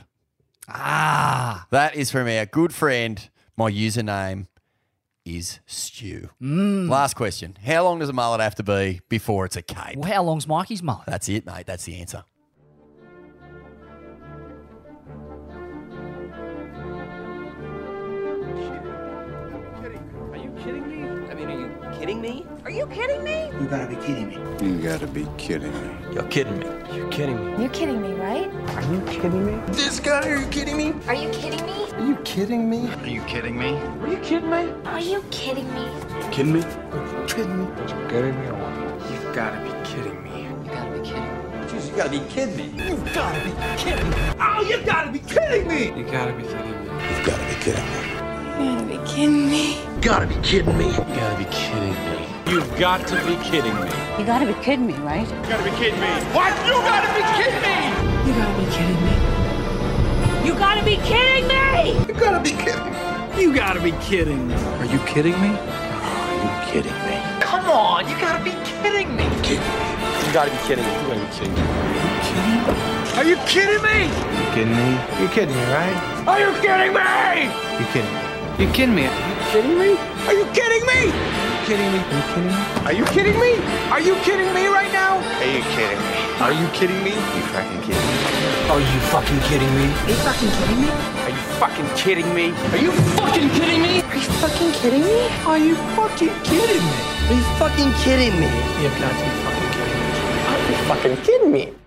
Ah, That is from our good friend. My username is Stew. Mm. Last question: How long does a mullet have to be before it's a cape? well, how long's Mikey's mullet? That's it, mate. That's the answer. Kidding me? Are you kidding me? You gotta be kidding me. You gotta be kidding me. You're kidding me. You're kidding me. You're kidding me, right? Are you kidding me? This guy, are you kidding me? Are you kidding me? Are you kidding me? Are you kidding me? Are you kidding me? Are you kidding me? Kidding me? Kidding me? You kidding me or what? You've got to be kidding me. You gotta be kidding. Jeez, you got to be kidding me. You gotta be kidding me. Oh, you gotta be kidding me. You got to be kidding me. You gotta be kidding me. You gotta be kidding me. You gotta be kidding me. You got to be kidding me. You've got to be kidding me. You gotta be kidding me, right? You gotta be kidding me. What? You gotta be kidding me. You gotta be kidding me. You gotta be kidding me! You gotta be kidding me. You got to be kidding me. Are you kidding me? Are you kidding me? Come on, you got to be kidding me. Kidding me. You got to be kidding me. You got to be kidding me. Are you kidding me? You kidding me? You kidding me, right? Are you kidding me? You kidding me? You kidding me? You kidding me? Are you kidding me? Kidding me? You kidding me? Are you kidding me? Are you kidding me right now? Are you kidding me? Are you kidding me? You fucking kidding me? Are you fucking kidding me? Are you fucking kidding me? Are you fucking kidding me? Are you fucking kidding me? Are you fucking kidding me? Are you fucking kidding me? Are you fucking kidding me? You've got to be fucking kidding me. Are you fucking kidding me?